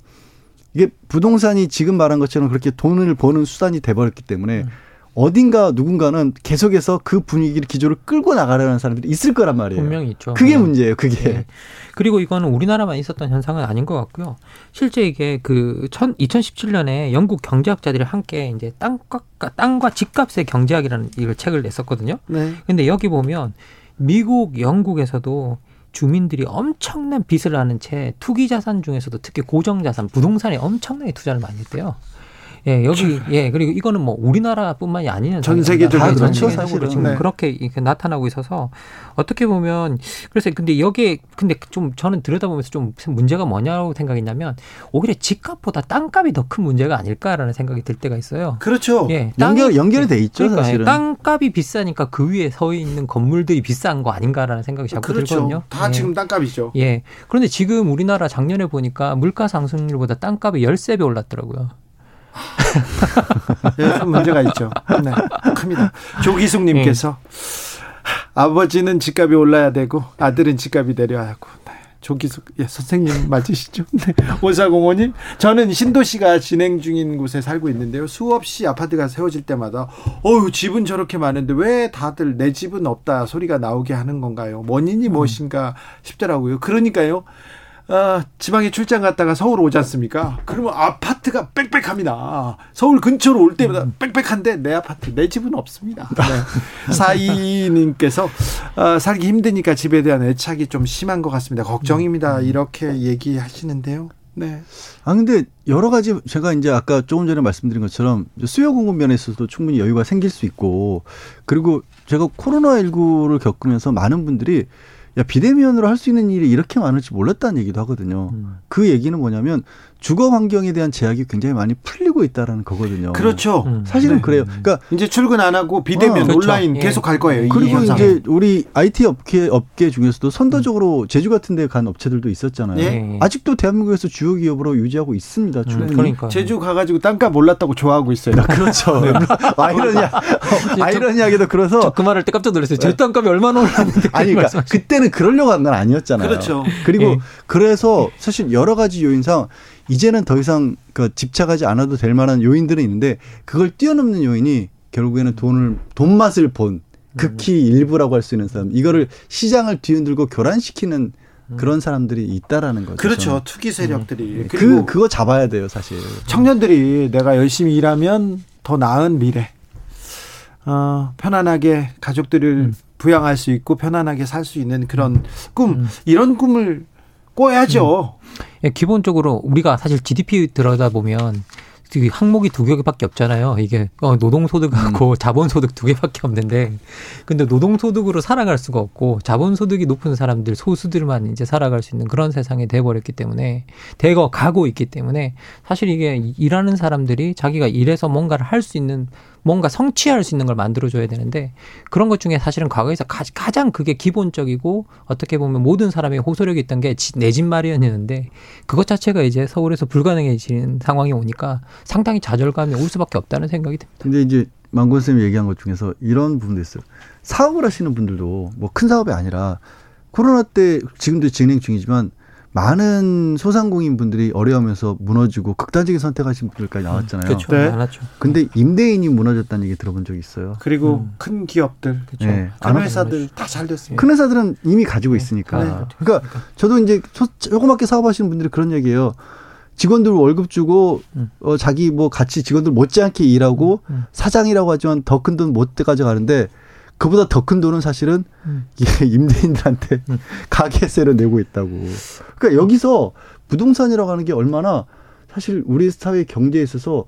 이게 부동산이 지금 말한 것처럼 그렇게 돈을 버는 수단이 돼 버렸기 때문에 음. 어딘가 누군가는 계속해서 그 분위기를 기조를 끌고 나가려는 사람들이 있을 거란 말이에요. 분명히 있죠. 그게 네. 문제예요. 그게. 네. 그리고 이거는 우리나라만 있었던 현상은 아닌 것 같고요. 실제 이게 그 2017년에 영국 경제학자들이 함께 이제 땅과 땅과 집값의 경제학이라는 이걸 책을 냈었거든요. 네. 근데 여기 보면 미국, 영국에서도 주민들이 엄청난 빚을 하는 채 투기 자산 중에서도 특히 고정 자산, 부동산에 엄청나게 투자를 많이 했대요. 예, 여기 예 그리고 이거는 뭐 우리나라뿐만이 아니는 전. 세계적으로 그렇죠, 사실은. 지금 네. 그렇게 나타나고 있어서 어떻게 보면 그래서 근데 여기에 근데 좀 저는 들여다보면서 좀 문제가 뭐냐고 생각했냐면 오히려 집값보다 땅값이 더 큰 문제가 아닐까라는 생각이 들 때가 있어요. 그렇죠. 예, 연결 땅이- 연결이 돼 있죠, 그러니까 사실은. 땅값이 비싸니까 그 위에 서 있는 건물들이 비싼 거 아닌가라는 생각이 자꾸 들거든요. 그렇죠. 다 예. 지금 땅값이죠. 예. 그런데 지금 우리나라 작년에 보니까 물가 상승률보다 땅값이 13배 올랐더라고요. *laughs* 예, 큰 문제가 있죠. 네, 큽니다. 조기숙님께서 아버지는 집값이 올라야 되고 아들은 집값이 내려야 하고. 네, 조기숙 예, 선생님 맞으시죠? *laughs* 네. 오사공원님 저는 신도시가 진행 중인 곳에 살고 있는데요. 수없이 아파트가 세워질 때마다 어유 집은 저렇게 많은데 왜 다들 내 집은 없다 소리가 나오게 하는 건가요? 원인이 무엇인가 싶더라고요. 그러니까요. 아, 지방에 출장 갔다가 서울 오지 않습니까? 그러면 아파트가 빽빽합니다. 서울 근처로 올 때마다 빽빽한데 내 아파트, 내 집은 없습니다. 네. 사이님께서 어, 살기 힘드니까 집에 대한 애착이 좀 심한 것 같습니다. 걱정입니다. 이렇게 얘기하시는데요. 네. 아 근데 여러 가지 제가 이제 아까 조금 전에 말씀드린 것처럼 수요 공급 면에서도 충분히 여유가 생길 수 있고 그리고 제가 코로나 19를 겪으면서 많은 분들이 야 비대면으로 할 수 있는 일이 이렇게 많을지 몰랐다는 얘기도 하거든요. 그 얘기는 뭐냐면 주거 환경에 대한 제약이 굉장히 많이 풀리고 있다라는 거거든요. 그렇죠. 음. 사실은 네. 그래요. 그러니까 이제 출근 안 하고 비대면 어, 그렇죠. 온라인 예. 계속 갈 거예요. 이 그리고. 이제 우리 IT 업계 업계 중에서도 선도적으로 제주 같은 데 간 업체들도 있었잖아요. 예. 아직도 대한민국에서 주요 기업으로 유지하고 있습니다. 충분히. 그러니까 제주 가 가지고 땅값 올랐다고 좋아하고 있어요. 그렇죠. *laughs* 아이러니아, 아이러니하게도 그래서 저 그 말할 때 깜짝 놀랐어요. 제 땅값이 얼마나 올랐는데 아니, 그러니까 그때는 그러려고 한 건 아니었잖아요. 그렇죠. 그리고 예. 그래서 사실 여러 가지 요인상 이제는 더 이상 그 집착하지 않아도 될 만한 요인들은 있는데 그걸 뛰어넘는 요인이 결국에는 돈을 돈 맛을 본 극히 일부라고 할 수 있는 사람 이거를 시장을 뒤흔들고 교란시키는 그런 사람들이 있다라는 거죠. 그렇죠. 저는. 투기 세력들이. 그 그리고 그거 잡아야 돼요, 사실. 청년들이 내가 열심히 일하면 더 나은 미래, 어, 편안하게 가족들을 음. 부양할 수 있고 편안하게 살 수 있는 그런 꿈, 이런 꿈을 꿔야죠. 예, 기본적으로 우리가 사실 GDP 들어다 보면 그 항목이 두 개밖에 없잖아요. 이게 어, 노동소득하고 자본소득 두 개밖에 없는데, 근데 노동소득으로 살아갈 수가 없고 자본소득이 높은 사람들 소수들만 이제 살아갈 수 있는 그런 세상이 돼버렸기 때문에 대거 가고 있기 때문에 사실 이게 일하는 사람들이 자기가 일해서 뭔가를 할 수 있는 뭔가 성취할 수 있는 걸 만들어줘야 되는데 그런 것 중에 사실은 과거에서 가, 가장 그게 기본적이고 어떻게 보면 모든 사람의 호소력이 있던 게 내 집 마련이었는데 그것 자체가 이제 서울에서 불가능해지는 상황이 오니까 상당히 좌절감이 올 수밖에 없다는 생각이 듭니다. 근데 이제 망건 쌤이 얘기한 것 중에서 이런 부분도 있어요. 사업을 하시는 분들도 뭐 큰 사업이 아니라 코로나 때 지금도 진행 중이지만 많은 소상공인 분들이 어려우면서 무너지고 극단적인 선택하신 분들까지 나왔잖아요. 그렇죠. 네. 많았죠. 근데 임대인이 무너졌다는 얘기 들어본 적이 있어요. 그리고 음. 큰 기업들, 그렇죠. 네. 큰안 회사들 다잘 됐습니다. 큰 회사들은 이미 가지고 있으니까. 네. 그러니까 저도 이제 소- 조그맣게 사업하시는 분들이 그런 얘기예요. 직원들 월급 주고 음. 어, 자기 뭐 같이 직원들 못지않게 일하고 음. 사장이라고 하지만 더 큰 돈 못 가져가는데 그보다 더 큰 돈은 사실은 음. *laughs* 임대인들한테 음. 가게세로 내고 있다고. 그러니까 여기서 부동산이라고 하는 게 얼마나 사실 우리 사회 경제에 있어서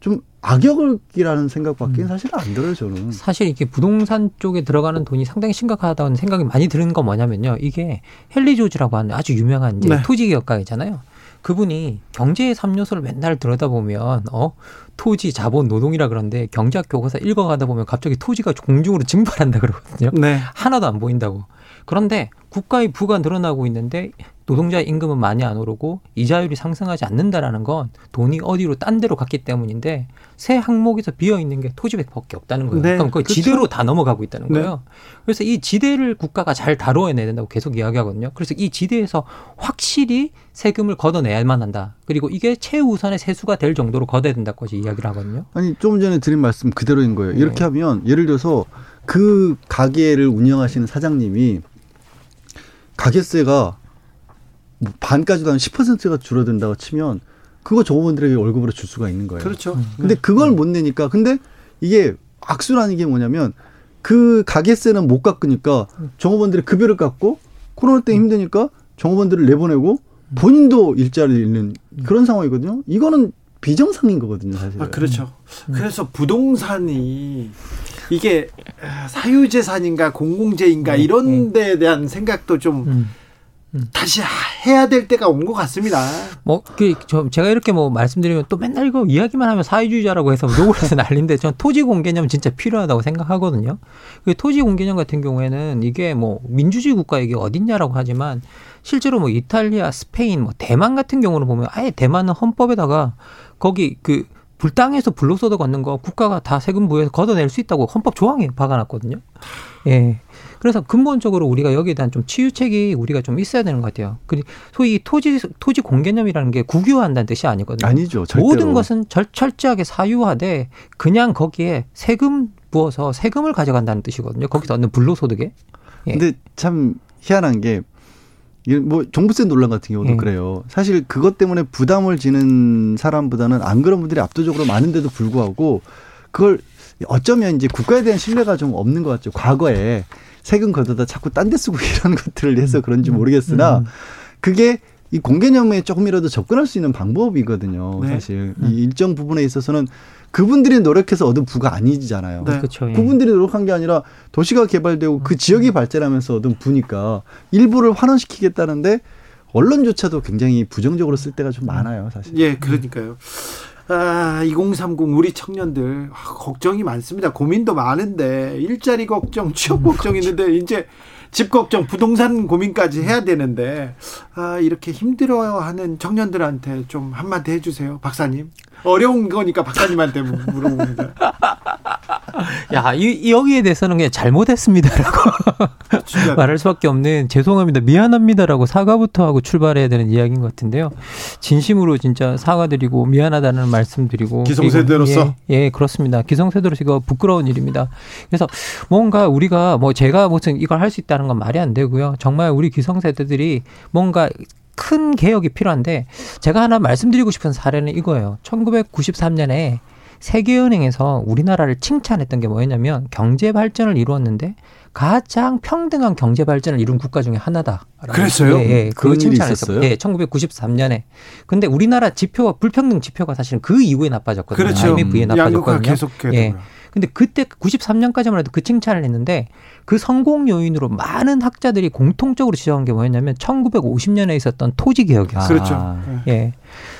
좀 악역이라는 생각밖에 는 사실 안 들어요, 저는. 사실 이게 부동산 쪽에 들어가는 돈이 상당히 심각하다는 생각이 많이 드는 건 뭐냐면요. 이게 헨리 조지라고 하는 아주 유명한 이제 네. 토지 개혁가이잖아요. 그분이 경제의 3요소를 맨날 들여다보면 어 토지, 자본, 노동이라 그러는데 경제학 교과서 읽어가다 보면 갑자기 토지가 공중으로 증발한다 그러거든요. 네. 하나도 안 보인다고. 그런데 국가의 부가 늘어나고 있는데 노동자의 임금은 많이 안 오르고 이자율이 상승하지 않는다라는 건 돈이 어디로 딴 데로 갔기 때문인데 새 항목에서 비어 있는 게 토지백밖에 없다는 거예요. 네, 그럼 그 그렇죠. 지대로 다 넘어가고 있다는 네. 거예요. 그래서 이 지대를 국가가 잘 다뤄내야 된다고 계속 이야기하거든요. 그래서 이 지대에서 확실히 세금을 걷어내야만 한다. 그리고 이게 최우선의 세수가 될 정도로 걷어야 된다고까지 이야기를 하거든요. 아니 조금 전에 드린 말씀 그대로인 거예요. 이렇게 네. 하면 예를 들어서 그 가게를 운영하시는 사장님이 가게세가 뭐 반까지도 한 10%가 줄어든다고 치면 그거 종업원들에게 월급으로 줄 수가 있는 거예요. 그렇죠. 근데 그걸 못 내니까 근데 이게 악순환인 게 뭐냐면 그 가게세는 못 깎으니까 종업원들의 급여를 깎고 코로나 때 힘드니까 종업원들을 내보내고 본인도 일자리를 잃는 그런 상황이거든요. 이거는 비정상인 거거든요, 사실. 아, 그렇죠. 그래서 부동산이 이게 사유재산인가 공공재인가 이런 데에 대한 생각도 좀 다시 해야 될 때가 온 것 같습니다. 뭐, 그, 저, 제가 이렇게 뭐 말씀드리면 또 맨날 이거 이야기만 하면 사회주의자라고 해서 욕을 *laughs* 해서 난리인데 전 토지 공개념 진짜 필요하다고 생각하거든요. 그 토지 공개념 같은 경우에는 이게 뭐 민주주의 국가 이게 어딨냐라고 하지만 실제로 뭐 이탈리아, 스페인, 뭐 대만 같은 경우는 보면 아예 대만은 헌법에다가 거기 그 불당에서 불로소득 얻는 거 국가가 다 세금 부여해서 걷어낼 수 있다고 헌법 조항에 박아놨거든요. 예. 그래서 근본적으로 우리가 여기에 대한 좀 치유책이 우리가 좀 있어야 되는 것 같아요. 그리고 소위 이 토지 토지 공개념이라는 게 국유화한다는 뜻이 아니거든요. 아니죠, 절대로. 모든 것은 절, 철저하게 사유화돼 그냥 거기에 세금 부어서 세금을 가져간다는 뜻이거든요. 거기서 얻는 불로소득에. 예. 근데 참 희한한 게, 뭐 종부세 논란 같은 경우도 예. 그래요. 사실 그것 때문에 부담을 지는 사람보다는 안 그런 분들이 압도적으로 많은데도 불구하고 그걸 어쩌면 이제 국가에 대한 신뢰가 좀 없는 것 같죠. 과거에 세금 걷어다 자꾸 딴 데 쓰고 *laughs* 이런 것들을 해서 그런지 모르겠으나 음. 그게 이 공개념에 조금이라도 접근할 수 있는 방법이거든요. 네. 사실 이 일정 부분에 있어서는 그분들이 노력해서 얻은 부가 아니잖아요. 네. 그렇죠. 예. 그분들이 노력한 게 아니라 도시가 개발되고 그 지역이 발전하면서 얻은 부니까 일부를 환원시키겠다는데 언론조차도 굉장히 부정적으로 쓸 때가 좀 많아요, 사실. 예, 그러니까요. 아, 2030 우리 청년들 아, 걱정이 많습니다. 고민도 많은데 일자리 걱정, 취업 걱정 있는데 이제 집 걱정, 부동산 고민까지 해야 되는데 아, 이렇게 힘들어하는 청년들한테 좀 한마디 해주세요, 박사님. 어려운 거니까 박사님한테 물어봅니다. *laughs* 야, 이, 이 여기에 대해서는 그냥 잘못했습니다라고. 말할 수밖에 없는 죄송합니다, 미안합니다라고 사과부터 하고 출발해야 되는 이야기인 것 같은데요. 진심으로 진짜 사과드리고 미안하다는 말씀드리고 기성세대로서? 예, 예, 그렇습니다. 기성세대로서 이거 부끄러운 일입니다. 그래서 뭔가 우리가 뭐 제가 무슨 이걸 할 수 있다는 건 말이 안 되고요. 정말 우리 기성세대들이 뭔가 큰 개혁이 필요한데 제가 하나 말씀드리고 싶은 사례는 이거예요. 1993년에 세계은행에서 우리나라를 칭찬했던 게 뭐였냐면 경제 발전을 이루었는데 가장 평등한 경제 발전을 이룬 국가 중에 하나다. 그랬어요? 예, 예. 그. 있었어요? 예, 1993년에. 근데 우리나라 지표가 불평등 지표가 사실은 그 이후에 나빠졌거든요. 그렇죠. IMF에 양극화 나빠졌거든요. 계속 예. 근데 그때 93년까지만 해도 그 칭찬을 했는데 그 성공 요인으로 많은 학자들이 공통적으로 지적한 게 뭐였냐면 1950년에 있었던 토지 개혁이었어요. 그렇죠. 아. 예.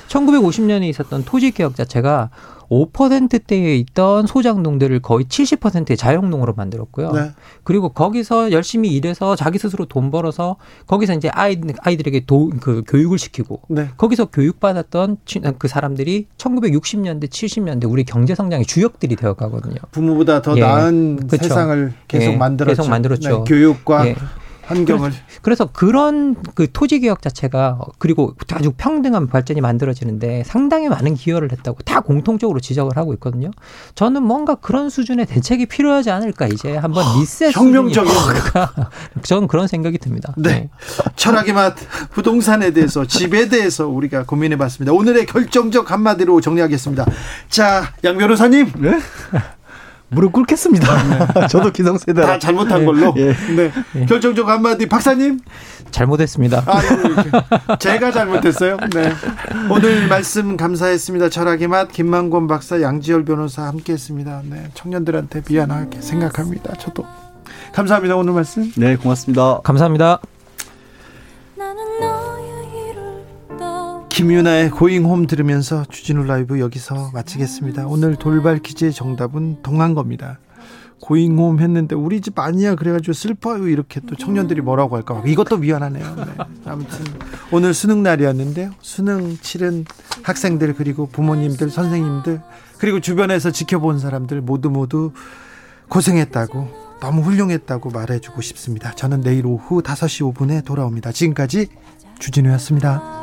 1950년에 있었던 토지 개혁 자체가 5%대에 있던 소작농들을 거의 70%의 자영농으로 만들었고요. 네. 그리고 거기서 열심히 일해서 자기 스스로 돈 벌어서 거기서 이제 아이, 아이들에게 도, 그 교육을 시키고 네. 거기서 교육받았던 치- 그 사람들이 1960년대, 70년대 우리 경제 성장의 주역들이 되어 가거든요. 부모보다 더 예. 나은 그렇죠. 세상을 계속 예. 만들었죠. 계속 만들었죠. 네, 교육과 예. 환경을 그래서 그런 그 토지 개혁 자체가 그리고 아주 평등한 발전이 만들어지는데 상당히 많은 기여를 했다고 다 공통적으로 지적을 하고 있거든요. 저는 뭔가 그런 수준의 대책이 필요하지 않을까 이제 한번 리셋 혁명적인. *laughs* 저는 그런 생각이 듭니다. 네. 철학의 맛 부동산에 대해서 집에 대해서 우리가 고민해 봤습니다. 오늘의 결정적 한마디로 정리하겠습니다. 자, 양 변호사님. 네? 무릎 꿇겠습니다. *laughs* 저도 기성세대라. 다 잘못한 걸로. 예. 네. 결정적 한마디 박사님. 잘못했습니다. 아, 제가 잘못했어요. 네. 오늘 말씀 감사했습니다. 철학의 맛 김만권 박사 양지열 변호사 함께했습니다. 네. 청년들한테 미안하게 생각합니다. 저도 감사합니다. 오늘 말씀. 네, 고맙습니다. 감사합니다. 김윤아의 고잉홈 들으면서 주진우 라이브 여기서 마치겠습니다. 오늘 돌발 퀴즈의 정답은 동한 겁니다. 고잉홈 했는데 우리 집 아니야 그래가지고 슬퍼요 이렇게 또 청년들이 뭐라고 할까 이것도 미안하네요. 네. 아무튼 오늘 수능 날이었는데요. 수능 치른 학생들 그리고 부모님들 선생님들 그리고 주변에서 지켜본 사람들 모두 모두 고생했다고 너무 훌륭했다고 말해주고 싶습니다. 저는 내일 오후 5시 5분에 돌아옵니다. 지금까지 주진우였습니다.